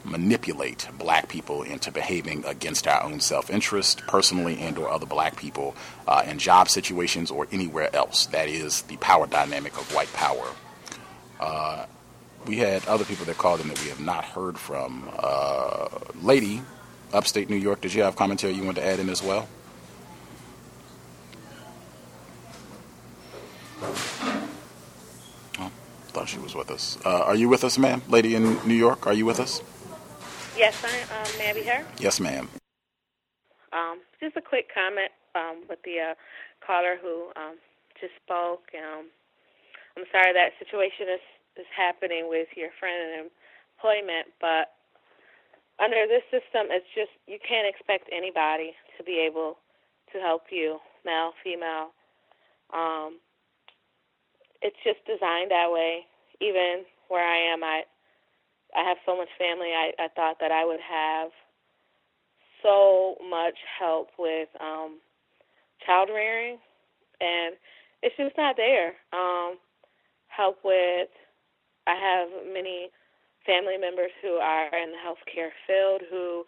manipulate black people into behaving against our own self-interest personally and or other black people uh, in job situations or anywhere else that is the power dynamic of white power uh, we had other people that called in that we have not heard from. Uh, Lady, upstate New York, did you have commentary you wanted to add in as well? Oh, thought she was with us. Uh, are you with us, ma'am? Lady in New York, are you with us? Yes, I um, may I be here? Yes, ma'am. Um, just a quick comment um, with the uh, caller who um, just spoke. Um, I'm sorry that situation is is happening with your friend in employment, but under this system, it's just you can't expect anybody to be able to help you, male, female. Um, it's just designed that way. Even where I am, I I have so much family. I I thought that I would have so much help with um, child rearing, and it's just not there. Um, help with. I have many family members who are in the healthcare field who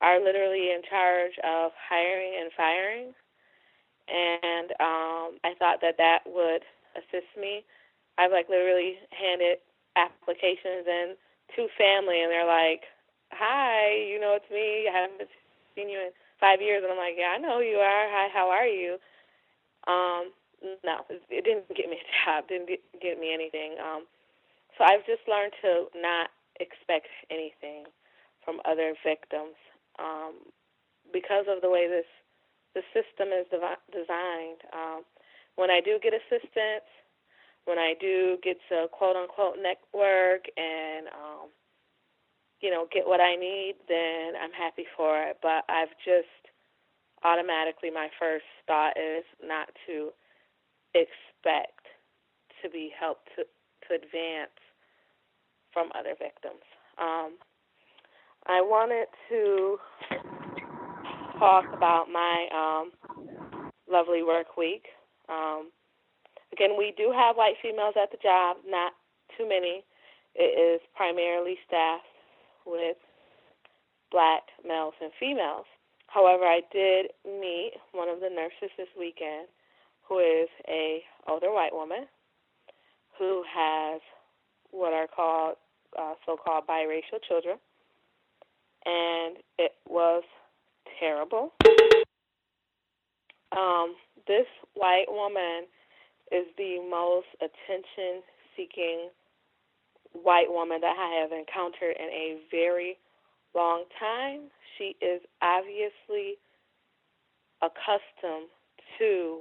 are literally in charge of hiring and firing. And um, I thought that that would assist me. I've like literally handed applications in to family, and they're like, "Hi, you know it's me. I haven't seen you in five years." And I'm like, "Yeah, I know who you are. Hi, how are you?" Um, no, it didn't get me a job. Didn't get me anything. Um, so I've just learned to not expect anything from other victims um, because of the way this the system is devi- designed. Um, when I do get assistance, when I do get to quote unquote network and um, you know get what I need, then I'm happy for it. But I've just automatically my first thought is not to expect to be helped to, to advance from other victims. Um, I wanted to talk about my um, lovely work week. Um, again, we do have white females at the job, not too many. it is primarily staffed with black males and females. However, I did meet one of the nurses this weekend who is a older white woman who has what are called uh, so-called biracial children, and it was terrible. Um, this white woman is the most attention-seeking white woman that I have encountered in a very long time. She is obviously accustomed to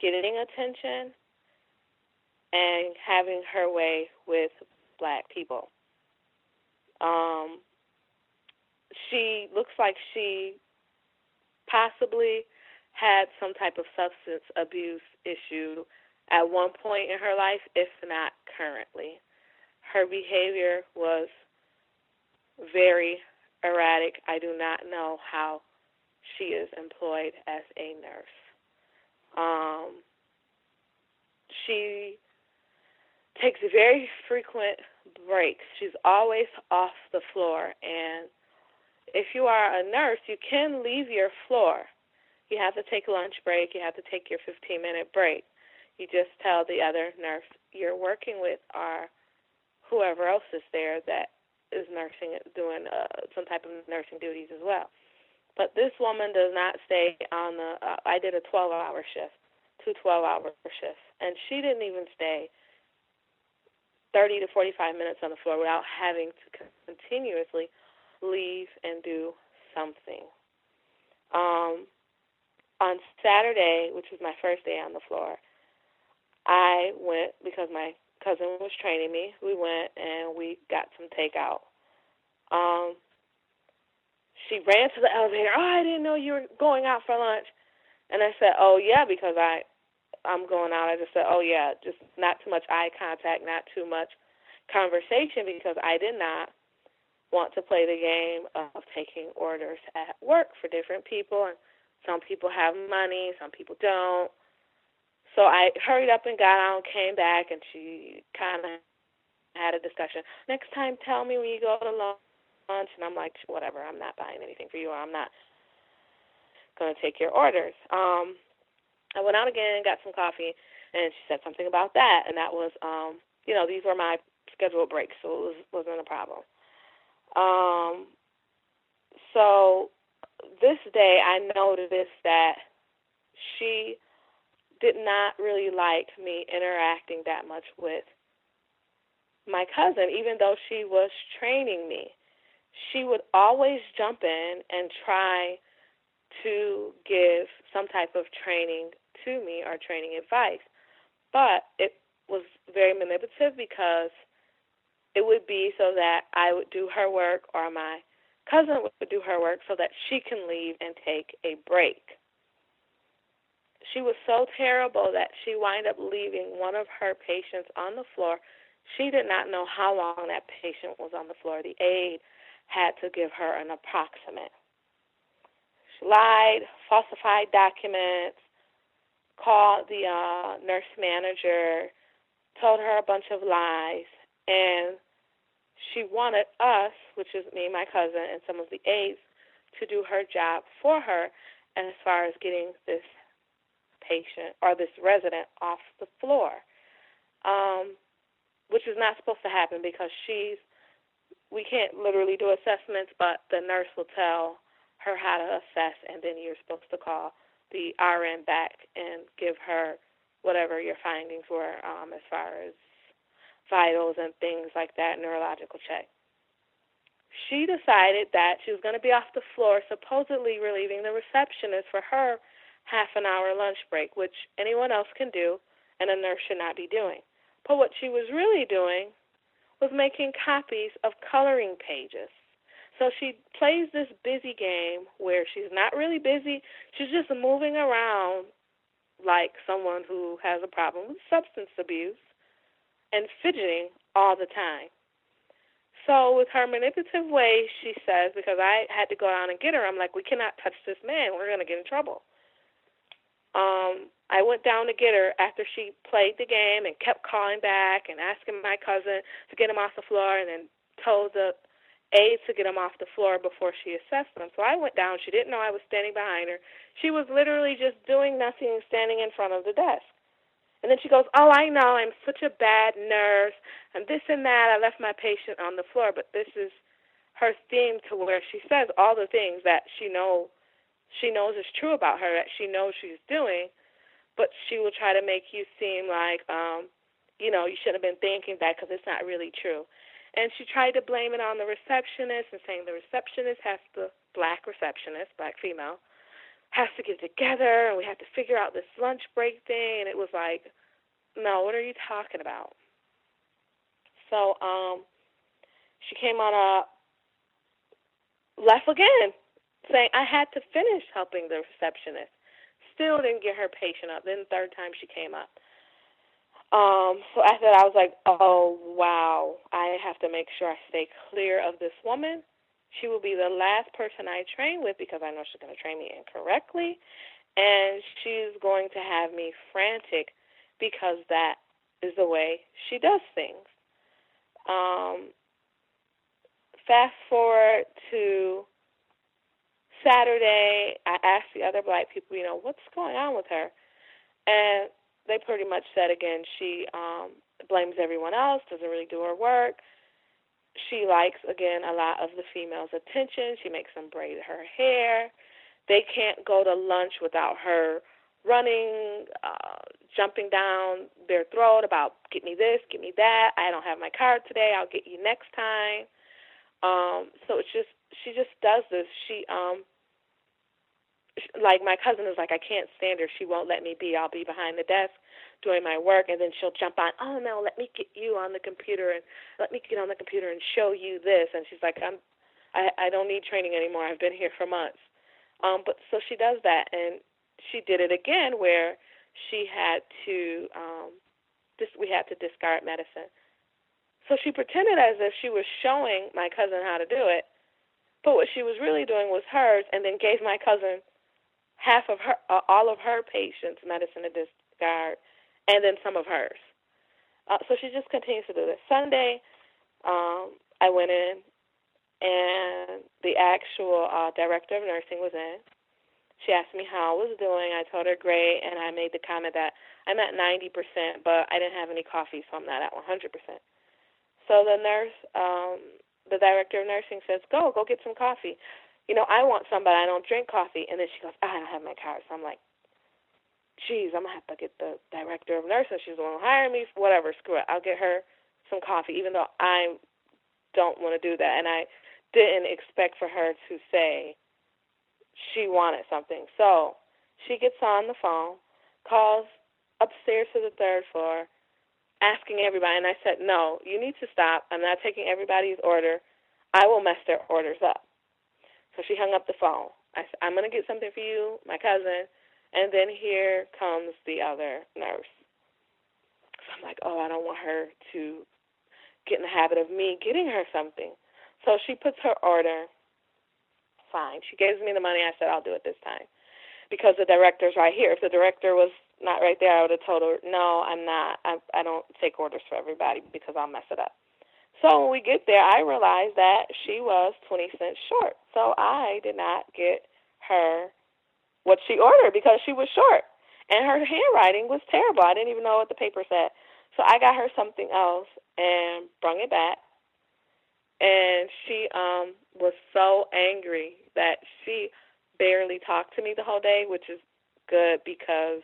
getting attention and having her way with black people. Um, she looks like she possibly had some type of substance abuse issue at one point in her life, if not currently. Her behavior was very erratic. I do not know how she is employed as a nurse. Um, she takes very frequent breaks. She's always off the floor. And if you are a nurse, you can leave your floor. You have to take a lunch break, you have to take your 15 minute break. You just tell the other nurse you're working with or whoever else is there that is nursing, doing uh, some type of nursing duties as well. But this woman does not stay on the. Uh, I did a 12 hour shift, two 12 hour shifts, and she didn't even stay 30 to 45 minutes on the floor without having to continuously leave and do something. Um, on Saturday, which was my first day on the floor, I went because my cousin was training me. We went and we got some takeout. Um, she ran to the elevator. Oh, I didn't know you were going out for lunch. And I said, Oh yeah, because I I'm going out. I just said, oh yeah, just not too much eye contact, not too much conversation because I did not want to play the game of taking orders at work for different people. And some people have money, some people don't. So I hurried up and got out, came back, and she kind of had a discussion. Next time, tell me when you go to lunch. And I'm like, whatever, I'm not buying anything for you, or I'm not going to take your orders. Um, I went out again, got some coffee, and she said something about that, and that was, um, you know, these were my scheduled breaks, so it was wasn't a problem. Um, so this day, I noticed that she did not really like me interacting that much with my cousin, even though she was training me. She would always jump in and try to give some type of training to me or training advice. But it was very manipulative because it would be so that I would do her work or my cousin would do her work so that she can leave and take a break. She was so terrible that she wound up leaving one of her patients on the floor. She did not know how long that patient was on the floor. The aide had to give her an approximate. She lied, falsified documents, called the uh, nurse manager, told her a bunch of lies, and she wanted us, which is me, my cousin, and some of the aides, to do her job for her as far as getting this patient or this resident off the floor, um, which is not supposed to happen because she's we can't literally do assessments, but the nurse will tell her how to assess, and then you're supposed to call the RN back and give her whatever your findings were um, as far as vitals and things like that, neurological check. She decided that she was going to be off the floor, supposedly relieving the receptionist for her half an hour lunch break, which anyone else can do and a nurse should not be doing. But what she was really doing was making copies of coloring pages so she plays this busy game where she's not really busy. She's just moving around like someone who has a problem with substance abuse and fidgeting all the time. So with her manipulative way, she says, because I had to go down and get her, I'm like, we cannot touch this man. We're going to get in trouble. Um, I went down to get her after she played the game and kept calling back and asking my cousin to get him off the floor and then told the aide to get him off the floor before she assessed him. So I went down. She didn't know I was standing behind her. She was literally just doing nothing standing in front of the desk. And then she goes, Oh, I know, I'm such a bad nurse and this and that. I left my patient on the floor, but this is her theme to where she says all the things that she know she knows is true about her, that she knows she's doing but she will try to make you seem like, um, you know, you shouldn't have been thinking that because it's not really true. And she tried to blame it on the receptionist and saying the receptionist has to, black receptionist, black female, has to get together and we have to figure out this lunch break thing. And it was like, no, what are you talking about? So um, she came on a left again, saying I had to finish helping the receptionist still didn't get her patient up. Then the third time she came up. Um, so after that, I was like, oh, wow, I have to make sure I stay clear of this woman. She will be the last person I train with because I know she's going to train me incorrectly. And she's going to have me frantic because that is the way she does things. Um, fast forward to Saturday, I asked the other black people, you know, what's going on with her? And they pretty much said again, she um, blames everyone else, doesn't really do her work. She likes, again, a lot of the females' attention. She makes them braid her hair. They can't go to lunch without her running, uh, jumping down their throat about, get me this, get me that. I don't have my card today. I'll get you next time. Um, so it's just, she just does this. She, um, like my cousin is like, I can't stand her. She won't let me be. I'll be behind the desk doing my work, and then she'll jump on. Oh no, let me get you on the computer and let me get on the computer and show you this. And she's like, I'm, I, I don't need training anymore. I've been here for months. Um, but so she does that, and she did it again where she had to, um, this we had to discard medicine. So she pretended as if she was showing my cousin how to do it, but what she was really doing was hers, and then gave my cousin half of her, uh, all of her patients' medicine to discard, and then some of hers. Uh, so she just continues to do this. Sunday, um, I went in, and the actual uh, director of nursing was in. She asked me how I was doing. I told her great, and I made the comment that I'm at 90%, but I didn't have any coffee, so I'm not at 100%. So the nurse, um, the director of nursing says, "Go, go get some coffee." You know, I want some, but I don't drink coffee. And then she goes, ah, I don't have my card. So I'm like, geez, I'm going to have to get the director of nursing. She's the one who hired me. Whatever, screw it. I'll get her some coffee, even though I don't want to do that. And I didn't expect for her to say she wanted something. So she gets on the phone, calls upstairs to the third floor, asking everybody. And I said, no, you need to stop. I'm not taking everybody's order. I will mess their orders up. So she hung up the phone. I said, I'm going to get something for you, my cousin. And then here comes the other nurse. So I'm like, oh, I don't want her to get in the habit of me getting her something. So she puts her order. Fine. She gives me the money. I said, I'll do it this time. Because the director's right here. If the director was not right there, I would have told her, no, I'm not. I, I don't take orders for everybody because I'll mess it up. So when we get there, I realized that she was 20 cents short. So I did not get her what she ordered because she was short. And her handwriting was terrible. I didn't even know what the paper said. So I got her something else and brung it back. And she um was so angry that she barely talked to me the whole day, which is good because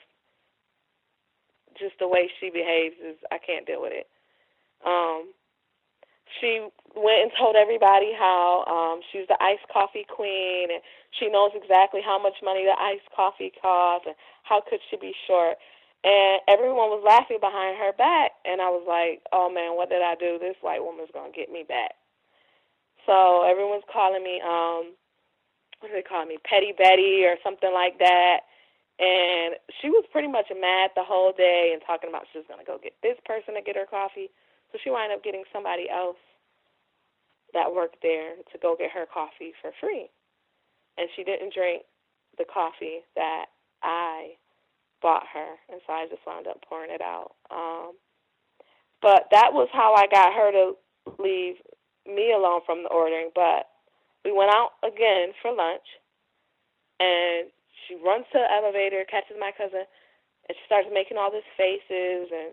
just the way she behaves is I can't deal with it. Um she went and told everybody how um, she's the iced coffee queen and she knows exactly how much money the iced coffee costs and how could she be short. And everyone was laughing behind her back, and I was like, "Oh man, what did I do? This white woman's gonna get me back." So everyone's calling me, um, what do they call me, Petty Betty or something like that. And she was pretty much mad the whole day and talking about she was gonna go get this person to get her coffee. So she wound up getting somebody else that worked there to go get her coffee for free. And she didn't drink the coffee that I bought her, and so I just wound up pouring it out. Um, but that was how I got her to leave me alone from the ordering. But we went out again for lunch, and she runs to the elevator, catches my cousin, and she starts making all these faces and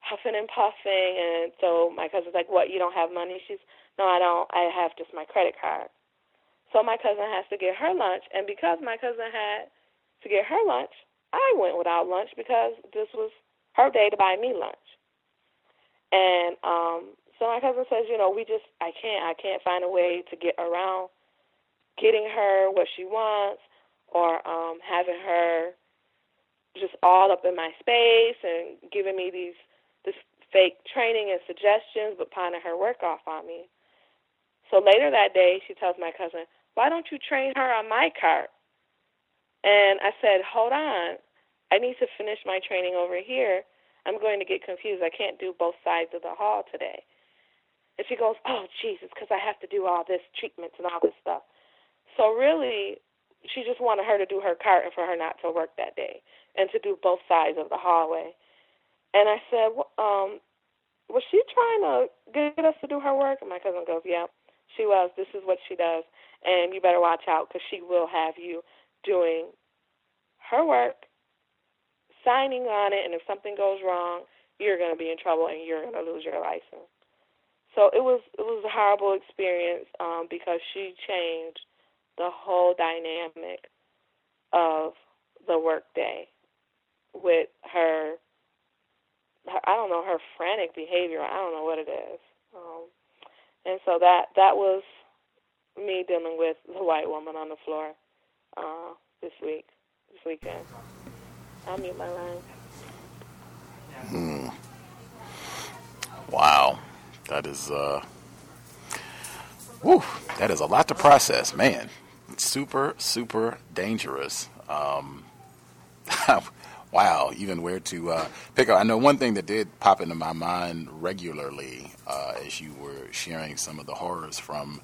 huffing and puffing. And so my cousin's like, "What? You don't have money?" She's, "No, I don't. I have just my credit card." So my cousin has to get her lunch, and because my cousin had to get her lunch, I went without lunch because this was her day to buy me lunch. And um so my cousin says, you know, we just I can't I can't find a way to get around getting her what she wants or um having her just all up in my space and giving me these this fake training and suggestions but pawning her work off on me. So later that day she tells my cousin, Why don't you train her on my cart? And I said, Hold on. I need to finish my training over here. I'm going to get confused. I can't do both sides of the hall today. And she goes, Oh, Jesus, because I have to do all this treatments and all this stuff. So, really, she just wanted her to do her cart and for her not to work that day and to do both sides of the hallway. And I said, well, um, Was she trying to get us to do her work? And my cousin goes, Yeah, she was. This is what she does. And you better watch out because she will have you doing her work, signing on it, and if something goes wrong, you're going to be in trouble and you're going to lose your license. So it was it was a horrible experience um, because she changed the whole dynamic of the workday with her, her I don't know her frantic behavior. I don't know what it is. Um, and so that that was me dealing with the white woman on the floor uh, this week, this weekend. I'll mute my line. Hmm. Wow, that is uh, whew, that is a lot to process, man. It's Super, super dangerous. Um, wow, even where to uh, pick up. I know one thing that did pop into my mind regularly uh, as you were sharing some of the horrors from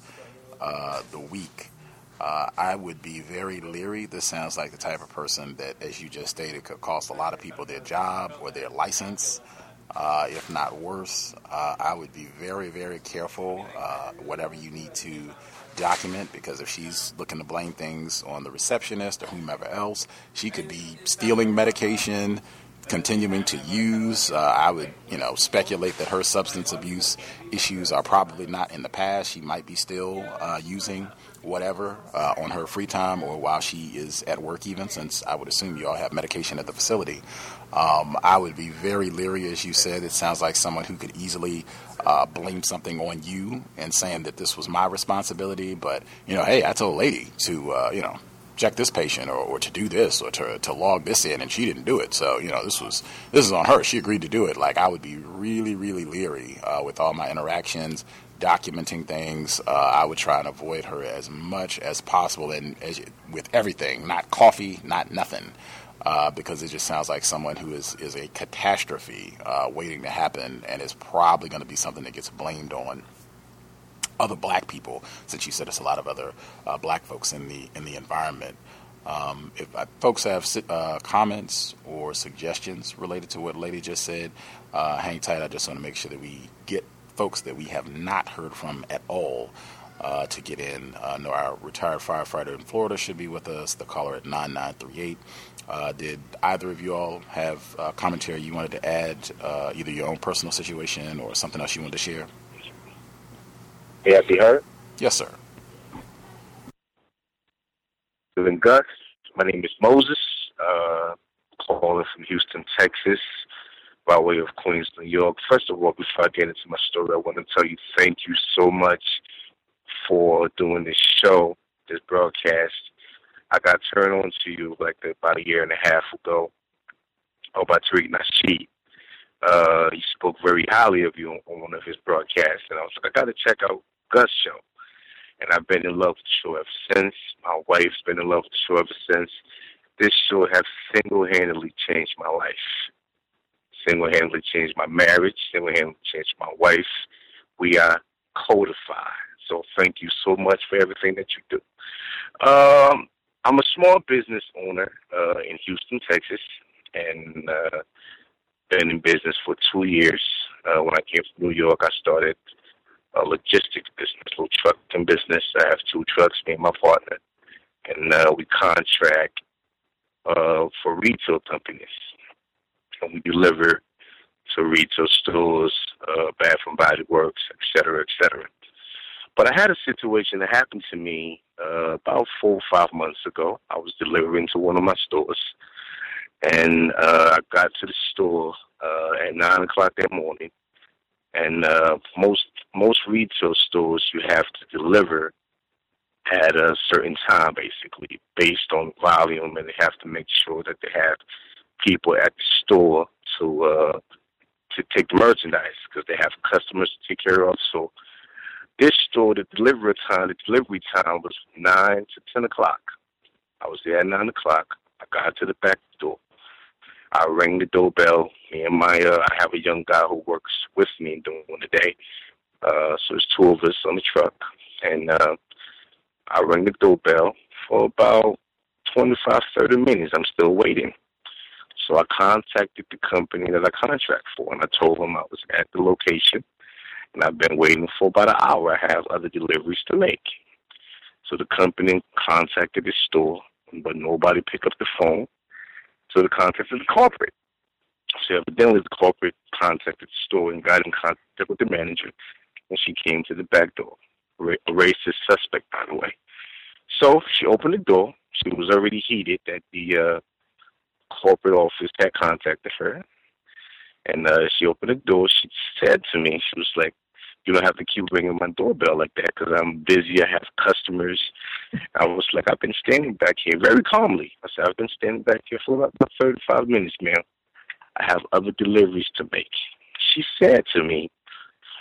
uh, the week. Uh, I would be very leery. This sounds like the type of person that, as you just stated, could cost a lot of people their job or their license, uh, if not worse. Uh, I would be very, very careful, whatever you need to document, because if she's looking to blame things on the receptionist or whomever else, she could be stealing medication, continuing to use. Uh, I would, you know, speculate that her substance abuse issues are probably not in the past. She might be still uh, using whatever uh, on her free time or while she is at work, even since I would assume you all have medication at the facility. Um, I would be very leery, as you said. It sounds like someone who could easily uh, blame something on you and saying that this was my responsibility. But, you know, hey, I told a lady to, uh, you know, check this patient or, or to do this or to, to log this in and she didn't do it. So, you know, this was, this is on her. She agreed to do it. Like, I would be really, really leery uh, with all my interactions documenting things. Uh, I would try and avoid her as much as possible, and as, with everything, not coffee, not nothing, uh, because it just sounds like someone who is is a catastrophe uh, waiting to happen, and is probably going to be something that gets blamed on other black people, since you said it's a lot of other uh, black folks in the in the environment. Um, if uh, folks have uh, comments or suggestions related to what Lady just said, uh, hang tight. I just want to make sure that we get folks that we have not heard from at all uh, to get in. Uh, know our retired firefighter in Florida should be with us. The caller at 9938. Uh, did either of you all have uh, commentary you wanted to add, uh, either your own personal situation or something else you wanted to share? May I be heard? Yes, sir. Living Gus. My name is Moses. Uh, calling from Houston, Texas by way of Queens, New York. First of all, before I get into my story, I want to tell you thank you so much for doing this show, this broadcast. I got turned on to you like about a year and a half ago about Tariq Nasheed. Uh, he spoke very highly of you on, on one of his broadcasts, and I was like, I got to check out Gus' show. And I've been in love with the show ever since. My wife's been in love with the show ever since. This show has single-handedly changed my life single-handedly changed my marriage, single-handedly changed my wife. We are codified. So thank you so much for everything that you do. Um, I'm a small business owner uh, in Houston, Texas. and uh, been in business for two years. Uh, when I came to New York, I started a logistics business, little trucking business. I have two trucks, me and my partner, and uh, we contract uh, for retail companies, and we deliver to retail stores, uh, Bath and Body Works, et cetera, et cetera. But I had a situation that happened to me uh, about four or five months ago. I was delivering to one of my stores, and uh, I got to the store uh, at nine o'clock that morning. And uh, most most retail stores you have to deliver at a certain time, basically based on volume, and they have to make sure that they have people at the store to uh, to take the merchandise because they have customers to take care of. So this store, the delivery time, the delivery time was nine to ten o'clock. I was there at nine o'clock. I got to the back door. I rang the doorbell. Me and my, uh, I have a young guy who works with me during the day. Uh, so there's two of us on the truck, and uh, I rang the doorbell for about 25, 30 minutes. I'm still waiting. So I contacted the company that I contract for, and I told them I was at the location, and I've been waiting for about an hour. I have other deliveries to make. So the company contacted the store, but nobody picked up the phone. So the contacted the corporate. So evidently the corporate contacted the store and got in contact with the manager, and she came to the back door. A racist suspect, by the way. So she opened the door. She was already heated that the uh, corporate office had contacted her. And uh, she opened the door. She said to me, she was like, you don't have to keep ringing my doorbell like that because I'm busy. I have customers. I was like, I've been standing back here very calmly. I said, I've been standing back here for about 35 minutes, ma'am. I have other deliveries to make. She said to me,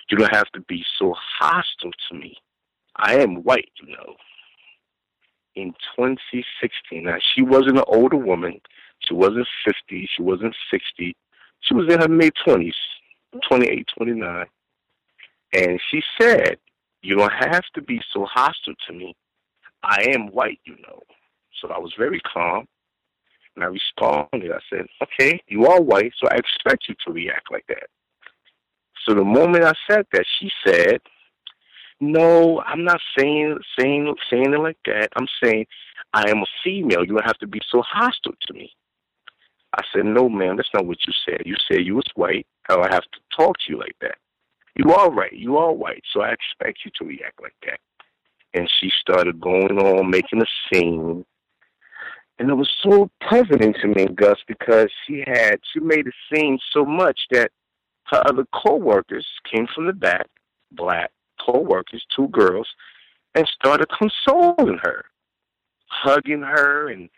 you don't have to be so hostile to me. I am white, you know. In 2016, now she wasn't an older woman. She wasn't 50. She wasn't 60. She was in her mid 20s, 28, 29. And she said, You don't have to be so hostile to me. I am white, you know. So I was very calm. And I responded. I said, Okay, you are white, so I expect you to react like that. So the moment I said that, she said, No, I'm not saying saying saying it like that. I'm saying I am a female. You don't have to be so hostile to me. I said, No, ma'am, that's not what you said. You said you was white. How I have to talk to you like that. You are right. You are white, so I expect you to react like that. And she started going on, making a scene. And it was so puzzling to me, Gus, because she had she made a scene so much that her other co-workers came from the back, black co-workers, two girls, and started consoling her, hugging her and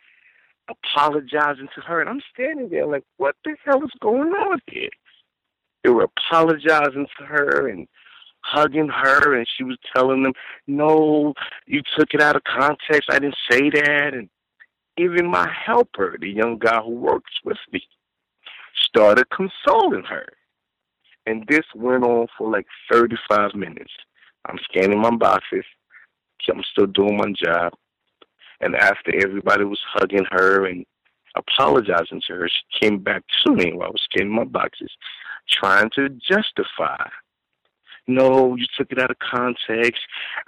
apologizing to her. And I'm standing there like, what the hell is going on here? They were apologizing to her and hugging her, and she was telling them, no, you took it out of context. I didn't say that. And even my helper, the young guy who works with me, started consoling her. And this went on for like 35 minutes. I'm scanning my boxes. I'm still doing my job. And after everybody was hugging her and apologizing to her, she came back to me while I was scanning my boxes, trying to justify. No, you took it out of context.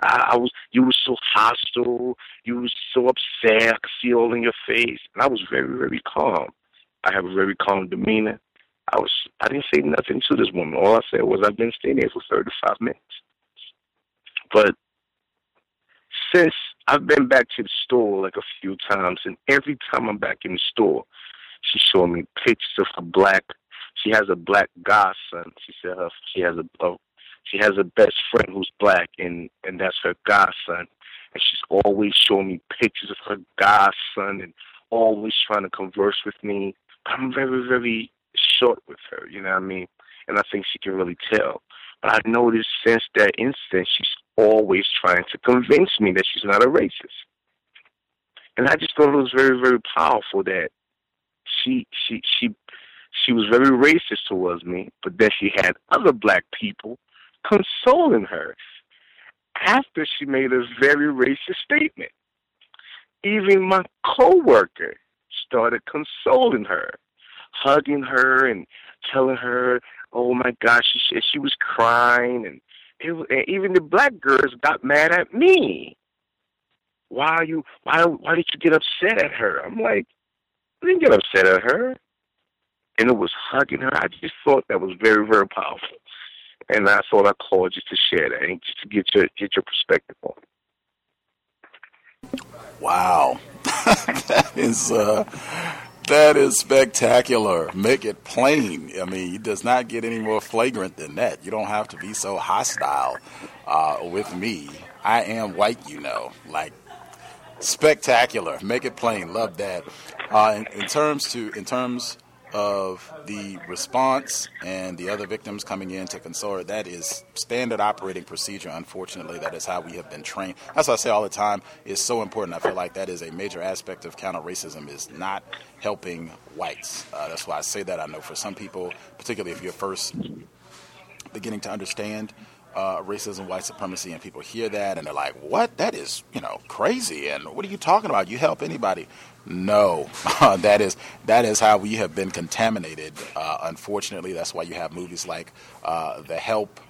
I, I was, you were so hostile. You were so upset. I could see all in your face. And I was very, very calm. I have a very calm demeanor. I was, I didn't say nothing to this woman. All I said was, I've been staying here for 35 minutes. But since I've been back to the store like a few times, and every time I'm back in the store, she showed me pictures of her black. She has a black godson. She said her she has a, she has a best friend who's black, and and that's her godson. And she's always showing me pictures of her godson, and always trying to converse with me. I'm very very short with her, you know what I mean? And I think she can really tell. But I noticed since that incident, she's always trying to convince me that she's not a racist. And I just thought it was very, very powerful that she she she she was very racist towards me, but then she had other black people consoling her after she made a very racist statement. Even my coworker started consoling her. hugging her and telling her, "Oh my gosh," she, she was crying, and, it, and even the black girls got mad at me. Why are you? Why? Why did you get upset at her? I'm like, I didn't get upset at her. And it was hugging her. I just thought that was very, very powerful. And I thought I called just to share that and just to get your get your perspective on it. Wow, that is uh, that is spectacular. Make it plain. I mean, it does not get any more flagrant than that. You don't have to be so hostile uh, with me. I am white, you know. Like spectacular. Make it plain. Love that. Uh, in, in terms to in terms of the response and the other victims coming in to console her, that is standard operating procedure. Unfortunately, that is how we have been trained. That's what I say all the time. It's so important. I feel like that is a major aspect of counter racism is not helping whites. Uh, that's why I say that. I know for some people, particularly if you're first beginning to understand uh, racism, white supremacy, and people hear that and they're like, "What? That is, you know, crazy." And what are you talking about? You help anybody? No, that is that is how we have been contaminated. Uh, unfortunately, that's why you have movies like uh, The Help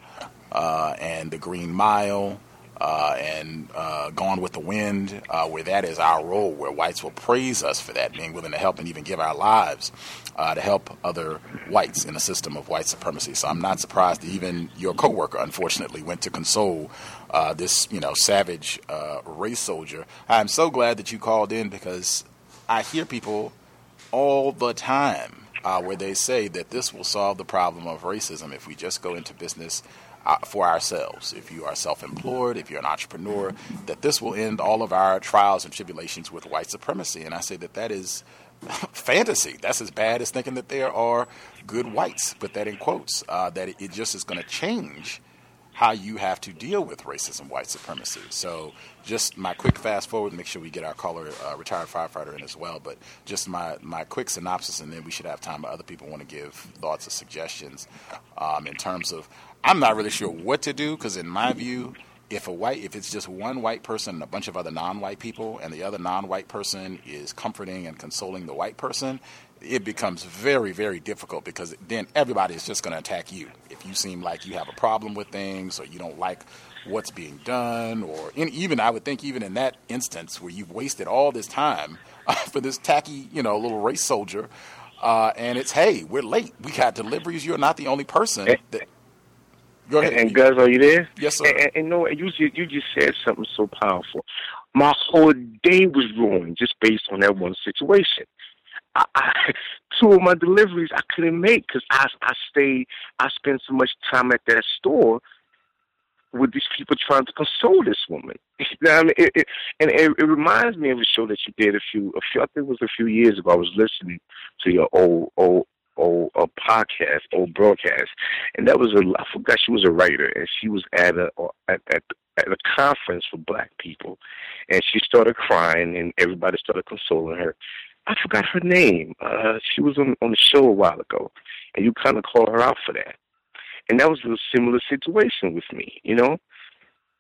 uh, and The Green Mile. Uh, and uh, Gone with the Wind, uh, where that is our role, where whites will praise us for that, being willing to help and even give our lives uh, to help other whites in a system of white supremacy. So I'm not surprised that even your coworker, unfortunately, went to console uh, this, you know, savage uh, race soldier. I'm so glad that you called in because I hear people all the time uh, where they say that this will solve the problem of racism if we just go into business uh, for ourselves. If you are self employed, if you're an entrepreneur, that this will end all of our trials and tribulations with white supremacy. And I say that that is fantasy. That's as bad as thinking that there are good whites, put that in quotes, uh, that it, it just is going to change how you have to deal with racism, white supremacy. So, just my quick fast forward, make sure we get our caller, uh, retired firefighter, in as well. But just my, my quick synopsis, and then we should have time But other people want to give thoughts or suggestions um, in terms of. I'm not really sure what to do because, in my view, if a white if it's just one white person and a bunch of other non-white people and the other non-white person is comforting and consoling the white person it becomes very very difficult because then everybody is just going to attack you if you seem like you have a problem with things or you don't like what's being done or in, even i would think even in that instance where you've wasted all this time uh, for this tacky you know little race soldier uh, and it's hey we're late we got deliveries you're not the only person that Go ahead. And, and Gus, are you there? Yes, sir. And, and, and no, you just, you just said something so powerful. My whole day was ruined just based on that one situation. I, I, two of my deliveries I couldn't make because I I stayed I spent so much time at that store with these people trying to console this woman. you know I mean? It, it, and it, it reminds me of a show that you did a few a few I think it was a few years ago. I was listening to your old old old a podcast, old broadcast, and that was a I forgot she was a writer, and she was at a at at, at a conference for black people, and she started crying, and everybody started consoling her. I forgot her name. Uh, she was on on the show a while ago, and you kind of called her out for that, and that was a similar situation with me. You know,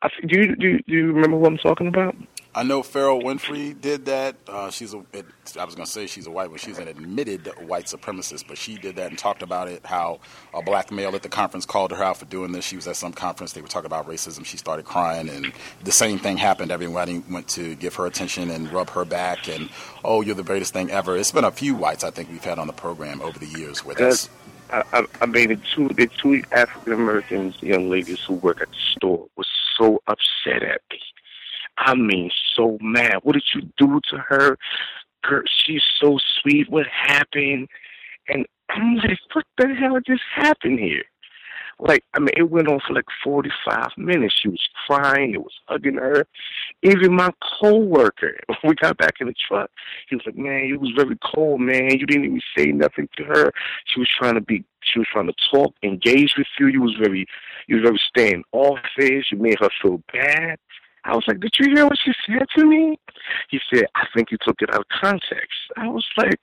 I, do you do you, do you remember what I'm talking about? I know Pharrell Winfrey did that. Uh, she's a, it, I was going to say she's a white, but she's an admitted white supremacist. But she did that and talked about it. How a black male at the conference called her out for doing this. She was at some conference. They were talking about racism. She started crying, and the same thing happened. Everybody went to give her attention and rub her back. And oh, you're the greatest thing ever. It's been a few whites I think we've had on the program over the years where that's. I, I mean, the two the two African American young ladies who work at the store were so upset at me I mean, so mad. What did you do to her? Girl, she's so sweet. What happened? And I'm like, what the hell just happened here? Like, I mean, it went on for like 45 minutes. She was crying. It was hugging her. Even my coworker, when we got back in the truck, he was like, man, it was very cold, man. You didn't even say nothing to her. She was trying to be, she was trying to talk, engage with you. You was very, you was very staying standoffish. You made her feel bad. I was like, Did you hear what she said to me? He said, I think you took it out of context. I was like,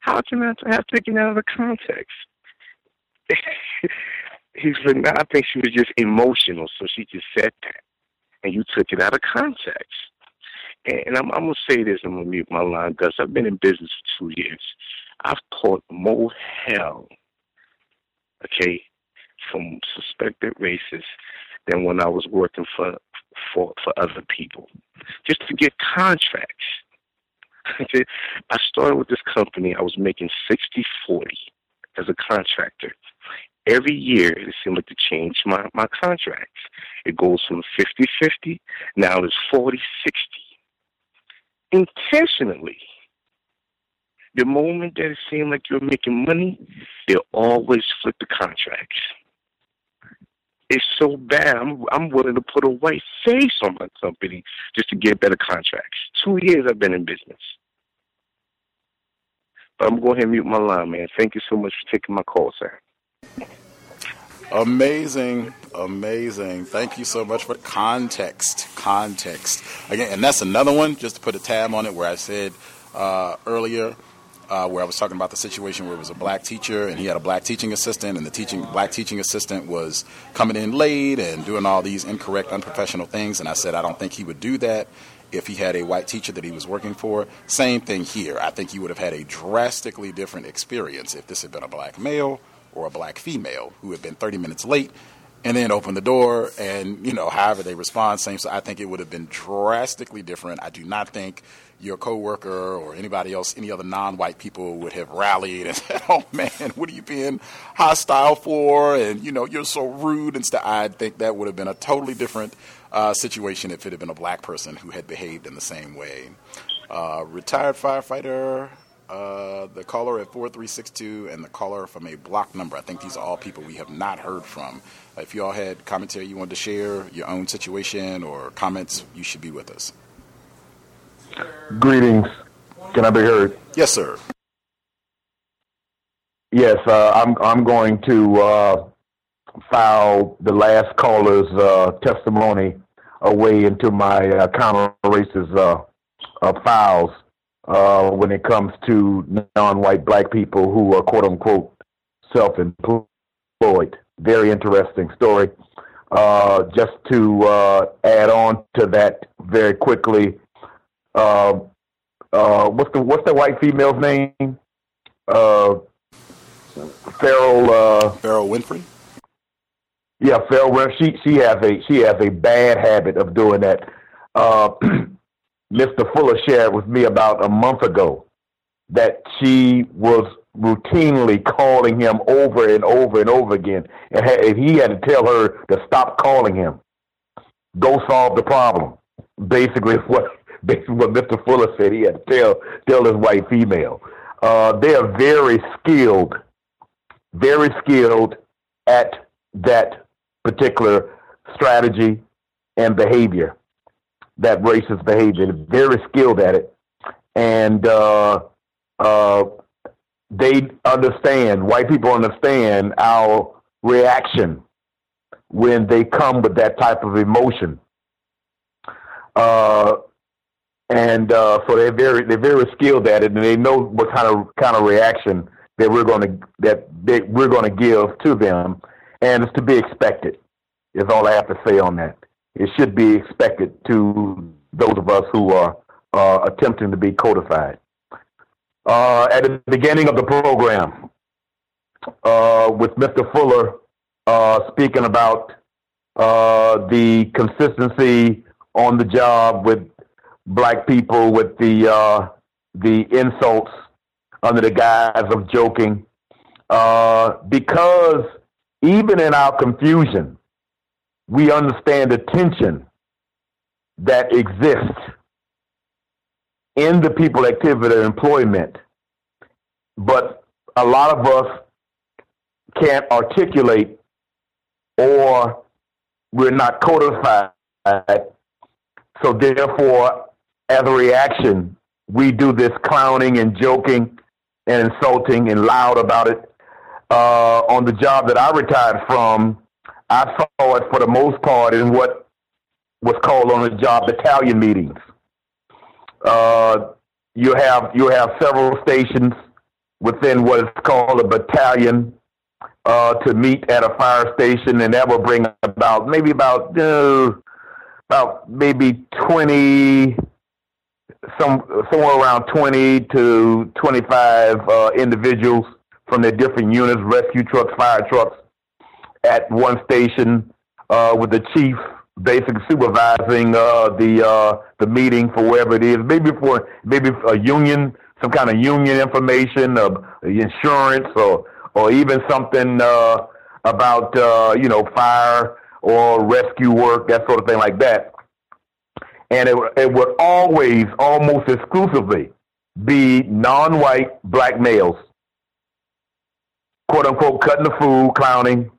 How can I have taken it out of context? He's like, I think she was just emotional, so she just said that. And you took it out of context. And I'm, I'm gonna say this. I'm gonna mute my line because I've been in business for two years. I've caught more hell, okay, from suspected racists than when I was working for for for other people, just to get contracts. I started with this company. I was making sixty forty as a contractor. Every year, it seemed like to change my, my contracts. It goes from 50 50, now it's 40 60. Intentionally, the moment that it seemed like you're making money, they'll always flip the contracts. It's so bad. I'm I'm willing to put a white face on my company just to get better contracts. Two years I've been in business. But I'm going to mute my line, man. Thank you so much for taking my call, sir. Amazing, amazing. Thank you so much for context. Context. Again, and that's another one, just to put a tab on it, where I said uh, earlier, uh, where I was talking about the situation where it was a black teacher and he had a black teaching assistant, and the teaching black teaching assistant was coming in late and doing all these incorrect, unprofessional things. And I said, I don't think he would do that if he had a white teacher that he was working for. Same thing here. I think he would have had a drastically different experience if this had been a black male or a black female who had been 30 minutes late and then open the door and you know however they respond same so i think it would have been drastically different. I do not think your coworker or anybody else any other non-white people would have rallied and said oh man what are you being hostile for? And you know you're so rude and stuff. I think that would have been a totally different uh, situation if it had been a black person who had behaved in the same way. Uh, retired firefighter uh, the caller at 4362 and the caller from a block number. I think these are all people we have not heard from. If you all had commentary you wanted to share, your own situation or comments, you should be with us. Greetings. Can I be heard? Yes, sir. Yes, uh, I'm. I'm going to uh, file the last caller's uh, testimony away into my uh, counter racist uh, files uh, when it comes to non-white black people who are quote unquote self-employed. Very interesting story. Uh, just to uh, add on to that very quickly, uh, uh, what's the what's the white female's name? Uh, Farrell. Farrell Winfrey. Yeah, Farrell. She she has a she has a bad habit of doing that. Mr. Fuller shared with me about a month ago that she was routinely calling him over and over and over again, and he had to tell her to stop calling him. Go solve the problem. Basically, what basically what Mr. Fuller said. He had to tell tell his white female. Uh, they are very skilled, very skilled at that particular strategy and behavior that racist behavior. Very skilled at it, and uh, uh, they understand. White people understand our reaction when they come with that type of emotion. Uh, and uh, so they're very they're very skilled at it, and they know what kind of kind of reaction that we're going to that they, we're going to give to them, and it's to be expected. Is all I have to say on that it should be expected to those of us who are uh, attempting to be codified. Uh, at the beginning of the program, uh, with Mr. Fuller uh, speaking about uh, the consistency on the job with black people, with the uh, the insults under the guise of joking, because even in our confusion, we understand the tension that exists in the people activity and employment, but a lot of us can't articulate or we're not codified. So therefore, as a reaction, we do this clowning and joking and insulting and loud about it. Uh, on the job that I retired from, I saw it for the most part in what was called on the job battalion meetings. Uh, you have you have several stations within what is called a battalion uh, to meet at a fire station, and that will bring about maybe about uh, about maybe 20, some somewhere around 20 to 25 uh, individuals from their different units, rescue trucks, fire trucks, at one station uh, with the chief basically supervising uh, the uh, the meeting for wherever it is, maybe for maybe a union, some kind of union information, of insurance, or or even something uh, about uh, you know fire or rescue work, that sort of thing like that. And it it would always, almost exclusively, be non-white black males, quote unquote, cutting the food, clowning,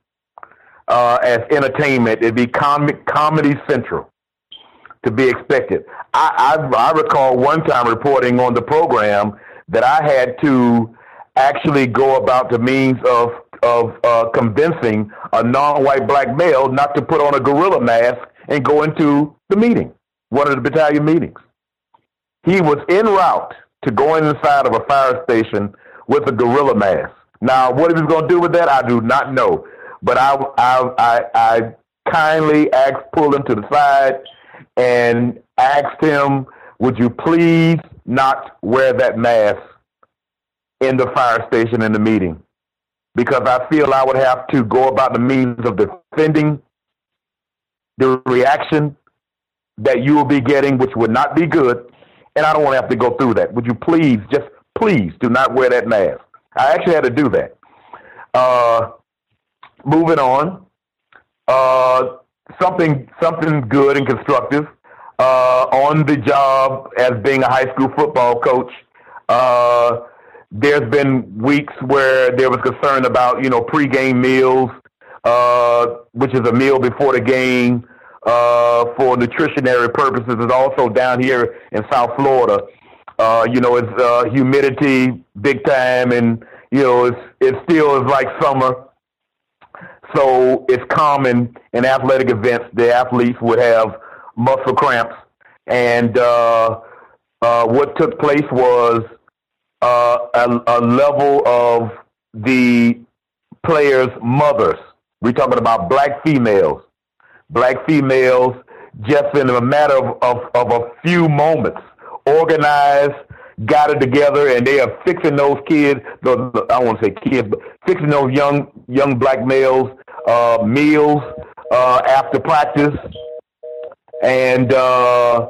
uh, as entertainment. It'd be com- comedy central to be expected. I, I, I recall one time reporting on the program that I had to actually go about the means of of uh, convincing a non-white black male not to put on a gorilla mask and go into the meeting, one of the battalion meetings. He was en route to going inside of a fire station with a gorilla mask. Now, what he was going to do with that, I do not know. But I, I, I, I kindly asked, pulled him to the side and asked him, would you please not wear that mask in the fire station in the meeting? Because I feel I would have to go about the means of defending the reaction that you will be getting, which would not be good. And I don't want to have to go through that. Would you please, just please, do not wear that mask? I actually had to do that. Uh, moving on. Uh, something something good and constructive uh, on the job as being a high school football coach. Uh, there's been weeks where there was concern about you know pregame meals, uh, which is a meal before the game uh, for nutritionary purposes. Is also down here in South Florida. Uh, you know, it's uh, humidity big time, and you know it's it still is like summer. So it's common in athletic events the athletes would have muscle cramps, and uh, uh, what took place was uh, a, a level of the players' mothers. We're talking about black females. Black females, just in a matter of, of, of a few moments, organized, got it together, and they are fixing those kids. Those, I don't want to say kids, but fixing those young young black males uh, meals uh, after practice, and uh,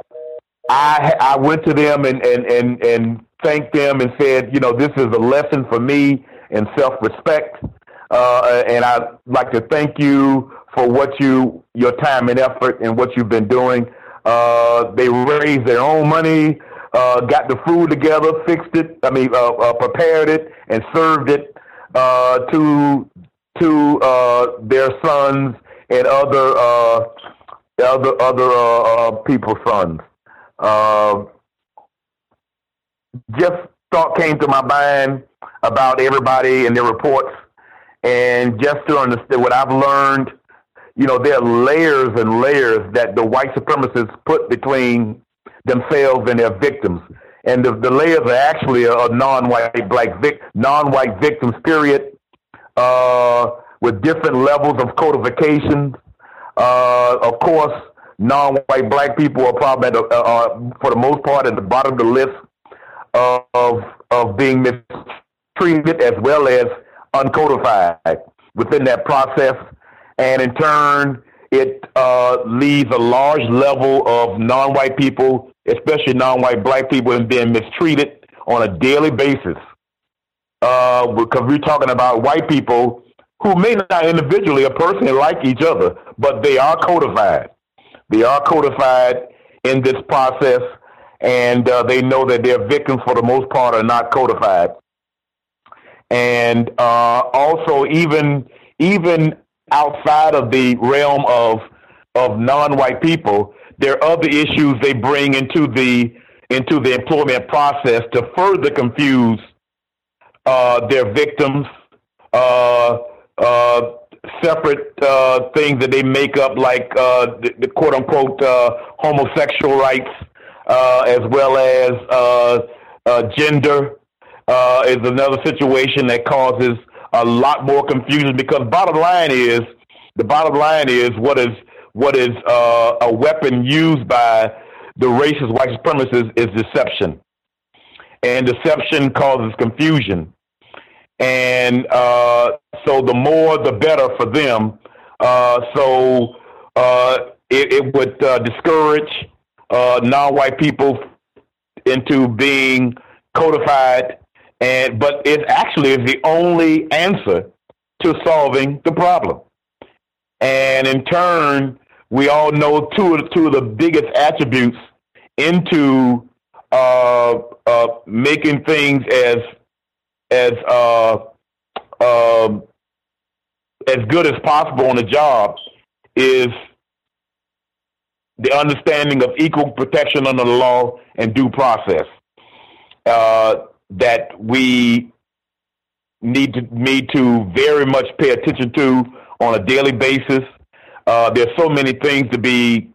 I I went to them and and and and thanked them and said, you know, this is a lesson for me in self respect, uh, and I'd like to thank you for what you your time and effort and what you've been doing. Uh, they raised their own money, uh, got the food together, fixed it. I mean, uh, uh, prepared it and served it uh, to to uh, their sons and other uh, other other uh, uh, people's sons. Uh, just thought came to my mind about everybody and their reports, and just to understand what I've learned. You know, there are layers and layers that the white supremacists put between themselves and their victims. And the, the layers are actually a, non-white black vic, non-white victims. Period uh, with different levels of codification. Uh, of course, non-white black people are probably, the, uh, uh, for the most part, at the bottom of the list of of being mistreated as well as uncodified within that process, and in turn, it uh, leaves a large level of non-white people, especially non-white black people, in being mistreated on a daily basis uh, because we're talking about white people who may not individually or personally like each other, but they are codified. They are codified in this process, and uh, they know that their victims, for the most part, are not codified. And uh, also, even even outside of the realm of of non-white people, there are other issues they bring into the into the employment process to further confuse uh, their victims, uh, uh, separate uh, things that they make up, like uh, the, the quote unquote uh, homosexual rights, uh, as well as uh, uh, gender, uh, is another situation that causes a lot more confusion. Because bottom line is, the bottom line is what is what is uh, a weapon used by the racist white supremacists is deception, and deception causes confusion. And uh, so, the more, the better for them. Uh, so, uh, it, it, would uh, discourage uh, non-white people into being codified, and but it actually is the only answer to solving the problem. And in turn, we all know two of, two of the biggest attributes into uh, uh, making things as as uh, um, as good as possible on the job is the understanding of equal protection under the law and due process uh, that we need to need to very much pay attention to on a daily basis. Uh, there's so many things to be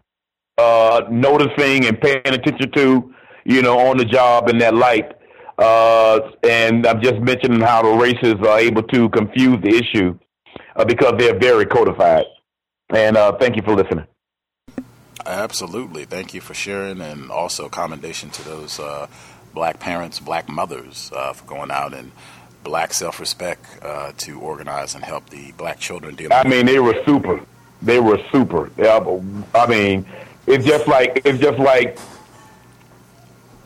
uh, noticing and paying attention to, you know, on the job in that light. Uh, and I'm just mentioning how the races are able to confuse the issue uh, because they're very codified. And uh, thank you for listening. Absolutely. Thank you for sharing, and also commendation to those uh, black parents, black mothers uh, for going out and black self respect uh, to organize and help the black children deal. I mean, they were super. They were super. I mean, it's just like it's just like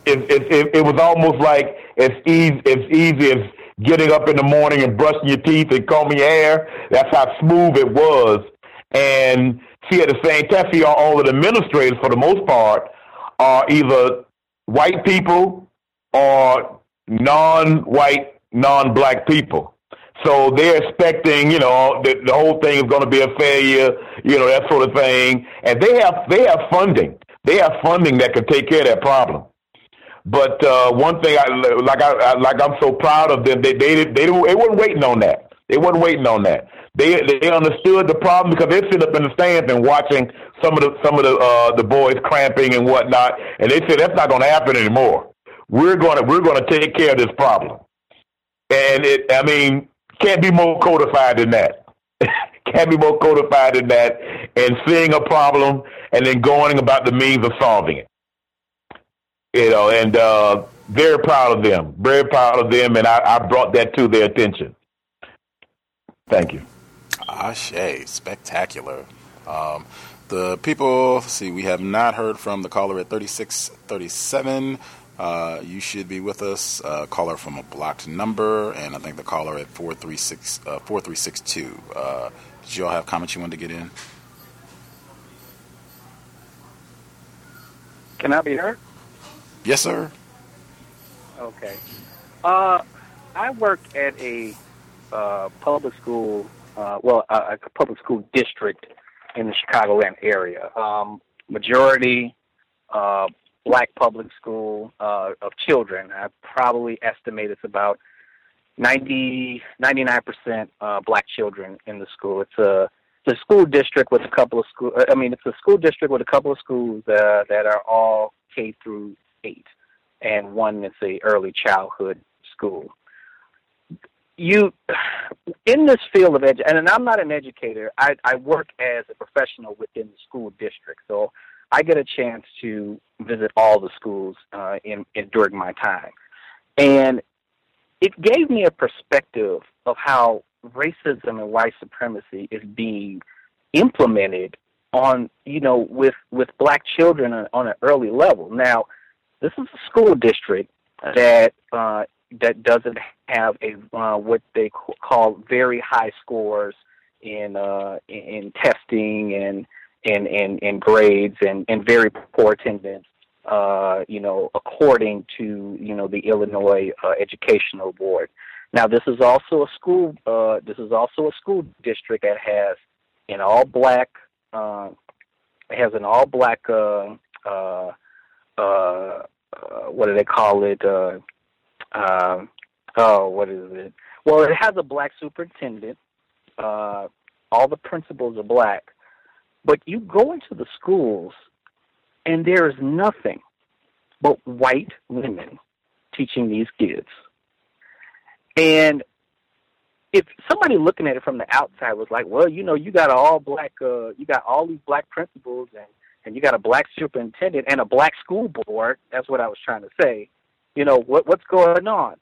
it, it, it, it was almost like as easy It's easy as getting up in the morning and brushing your teeth and combing your hair. That's how smooth it was. And see, at the same time, see, all of the administrators, for the most part, are either white people or non-white, non-black people. So they're expecting, you know, the, the whole thing is going to be a failure, you know, that sort of thing. And they have they have funding. They have funding that can take care of that problem. But uh, one thing, I like, I like, I'm so proud of them. They they they, they, they weren't waiting on that. They weren't waiting on that. They they understood the problem because they sit up in the stands and watching some of the some of the uh, the boys cramping and whatnot, and they said that's not going to happen anymore. We're going to we're going to take care of this problem, and it I mean can't be more codified than that. can't be more codified than that, and seeing a problem and then going about the means of solving it. You know, and uh, very proud of them, very proud of them, and I, I brought that to their attention. Thank you. Ashe, spectacular. Um, the people, see, we have not heard from the caller at 3637. Uh, you should be with us. Uh, caller from a blocked number, and I think the caller at 436, uh, 4362. Uh, did you all have comments you wanted to get in? Can I be heard? Yes, sir. Okay. Uh, I work at a uh, public school, uh, well, a, a public school district in the Chicagoland area. Um, majority uh, black public school uh, of children. I probably estimate it's about 90, 99% uh, black children in the school. It's a, a school district with a couple of school. I mean, it's a school district with a couple of schools uh, that are all K through eight, and one is a early childhood school you in this field of edu- and I'm not an educator. I, I work as a professional within the school district, so I get a chance to visit all the schools uh, in, in during my time, and it gave me a perspective of how racism and white supremacy is being implemented on you know with with black children on an early level. Now, this is a school district that uh, that doesn't have a uh, what they call very high scores in uh, in testing and and and, and grades and, and very poor attendance. Uh, you know, according to you know the Illinois uh, Educational Board. Now, this is also a school. Uh, this is also a school district that has an all black. Uh, has an all black. Uh, uh, uh, uh, what do they call it? Uh, um, oh, what is it? Well, it has a black superintendent. Uh, all the principals are black, but you go into the schools, and there is nothing but white women teaching these kids. And if somebody looking at it from the outside was like, well, you know, you got all black, uh, you got all these black principals, and and you got a black superintendent and a black school board, that's what I was trying to say. You know what what's going on?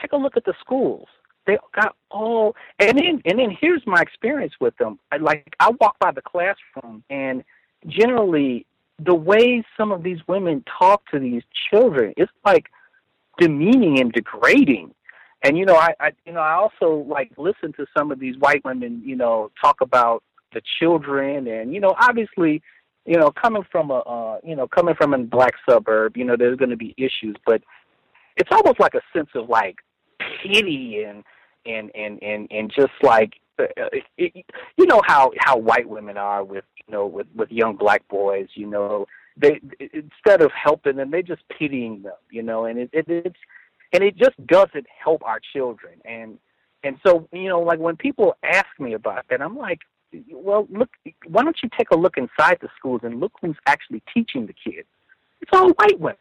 Take a look at the schools. They got all, and then and then here's my experience with them. I, like I walk by the classroom, and generally the way some of these women talk to these children, it's like demeaning and degrading. And you know, I, I you know, I also like listen to some of these white women, you know, talk about the children, and you know, obviously, you know, coming from a, uh, you know, coming from a black suburb, you know, there's going to be issues, but it's almost like a sense of like pity and and and and and just like uh, it, it, you know how how white women are with you know with with young black boys you know they instead of helping them they just pitying them you know and it, it it's and it just doesn't help our children. And and so you know like when people ask me about that i'm like well look why don't you take a look inside the schools and look who's actually teaching the kids it's all white women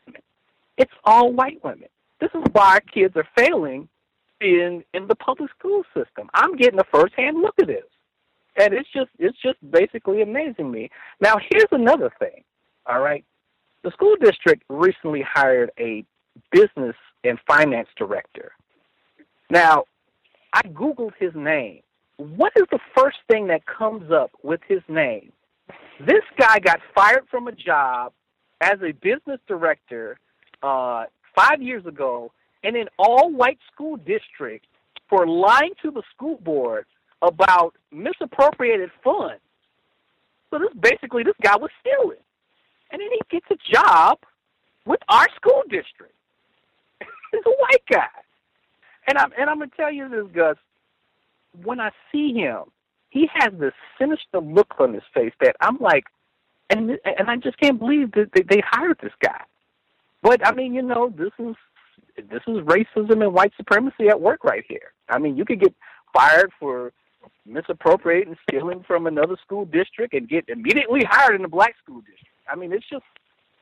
it's all white women this is why our kids are failing in in the public school system. I'm getting a first hand look at this. And it's just it's just basically amazing me. Now here's another thing. All right. The school district recently hired a business and finance director. Now, I Googled his name. What is the first thing that comes up with his name? This guy got fired from a job as a business director uh, five years ago in an all white school district for lying to the school board about misappropriated funds. So this basically this guy was stealing. And then he gets a job with our school district. He's a white guy. And I'm and I'm gonna tell you this, Gus, when I see him, he has this sinister look on his face that I'm like and and I just can't believe that they, they hired this guy. But I mean, you know, this is this is racism and white supremacy at work right here. I mean, you could get fired for misappropriating, stealing from another school district, and get immediately hired in a black school district. I mean, it's just,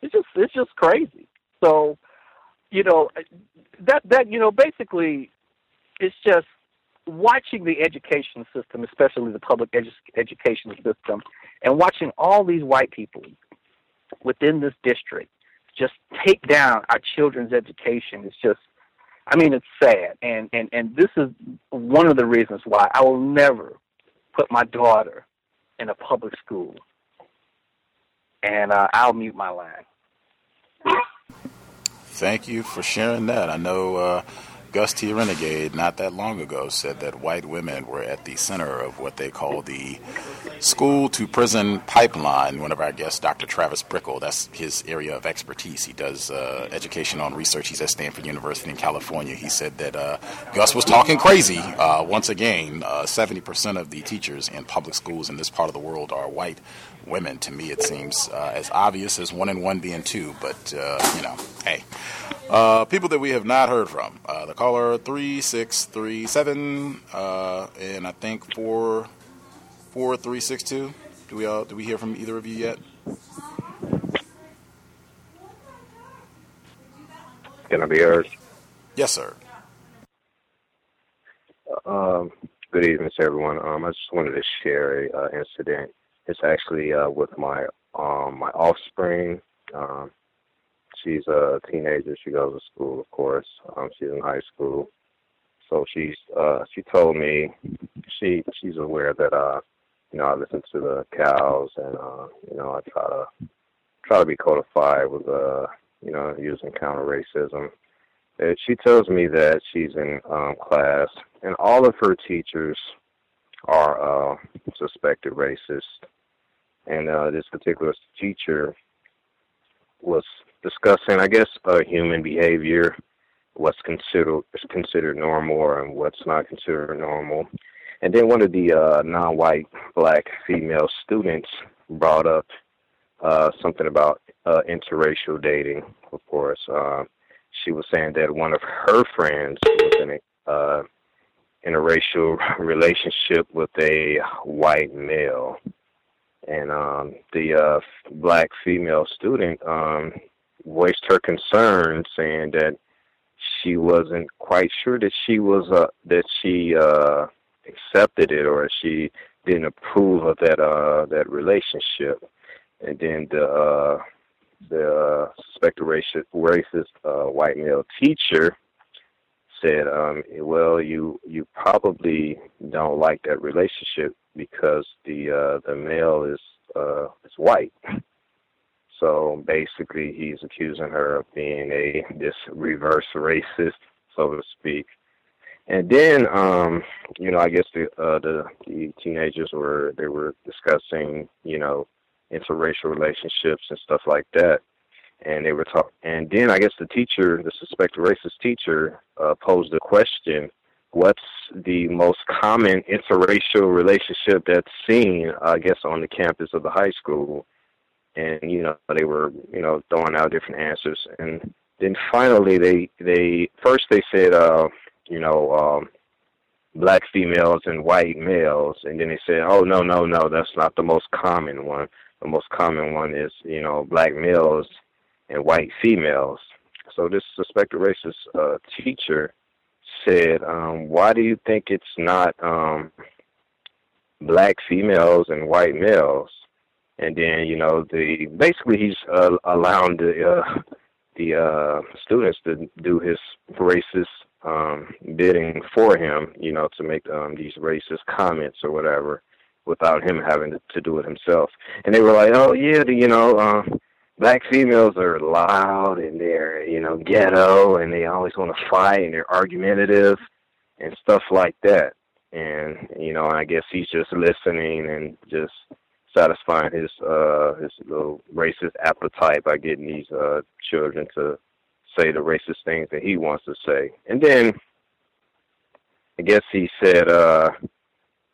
it's just, it's just crazy. So, you know, that that you know, basically, it's just watching the education system, especially the public edu- education system, and watching all these white people within this district just take down our children's education. It's just, I mean, it's sad, and and and this is one of the reasons why I will never put my daughter in a public school. And uh, I'll mute my line. Thank you for sharing that. I know uh, Gus T. Renegade, not that long ago, said that white women were at the center of what they call the school to prison pipeline. One of our guests, Dr. Travis Bickle, that's his area of expertise. He does uh, education on research. He's at Stanford University in California. He said that uh, Gus was talking crazy. Uh, once again, 70% uh, of the teachers in public schools in this part of the world are white women. To me, it seems uh, as obvious as one and one being two, but, uh, you know, hey. People that we have not heard from. The caller three six three seven, uh, and I think four four three six two. Do we all do we hear from either of you yet? Can I be heard? Yes, sir. Um, good evening to everyone. Um, I just wanted to share a uh, incident. It's actually uh, with my um, my offspring. Um, she's a teenager. She goes to school, of course. Um, she's in high school. So she's uh she told me she she's aware that uh you know I listen to the cows and uh you know I try to try to be codified with uh you know using counter racism. And she tells me that she's in um class and all of her teachers are uh suspected racist. And uh this particular teacher was discussing, I guess, uh, human behavior, what's considered is considered normal and what's not considered normal. And then one of the uh, non-white black female students brought up uh, something about uh, interracial dating. Of course, uh, she was saying that one of her friends was in a uh, interracial relationship with a white male, and um, the uh, black female student um, voiced her concern, saying that she wasn't quite sure that she was uh, that she uh, accepted it or she didn't approve of that uh, that relationship. and then the uh, the uh, suspected racist, racist uh, white male teacher said, um, "Well, you you probably don't like that relationship because the uh, the male is uh, is white." So basically, he's accusing her of being a this reverse racist, so to speak. And then, um, you know, I guess the uh, the the teenagers were they were discussing, you know, interracial relationships and stuff like that. And they were talking, and then I guess the teacher, the suspected racist teacher, uh, posed a question: What's the most common interracial relationship that's seen, I guess, on the campus of the high school? And you know, they were, you know, throwing out different answers, and then finally, they they first they said, uh, you know, um, black females and white males, and then they said, oh no, no, no, that's not the most common one the most common one is, you know, black males and white females. So this suspected racist uh, teacher said, um, "Why do you think it's not um, black females and white males?" And then, you know, the basically he's uh, allowing the uh, the uh, students to do his racist um, bidding for him, you know, to make um, these racist comments or whatever without him having to, do it himself. And they were like, "Oh yeah, the, you know, uh, black females are loud and they're you know ghetto and they always want to fight and they're argumentative and stuff like that." And you know, I guess he's just listening and just satisfying his uh his little racist appetite by getting these uh children to say the racist things that he wants to say. And then I guess he said uh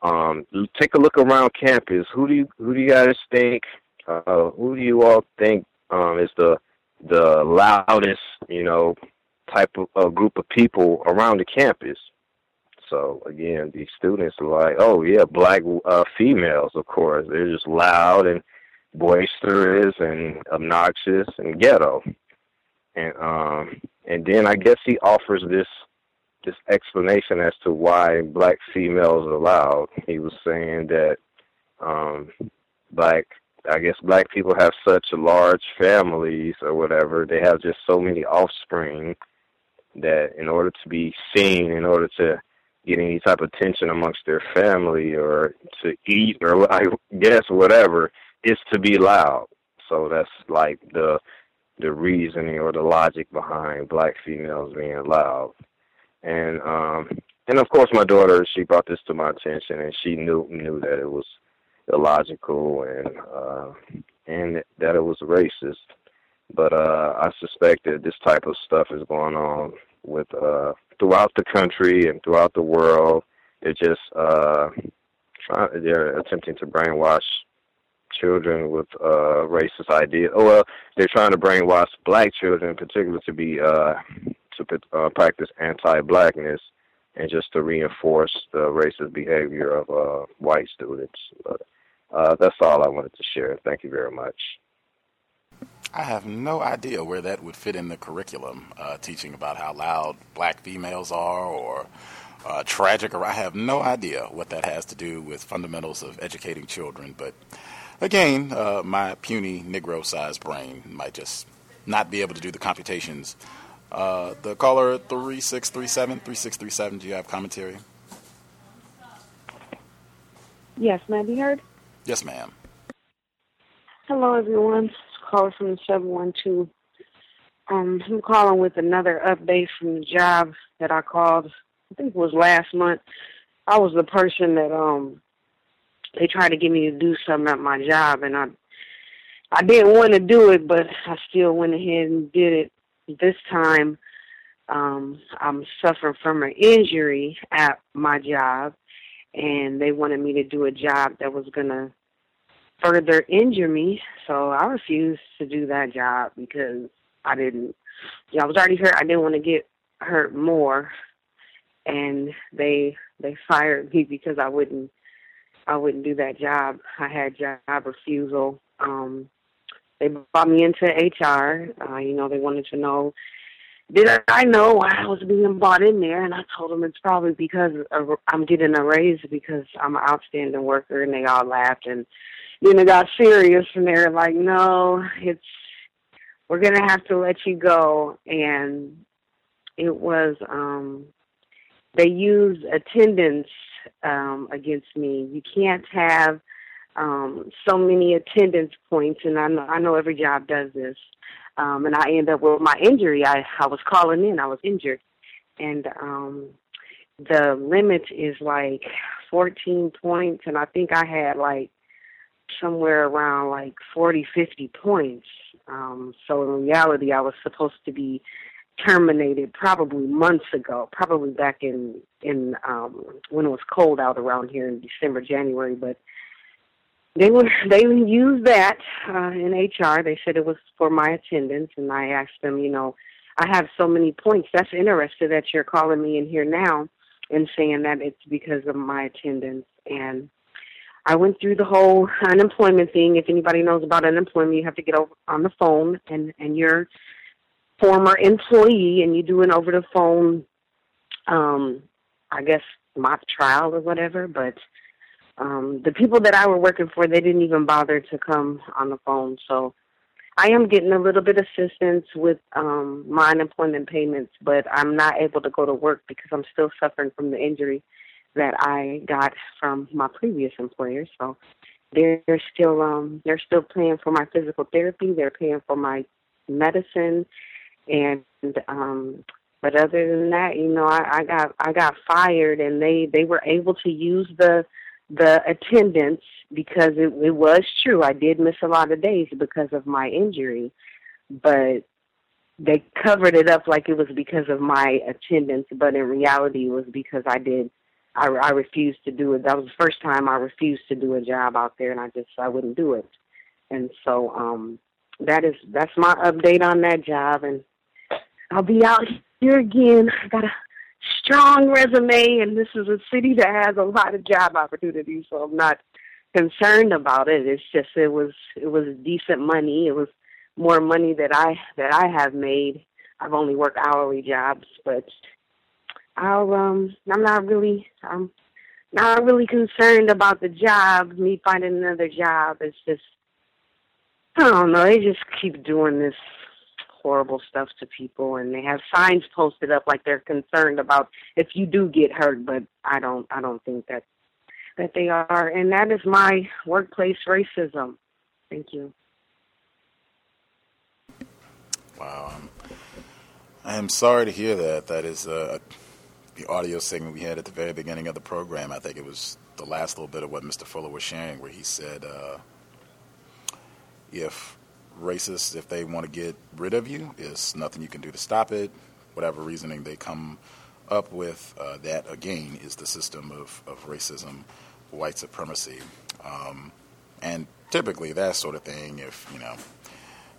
um, take a look around campus. Who do you who do you guys think? Uh, who do you all think um, is the the loudest, you know, type of uh, group of people around the campus? So again, these students are like, oh yeah, black uh, females, of course. They're just loud and boisterous and obnoxious and ghetto. And um, and then I guess he offers this this explanation as to why black females are loud. He was saying that um black I guess black people have such large families or whatever, they have just so many offspring that in order to be seen, in order to get any type of tension amongst their family or to eat or I guess whatever, is to be loud. So that's like the the reasoning or the logic behind black females being loud and um and of course my daughter she brought this to my attention and she knew knew that it was illogical and uh and that it was racist but uh i suspect that this type of stuff is going on with uh throughout the country and throughout the world they're just uh trying they're attempting to brainwash children with uh racist ideas. Oh well, they're trying to brainwash black children in particular to be uh to uh, practice anti-blackness and just to reinforce the racist behavior of uh, white students. But, uh, that's all I wanted to share. Thank you very much. I have no idea where that would fit in the curriculum, uh, teaching about how loud black females are or uh, tragic, or I have no idea what that has to do with fundamentals of educating children. But again, uh, my puny Negro sized brain might just not be able to do the computations uh, the caller 3637, 3637, do you have commentary? Yes, may I be heard? Yes, ma'am. Hello, everyone. Caller from the 712. Um, I'm calling with another update from the job that I called, I think it was last month. I was the person that um they tried to get me to do something at my job and I I didn't want to do it but I still went ahead and did it this time um, I'm suffering from an injury at my job, and they wanted me to do a job that was going to further injure me. So I refused to do that job because I didn't, you know, I was already hurt. I didn't want to get hurt more, and they they fired me because I wouldn't I wouldn't do that job. I had job refusal. Um, they brought me into HR. Uh, you know, they wanted to know did I know why I was being brought in there, and I told them it's probably because I'm getting a raise because I'm an outstanding worker, and they all laughed and then it got serious, and they're like, "No, it's we're gonna have to let you go." And it was um they used attendance um against me. You can't have um so many attendance points, and I know I know every job does this. Um, and I end up with my injury. I I was calling in. I was injured, and um the limit is like 14 points, and I think I had like somewhere around like 40, 50 points. Um, so in reality, I was supposed to be terminated probably months ago, probably back in in um, when it was cold out around here in December, January. But they would they used that uh, in HR. They said it was for my attendance, and I asked them, you know, I have so many points. That's interesting that you're calling me in here now and saying that it's because of my attendance. And I went through the whole unemployment thing. If anybody knows about unemployment, you have to get over on the phone and and your former employee, and you do an over the phone, um, I guess mock trial or whatever. But um, the people that I were working for, they didn't even bother to come on the phone. So I am getting a little bit of assistance with um, my unemployment payments, but I'm not able to go to work because I'm still suffering from the injury that I got from my previous employer. So they're, still um, they're still paying for my physical therapy. They're paying for my medicine, and um, but other than that, you know, I, I got I got fired, and they they were able to use the the attendance because it, it was true. I did miss a lot of days because of my injury, but they covered it up like it was because of my attendance, but in reality, it was because I did. I, I refused to do it. That was the first time I refused to do a job out there, and I just I wouldn't do it. And so um that is that's my update on that job, and I'll be out here again. I got a strong resume, and this is a city that has a lot of job opportunities, so I'm not concerned about it. It's just it was it was decent money. It was more money that I that I have made. I've only worked hourly jobs, but I'll um I'm not really I'm not really concerned about the job, me finding another job. It's just I don't know, they just keep doing this horrible stuff to people and they have signs posted up like they're concerned about if you do get hurt, but I don't I don't think that that they are, and that is my workplace racism. Thank you. Wow. I am sorry to hear that. That is uh, the audio segment we had at the very beginning of the program. I think it was the last little bit of what Mr. Fuller was sharing, where he said, uh, if racists, if they want to get rid of you, there's nothing you can do to stop it. Whatever reasoning they come up with, uh, that again is the system of, of racism white supremacy. Um, and typically, that sort of thing, if you know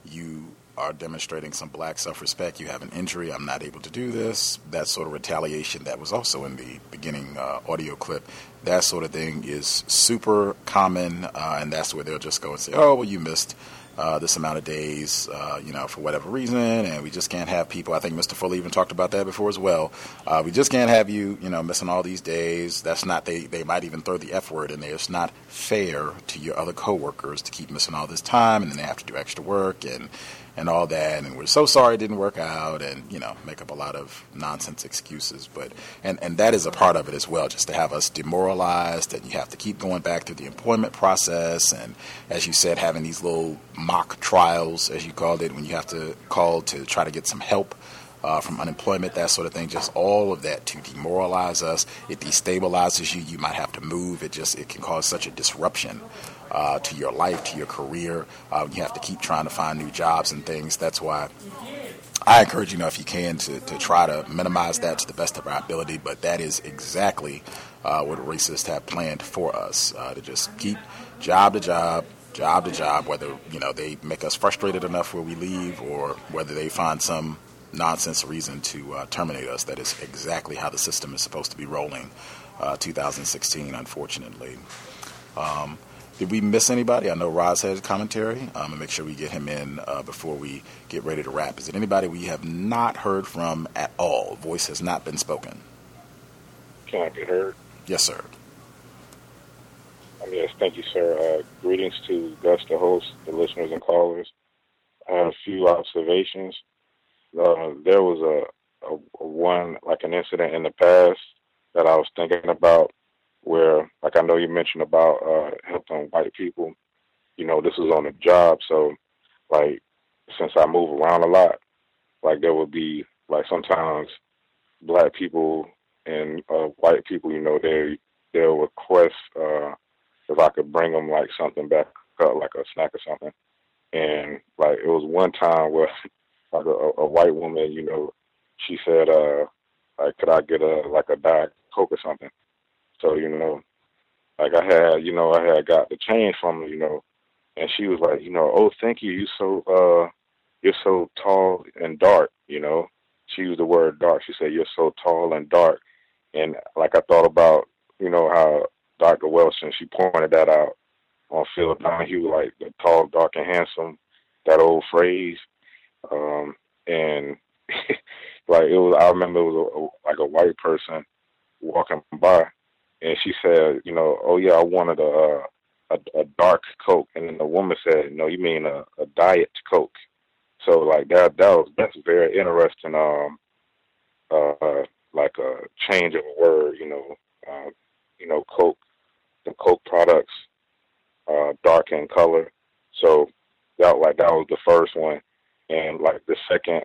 you are demonstrating some black self-respect, you have an injury, I'm not able to do this. That sort of retaliation that was also in the beginning uh, audio clip. That sort of thing is super common, uh, and that's where they'll just go and say, "Oh, well, you missed." Uh, this amount of days, uh, you know, for whatever reason, and we just can't have people. I think Mr. Fuller even talked about that before as well. Uh, we just can't have you, you know, missing all these days. That's not they. They might even throw the F word in there. It's not fair to your other coworkers to keep missing all this time, and then they have to do extra work and and all that, and we're so sorry it didn't work out, and you know, make up a lot of nonsense excuses. But and and that is a part of it as well, just to have us demoralized, and you have to keep going back through the employment process, and as you said, having these little mock trials, as you called it, when you have to call to try to get some help. Uh, from unemployment, that sort of thing, just all of that to demoralize us. It destabilizes you. You might have to move. It just it can cause such a disruption uh, to your life, to your career. Uh, you have to keep trying to find new jobs and things. That's why I encourage you know if you can to, to try to minimize that to the best of our ability. But that is exactly uh, what racists have planned for us uh, to just keep job to job, job to job. Whether you know they make us frustrated enough where we leave, or whether they find some nonsense reason to uh, terminate us. That is exactly how the system is supposed to be rolling. Uh, 2016, unfortunately. Um, did we miss anybody? I know Roz has commentary. I'm um, and make sure we get him in uh, before we get ready to wrap. Is it anybody we have not heard from at all? Voice has not been spoken. Can I be heard? Yes, sir. My Yes, thank you, sir. Uh, greetings to Gus, the host, the listeners and callers. I have a few observations. Uh, there was a, a, a one, like an incident in the past that I was thinking about where, like I know you mentioned about uh, helping white people. You know, this was on the job, so like since I move around a lot, like there would be like sometimes black people and uh, white people, you know, they they'll request uh, if I could bring them like something back, uh, like a snack or something. And like it was one time where like a, a white woman, you know, she said, uh, like, could I get a like a diet coke or something? So you know, like I had, you know, I had got the change from her, you know, and she was like, you know, oh, thank you, you so, uh, you're so tall and dark, you know. She used the word dark. She said, you're so tall and dark, and like I thought about, you know, how Dr. Welsing, she pointed that out on Phil Donahue, like the tall, dark, and handsome, that old phrase. Um, and like it was, I remember it was a, a, like a white person walking by, and she said, you know, oh yeah, I wanted a a, a dark Coke, and then the woman said, no, you mean a, a diet Coke. So like that, that was that's very interesting. Um, uh, like a change of word, you know, uh, you know, Coke, the Coke products, uh, dark in color. So that like that was the first one, and like the second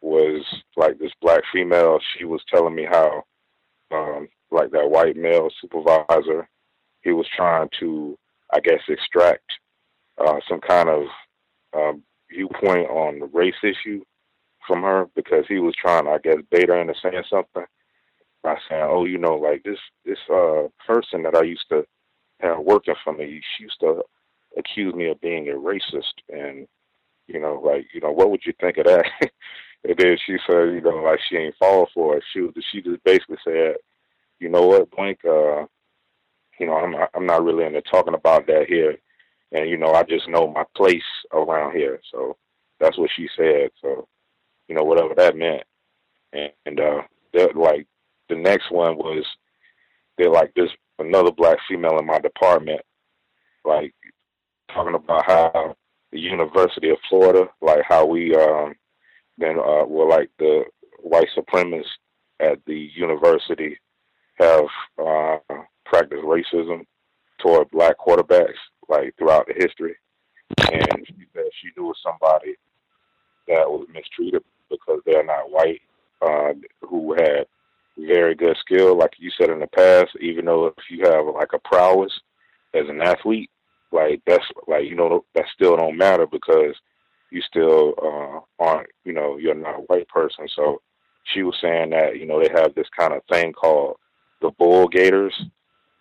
was like this black female. She was telling me how, um, like that white male supervisor, he was trying to, I guess, extract uh, some kind of um, viewpoint on the race issue from her because he was trying, I guess, bait her into saying something by saying, "Oh, you know, like this this uh person that I used to have working for me, she used to accuse me of being a racist, and you know, like you know, what would you think of that?" and then she said, you know, like she ain't fall for it. She was she just basically said, "You know what, Blink? Uh, you know, I'm not, I'm not really into talking about that here, and you know, I just know my place around here." So that's what she said. So you know, whatever that meant, and, and uh, that like the next one was they're like this another black female in my department, like talking about how the University of Florida, like how we um then uh were like the white supremacists at the university have uh practiced racism toward black quarterbacks like throughout the history. And she said she knew of somebody that was mistreated because they're not white, uh, who had very good skill, like you said in the past. Even though if you have like a prowess as an athlete, like that's like you know that still don't matter because you still uh, aren't you know you're not a white person. So she was saying that you know they have this kind of thing called the Bull Gators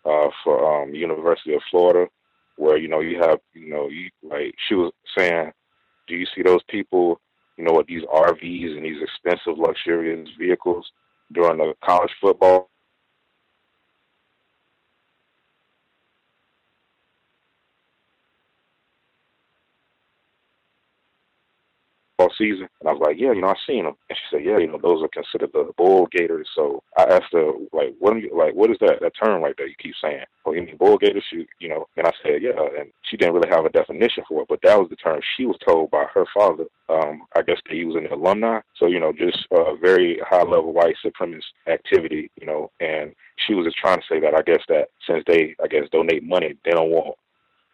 uh, for um, University of Florida, where you know you have you know you like she was saying, do you see those people you know with these RVs and these expensive luxurious vehicles? during the college football season. And I was like, yeah, you know, I've seen them. And she said, yeah, you know, those are considered the bull gators. So I asked her, like, what are you, like, what is that, that term right there you keep saying? Oh, you mean bull gators? She, you know, and I said, yeah. And she didn't really have a definition for it, but that was the term she was told by her father. Um, I guess they use an alumni. So, you know, just a very high level white supremacist activity, you know, and she was just trying to say that I guess that since they, I guess, donate money, they don't want,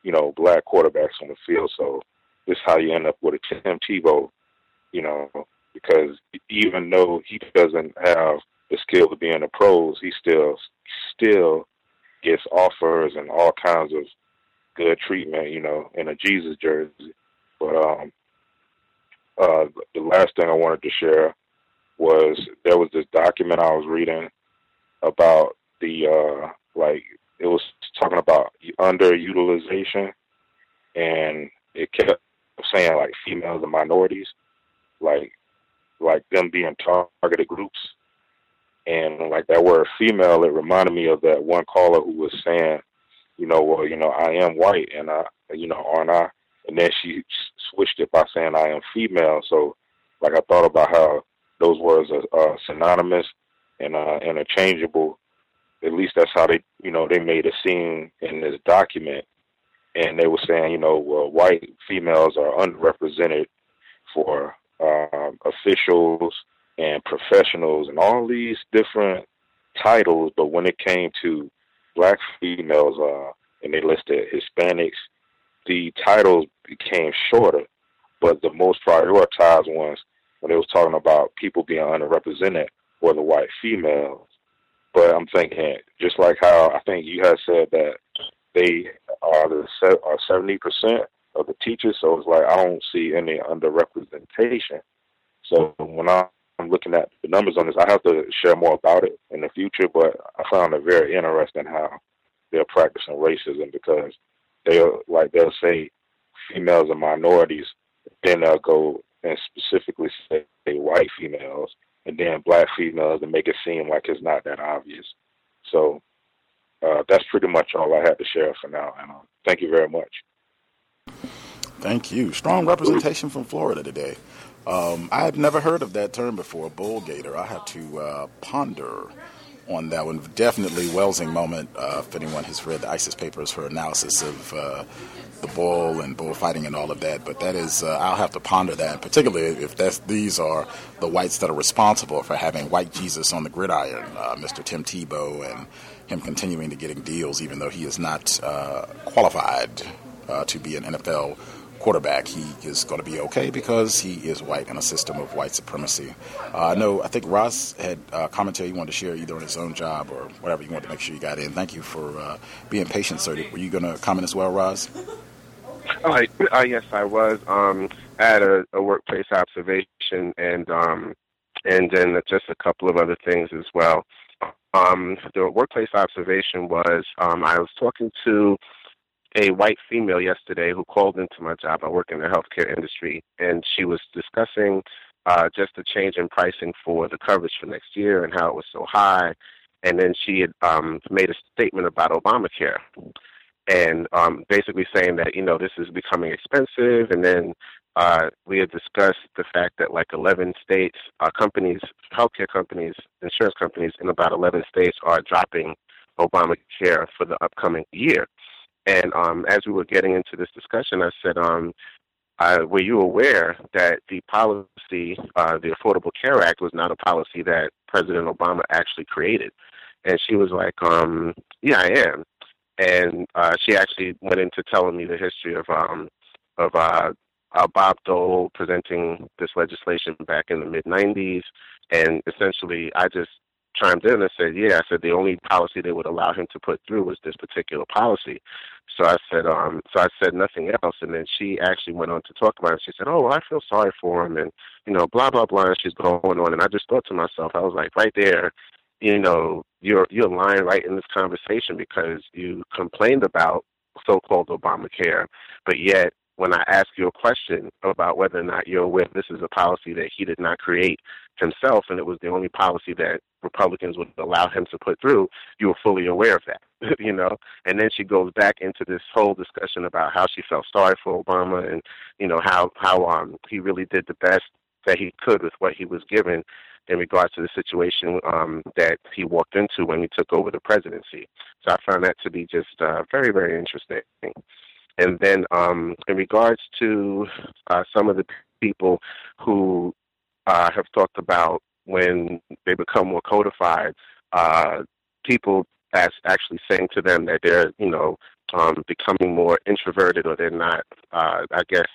you know, black quarterbacks on the field. So this is how you end up with a Tim Tebow you know, because even though he doesn't have the skill to be in the pros, he still still gets offers and all kinds of good treatment, you know, in a Jesus jersey. But um uh the last thing I wanted to share was there was this document I was reading about the uh like it was talking about underutilization and it kept saying like females and minorities like like them being targeted groups. And like that word female, it reminded me of that one caller who was saying, you know, well, you know, I am white and I, you know, aren't I? And then she switched it by saying I am female. So like I thought about how those words are, are synonymous and uh, interchangeable at least that's how they, you know, they made it seem in this document. And they were saying, you know, well, white females are underrepresented for um, officials and professionals and all these different titles. But when it came to black females, uh, and they listed Hispanics, the titles became shorter. But the most prioritized ones, when they was talking about people being underrepresented, were the white females. But I'm thinking, just like how I think you had said that they are the are seventy percent of the teachers, so it's like I don't see any underrepresentation. So when I'm looking at the numbers on this, I have to share more about it in the future. But I found it very interesting how they're practicing racism because they'll like they'll say females and minorities, then they'll go and specifically say white females, and then black females and make it seem like it's not that obvious. So uh, that's pretty much all I had to share for now. And uh, thank you very much. Thank you. Strong representation from Florida today. Um, I had never heard of that term before, bull gator. I have to uh, ponder on that one. Definitely Welsing moment. Uh, if anyone has read the ISIS papers, her analysis of uh, the bull and bullfighting and all of that. But that is, uh, I'll have to ponder that, particularly if that's these are the whites that are responsible for having white Jesus on the gridiron, uh, Mr. Tim Tebow, and him continuing to getting deals even though he is not uh, qualified uh, to be an NFL quarterback, he is going to be okay because he is white in a system of white supremacy. Uh, I know, I think Ross had uh, commentary you wanted to share either on his own job or whatever you wanted to make sure you got in. Thank you for uh, being patient, sir. Were you going to comment as well, Ross? Uh, uh, yes, I was. Um, I had a, a workplace observation and um, and then just a couple of other things as well. Um, the workplace observation was um, I was talking to a white female yesterday who called into my job. I work in the healthcare industry, and she was discussing uh, just the change in pricing for the coverage for next year and how it was so high. And then she had um, made a statement about Obamacare and um, basically saying that, you know, this is becoming expensive. And then uh, we had discussed the fact that like 11 states, uh, companies, healthcare companies, insurance companies in about 11 states are dropping Obamacare for the upcoming year. And um, as we were getting into this discussion, I said, um, uh, were you aware that the policy, uh, the Affordable Care Act, was not a policy that President Obama actually created? And she was like, um, yeah, I am. And uh, she actually went into telling me the history of um, of uh, uh, Bob Dole presenting this legislation back in the mid '90s, and essentially, I just chimed in and said, "Yeah." I said the only policy they would allow him to put through was this particular policy. So I said, um, so I said nothing else, and then she actually went on to talk about it. She said, "Oh, well, I feel sorry for him," and you know, blah blah blah. And she's going on, and I just thought to myself, I was like, right there, you know, you're you're lying right in this conversation because you complained about so-called Obamacare, but yet when I ask you a question about whether or not you're aware this is a policy that he did not create himself and it was the only policy that Republicans would allow him to put through, you were fully aware of that, you know? And then she goes back into this whole discussion about how she felt sorry for Obama and, you know, how, how um he really did the best that he could with what he was given in regards to the situation um, that he walked into when he took over the presidency. So I found that to be just uh, very, very interesting. And then, um, in regards to uh, some of the people who uh, have talked about when they become more codified, uh, people as actually saying to them that they're, you know, um, becoming more introverted or they're not, uh, I guess,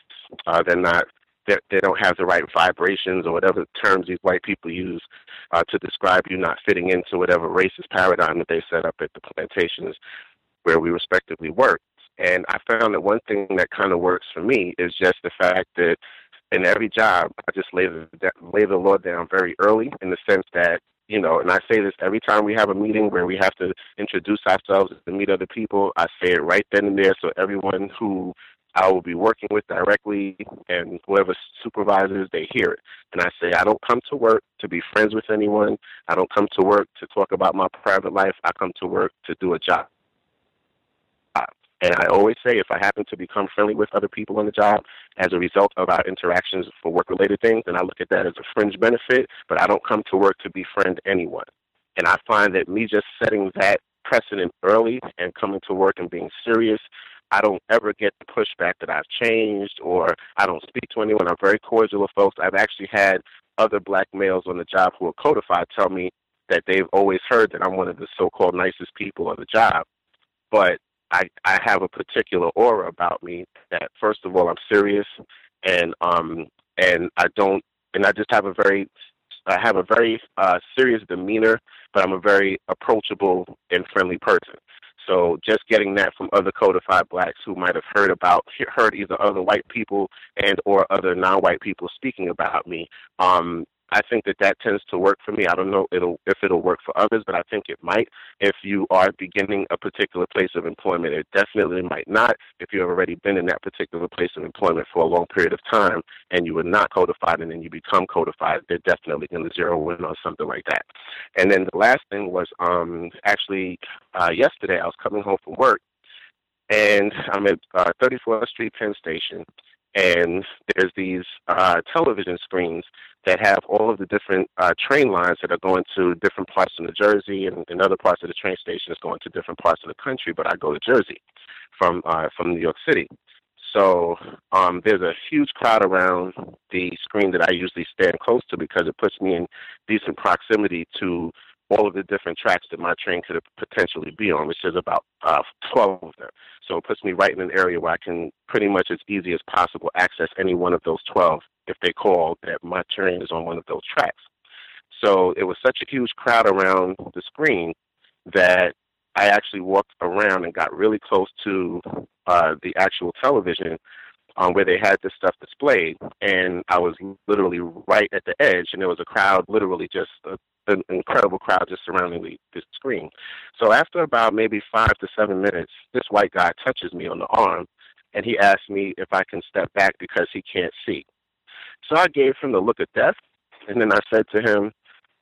uh, they're not, they're, they don't have the right vibrations or whatever terms these white people use uh, to describe you not fitting into whatever racist paradigm that they set up at the plantations where we respectively work. And I found that one thing that kind of works for me is just the fact that in every job, I just lay the lay the law down very early in the sense that you know, and I say this every time we have a meeting where we have to introduce ourselves and meet other people. I say it right then and there, so everyone who I will be working with directly and whoever supervises, they hear it. And I say, I don't come to work to be friends with anyone. I don't come to work to talk about my private life. I come to work to do a job. And I always say if I happen to become friendly with other people on the job as a result of our interactions for work related things, then I look at that as a fringe benefit, but I don't come to work to befriend anyone. And I find that me just setting that precedent early and coming to work and being serious, I don't ever get the pushback that I've changed or I don't speak to anyone. I'm very cordial with folks. I've actually had other black males on the job who are codified tell me that they've always heard that I'm one of the so-called nicest people on the job. But I I have a particular aura about me that first of all I'm serious and um and I don't and I just have a very I have a very uh, serious demeanor, but I'm a very approachable and friendly person. So just getting that from other codified blacks who might have heard about heard either other white people and or other non-white people speaking about me, um, I think that that tends to work for me. I don't know it'll, if it'll work for others, but I think it might. If you are beginning a particular place of employment, it definitely might not. If you've already been in that particular place of employment for a long period of time and you were not codified and then you become codified, they're definitely going to zero in on something like that. And then the last thing was um, actually uh, yesterday I was coming home from work and I'm at uh, 34th Street Penn Station and there's these uh, television screens that have all of the different uh, train lines that are going to different parts of New Jersey and, and other parts of the train station is going to different parts of the country. But I go to Jersey from uh, from New York City, so um, there's a huge crowd around the screen that I usually stand close to because it puts me in decent proximity to all of the different tracks that my train could potentially be on, which is about uh, 12 of them. So it puts me right in an area where I can pretty much as easy as possible access any one of those 12 if they call that my train is on one of those tracks. So it was such a huge crowd around the screen that I actually walked around and got really close to uh, the actual television um, where they had this stuff displayed, and I was literally right at the edge, and there was a crowd, literally just a, an incredible crowd just surrounding the, the screen. So after about maybe five to seven minutes, this white guy touches me on the arm, and he asks me if I can step back because he can't see. So I gave him the look of death, and then I said to him,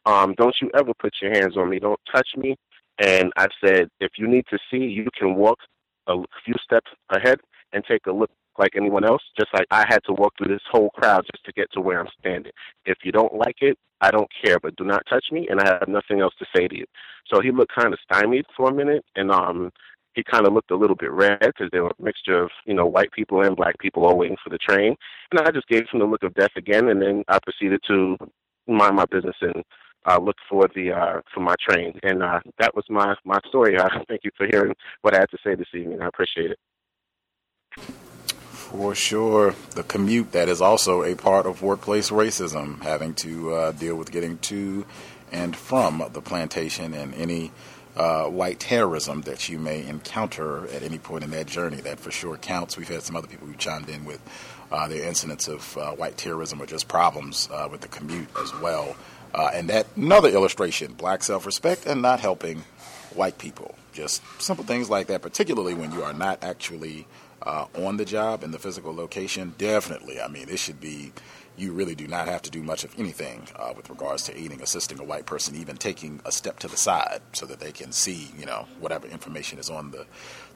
um, "Don't you ever put your hands on me? Don't touch me." And I said, "If you need to see, you can walk a few steps ahead and take a look like anyone else, just like I had to walk through this whole crowd just to get to where I'm standing. If you don't like it, I don't care, but do not touch me, and I have nothing else to say to you. So he looked kind of stymied for a minute, and um, he kind of looked a little bit red because there were a mixture of you know white people and black people all waiting for the train. And I just gave him the look of death again, and then I proceeded to mind my business and uh, look for the uh, for my train. And uh, that was my my story. Uh, thank you for hearing what I had to say this evening. I appreciate it. For sure, the commute that is also a part of workplace racism, having to uh, deal with getting to and from the plantation and any uh, white terrorism that you may encounter at any point in that journey. That for sure counts. We've had some other people who chimed in with uh, their incidents of uh, white terrorism or just problems uh, with the commute as well. Uh, and that another illustration: black self-respect and not helping white people. Just simple things like that, particularly when you are not actually uh, on the job in the physical location. Definitely, I mean, it should be you really do not have to do much of anything uh, with regards to aiding, assisting a white person, even taking a step to the side so that they can see, you know, whatever information is on the,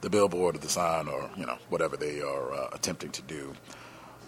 the billboard or the sign or, you know, whatever they are uh, attempting to do.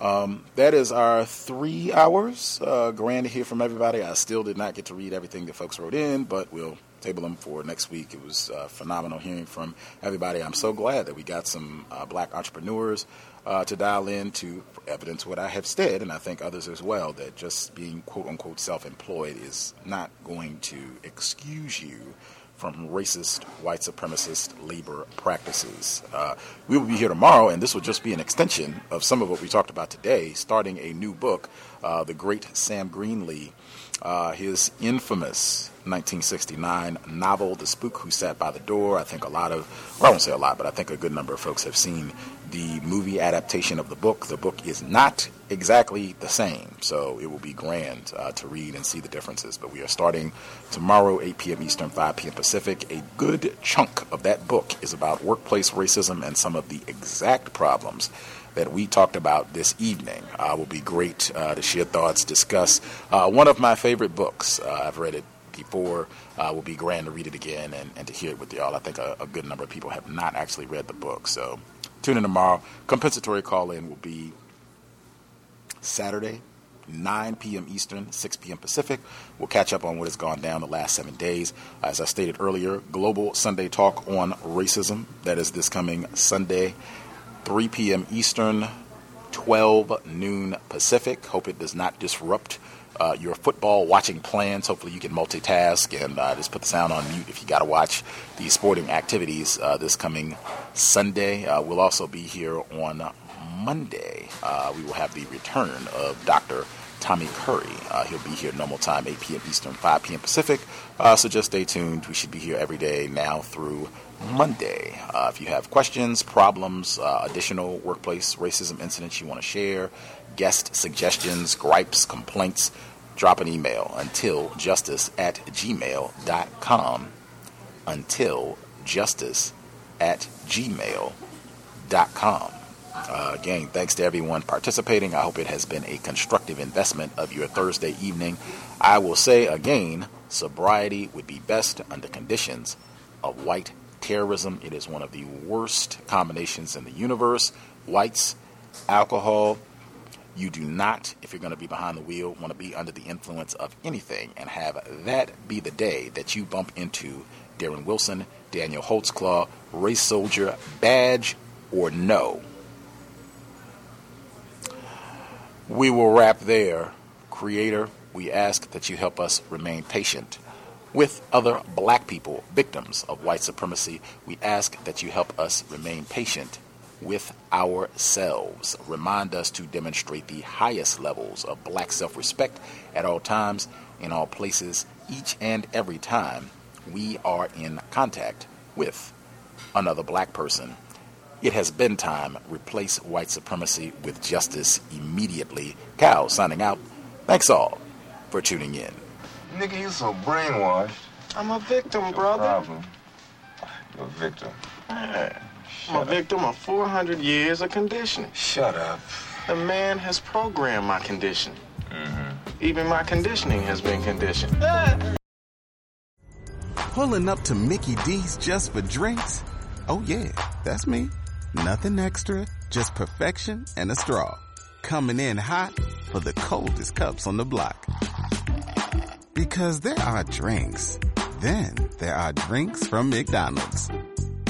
Um, that is our three hours. Uh, grand to hear from everybody. I still did not get to read everything that folks wrote in, but we'll table them for next week. It was uh, phenomenal hearing from everybody. I'm so glad that we got some uh, black entrepreneurs uh, to dial in to evidence what I have said, and I think others as well, that just being quote unquote self employed is not going to excuse you from racist, white supremacist labor practices. Uh, we will be here tomorrow, and this will just be an extension of some of what we talked about today, starting a new book, uh, The Great Sam Greenlee, uh, his infamous 1969 novel, The Spook Who Sat by the Door. I think a lot of, well, I won't say a lot, but I think a good number of folks have seen the movie adaptation of the book. The book is not exactly the same, so it will be grand uh, to read and see the differences. But we are starting tomorrow, 8 p.m. Eastern, 5 p.m. Pacific. A good chunk of that book is about workplace racism and some of the exact problems that we talked about this evening. Uh, will be great uh, to share thoughts, discuss. Uh, one of my favorite books. Uh, I've read it before. Uh, will be grand to read it again and, and to hear it with y'all. I think a, a, good number of people have not actually read the book, so Tune in tomorrow. Compensatory call in will be Saturday 9 p.m. Eastern, 6 p.m. Pacific. We'll catch up on what has gone down the last seven days. As I stated earlier, Global Sunday Talk on Racism. That is this coming Sunday, 3 p.m. Eastern, 12 noon Pacific. Hope it does not disrupt uh, your football watching plans. Hopefully, you can multitask and uh, just put the sound on mute if you got to watch these sporting activities uh, this coming Sunday. Uh, we'll also be here on Monday. Uh, we will have the return of Dr. Tommy Curry. Uh, he'll be here normal time, 8 p.m. Eastern, 5 p.m. Pacific. so just stay tuned. We should be here every day now through Monday. if you have questions, problems, additional workplace racism incidents you want to share, guest suggestions, gripes, complaints, drop an email until justice at gmail.com. Until justice at gmail.com. Uh, again, thanks to everyone participating. I hope it has been a constructive investment of your Thursday evening. I will say again, sobriety would be best under conditions of white terrorism. It is one of the worst combinations in the universe. Whites, alcohol, you do not, if you're going to be behind the wheel, want to be under the influence of anything and have that be the day that you bump into Darren Wilson, Daniel Holtzclaw, race soldier, badge or no. We will wrap there. Creator, we ask that you help us remain patient with other black people, victims of white supremacy. We ask that you help us remain patient with ourselves. Remind us to demonstrate the highest levels of black self respect at all times, in all places, each and every time we are in contact with another black person. It has been time. Replace white supremacy with justice immediately. Cal signing out. Thanks all for tuning in. Nigga, you so brainwashed. I'm a victim, brother. Problem. You're a victim. Ah. Yeah. I'm a victim of 400 years of conditioning. Shut up. The man has programmed my conditioning. Mm-hmm. Even my conditioning has been conditioned. Pulling up to Mickey D's just for drinks? Oh, yeah, that's me. Nothing extra, just perfection and a straw. Coming in hot for the coldest cups on the block. Because there are drinks, then there are drinks from McDonald's.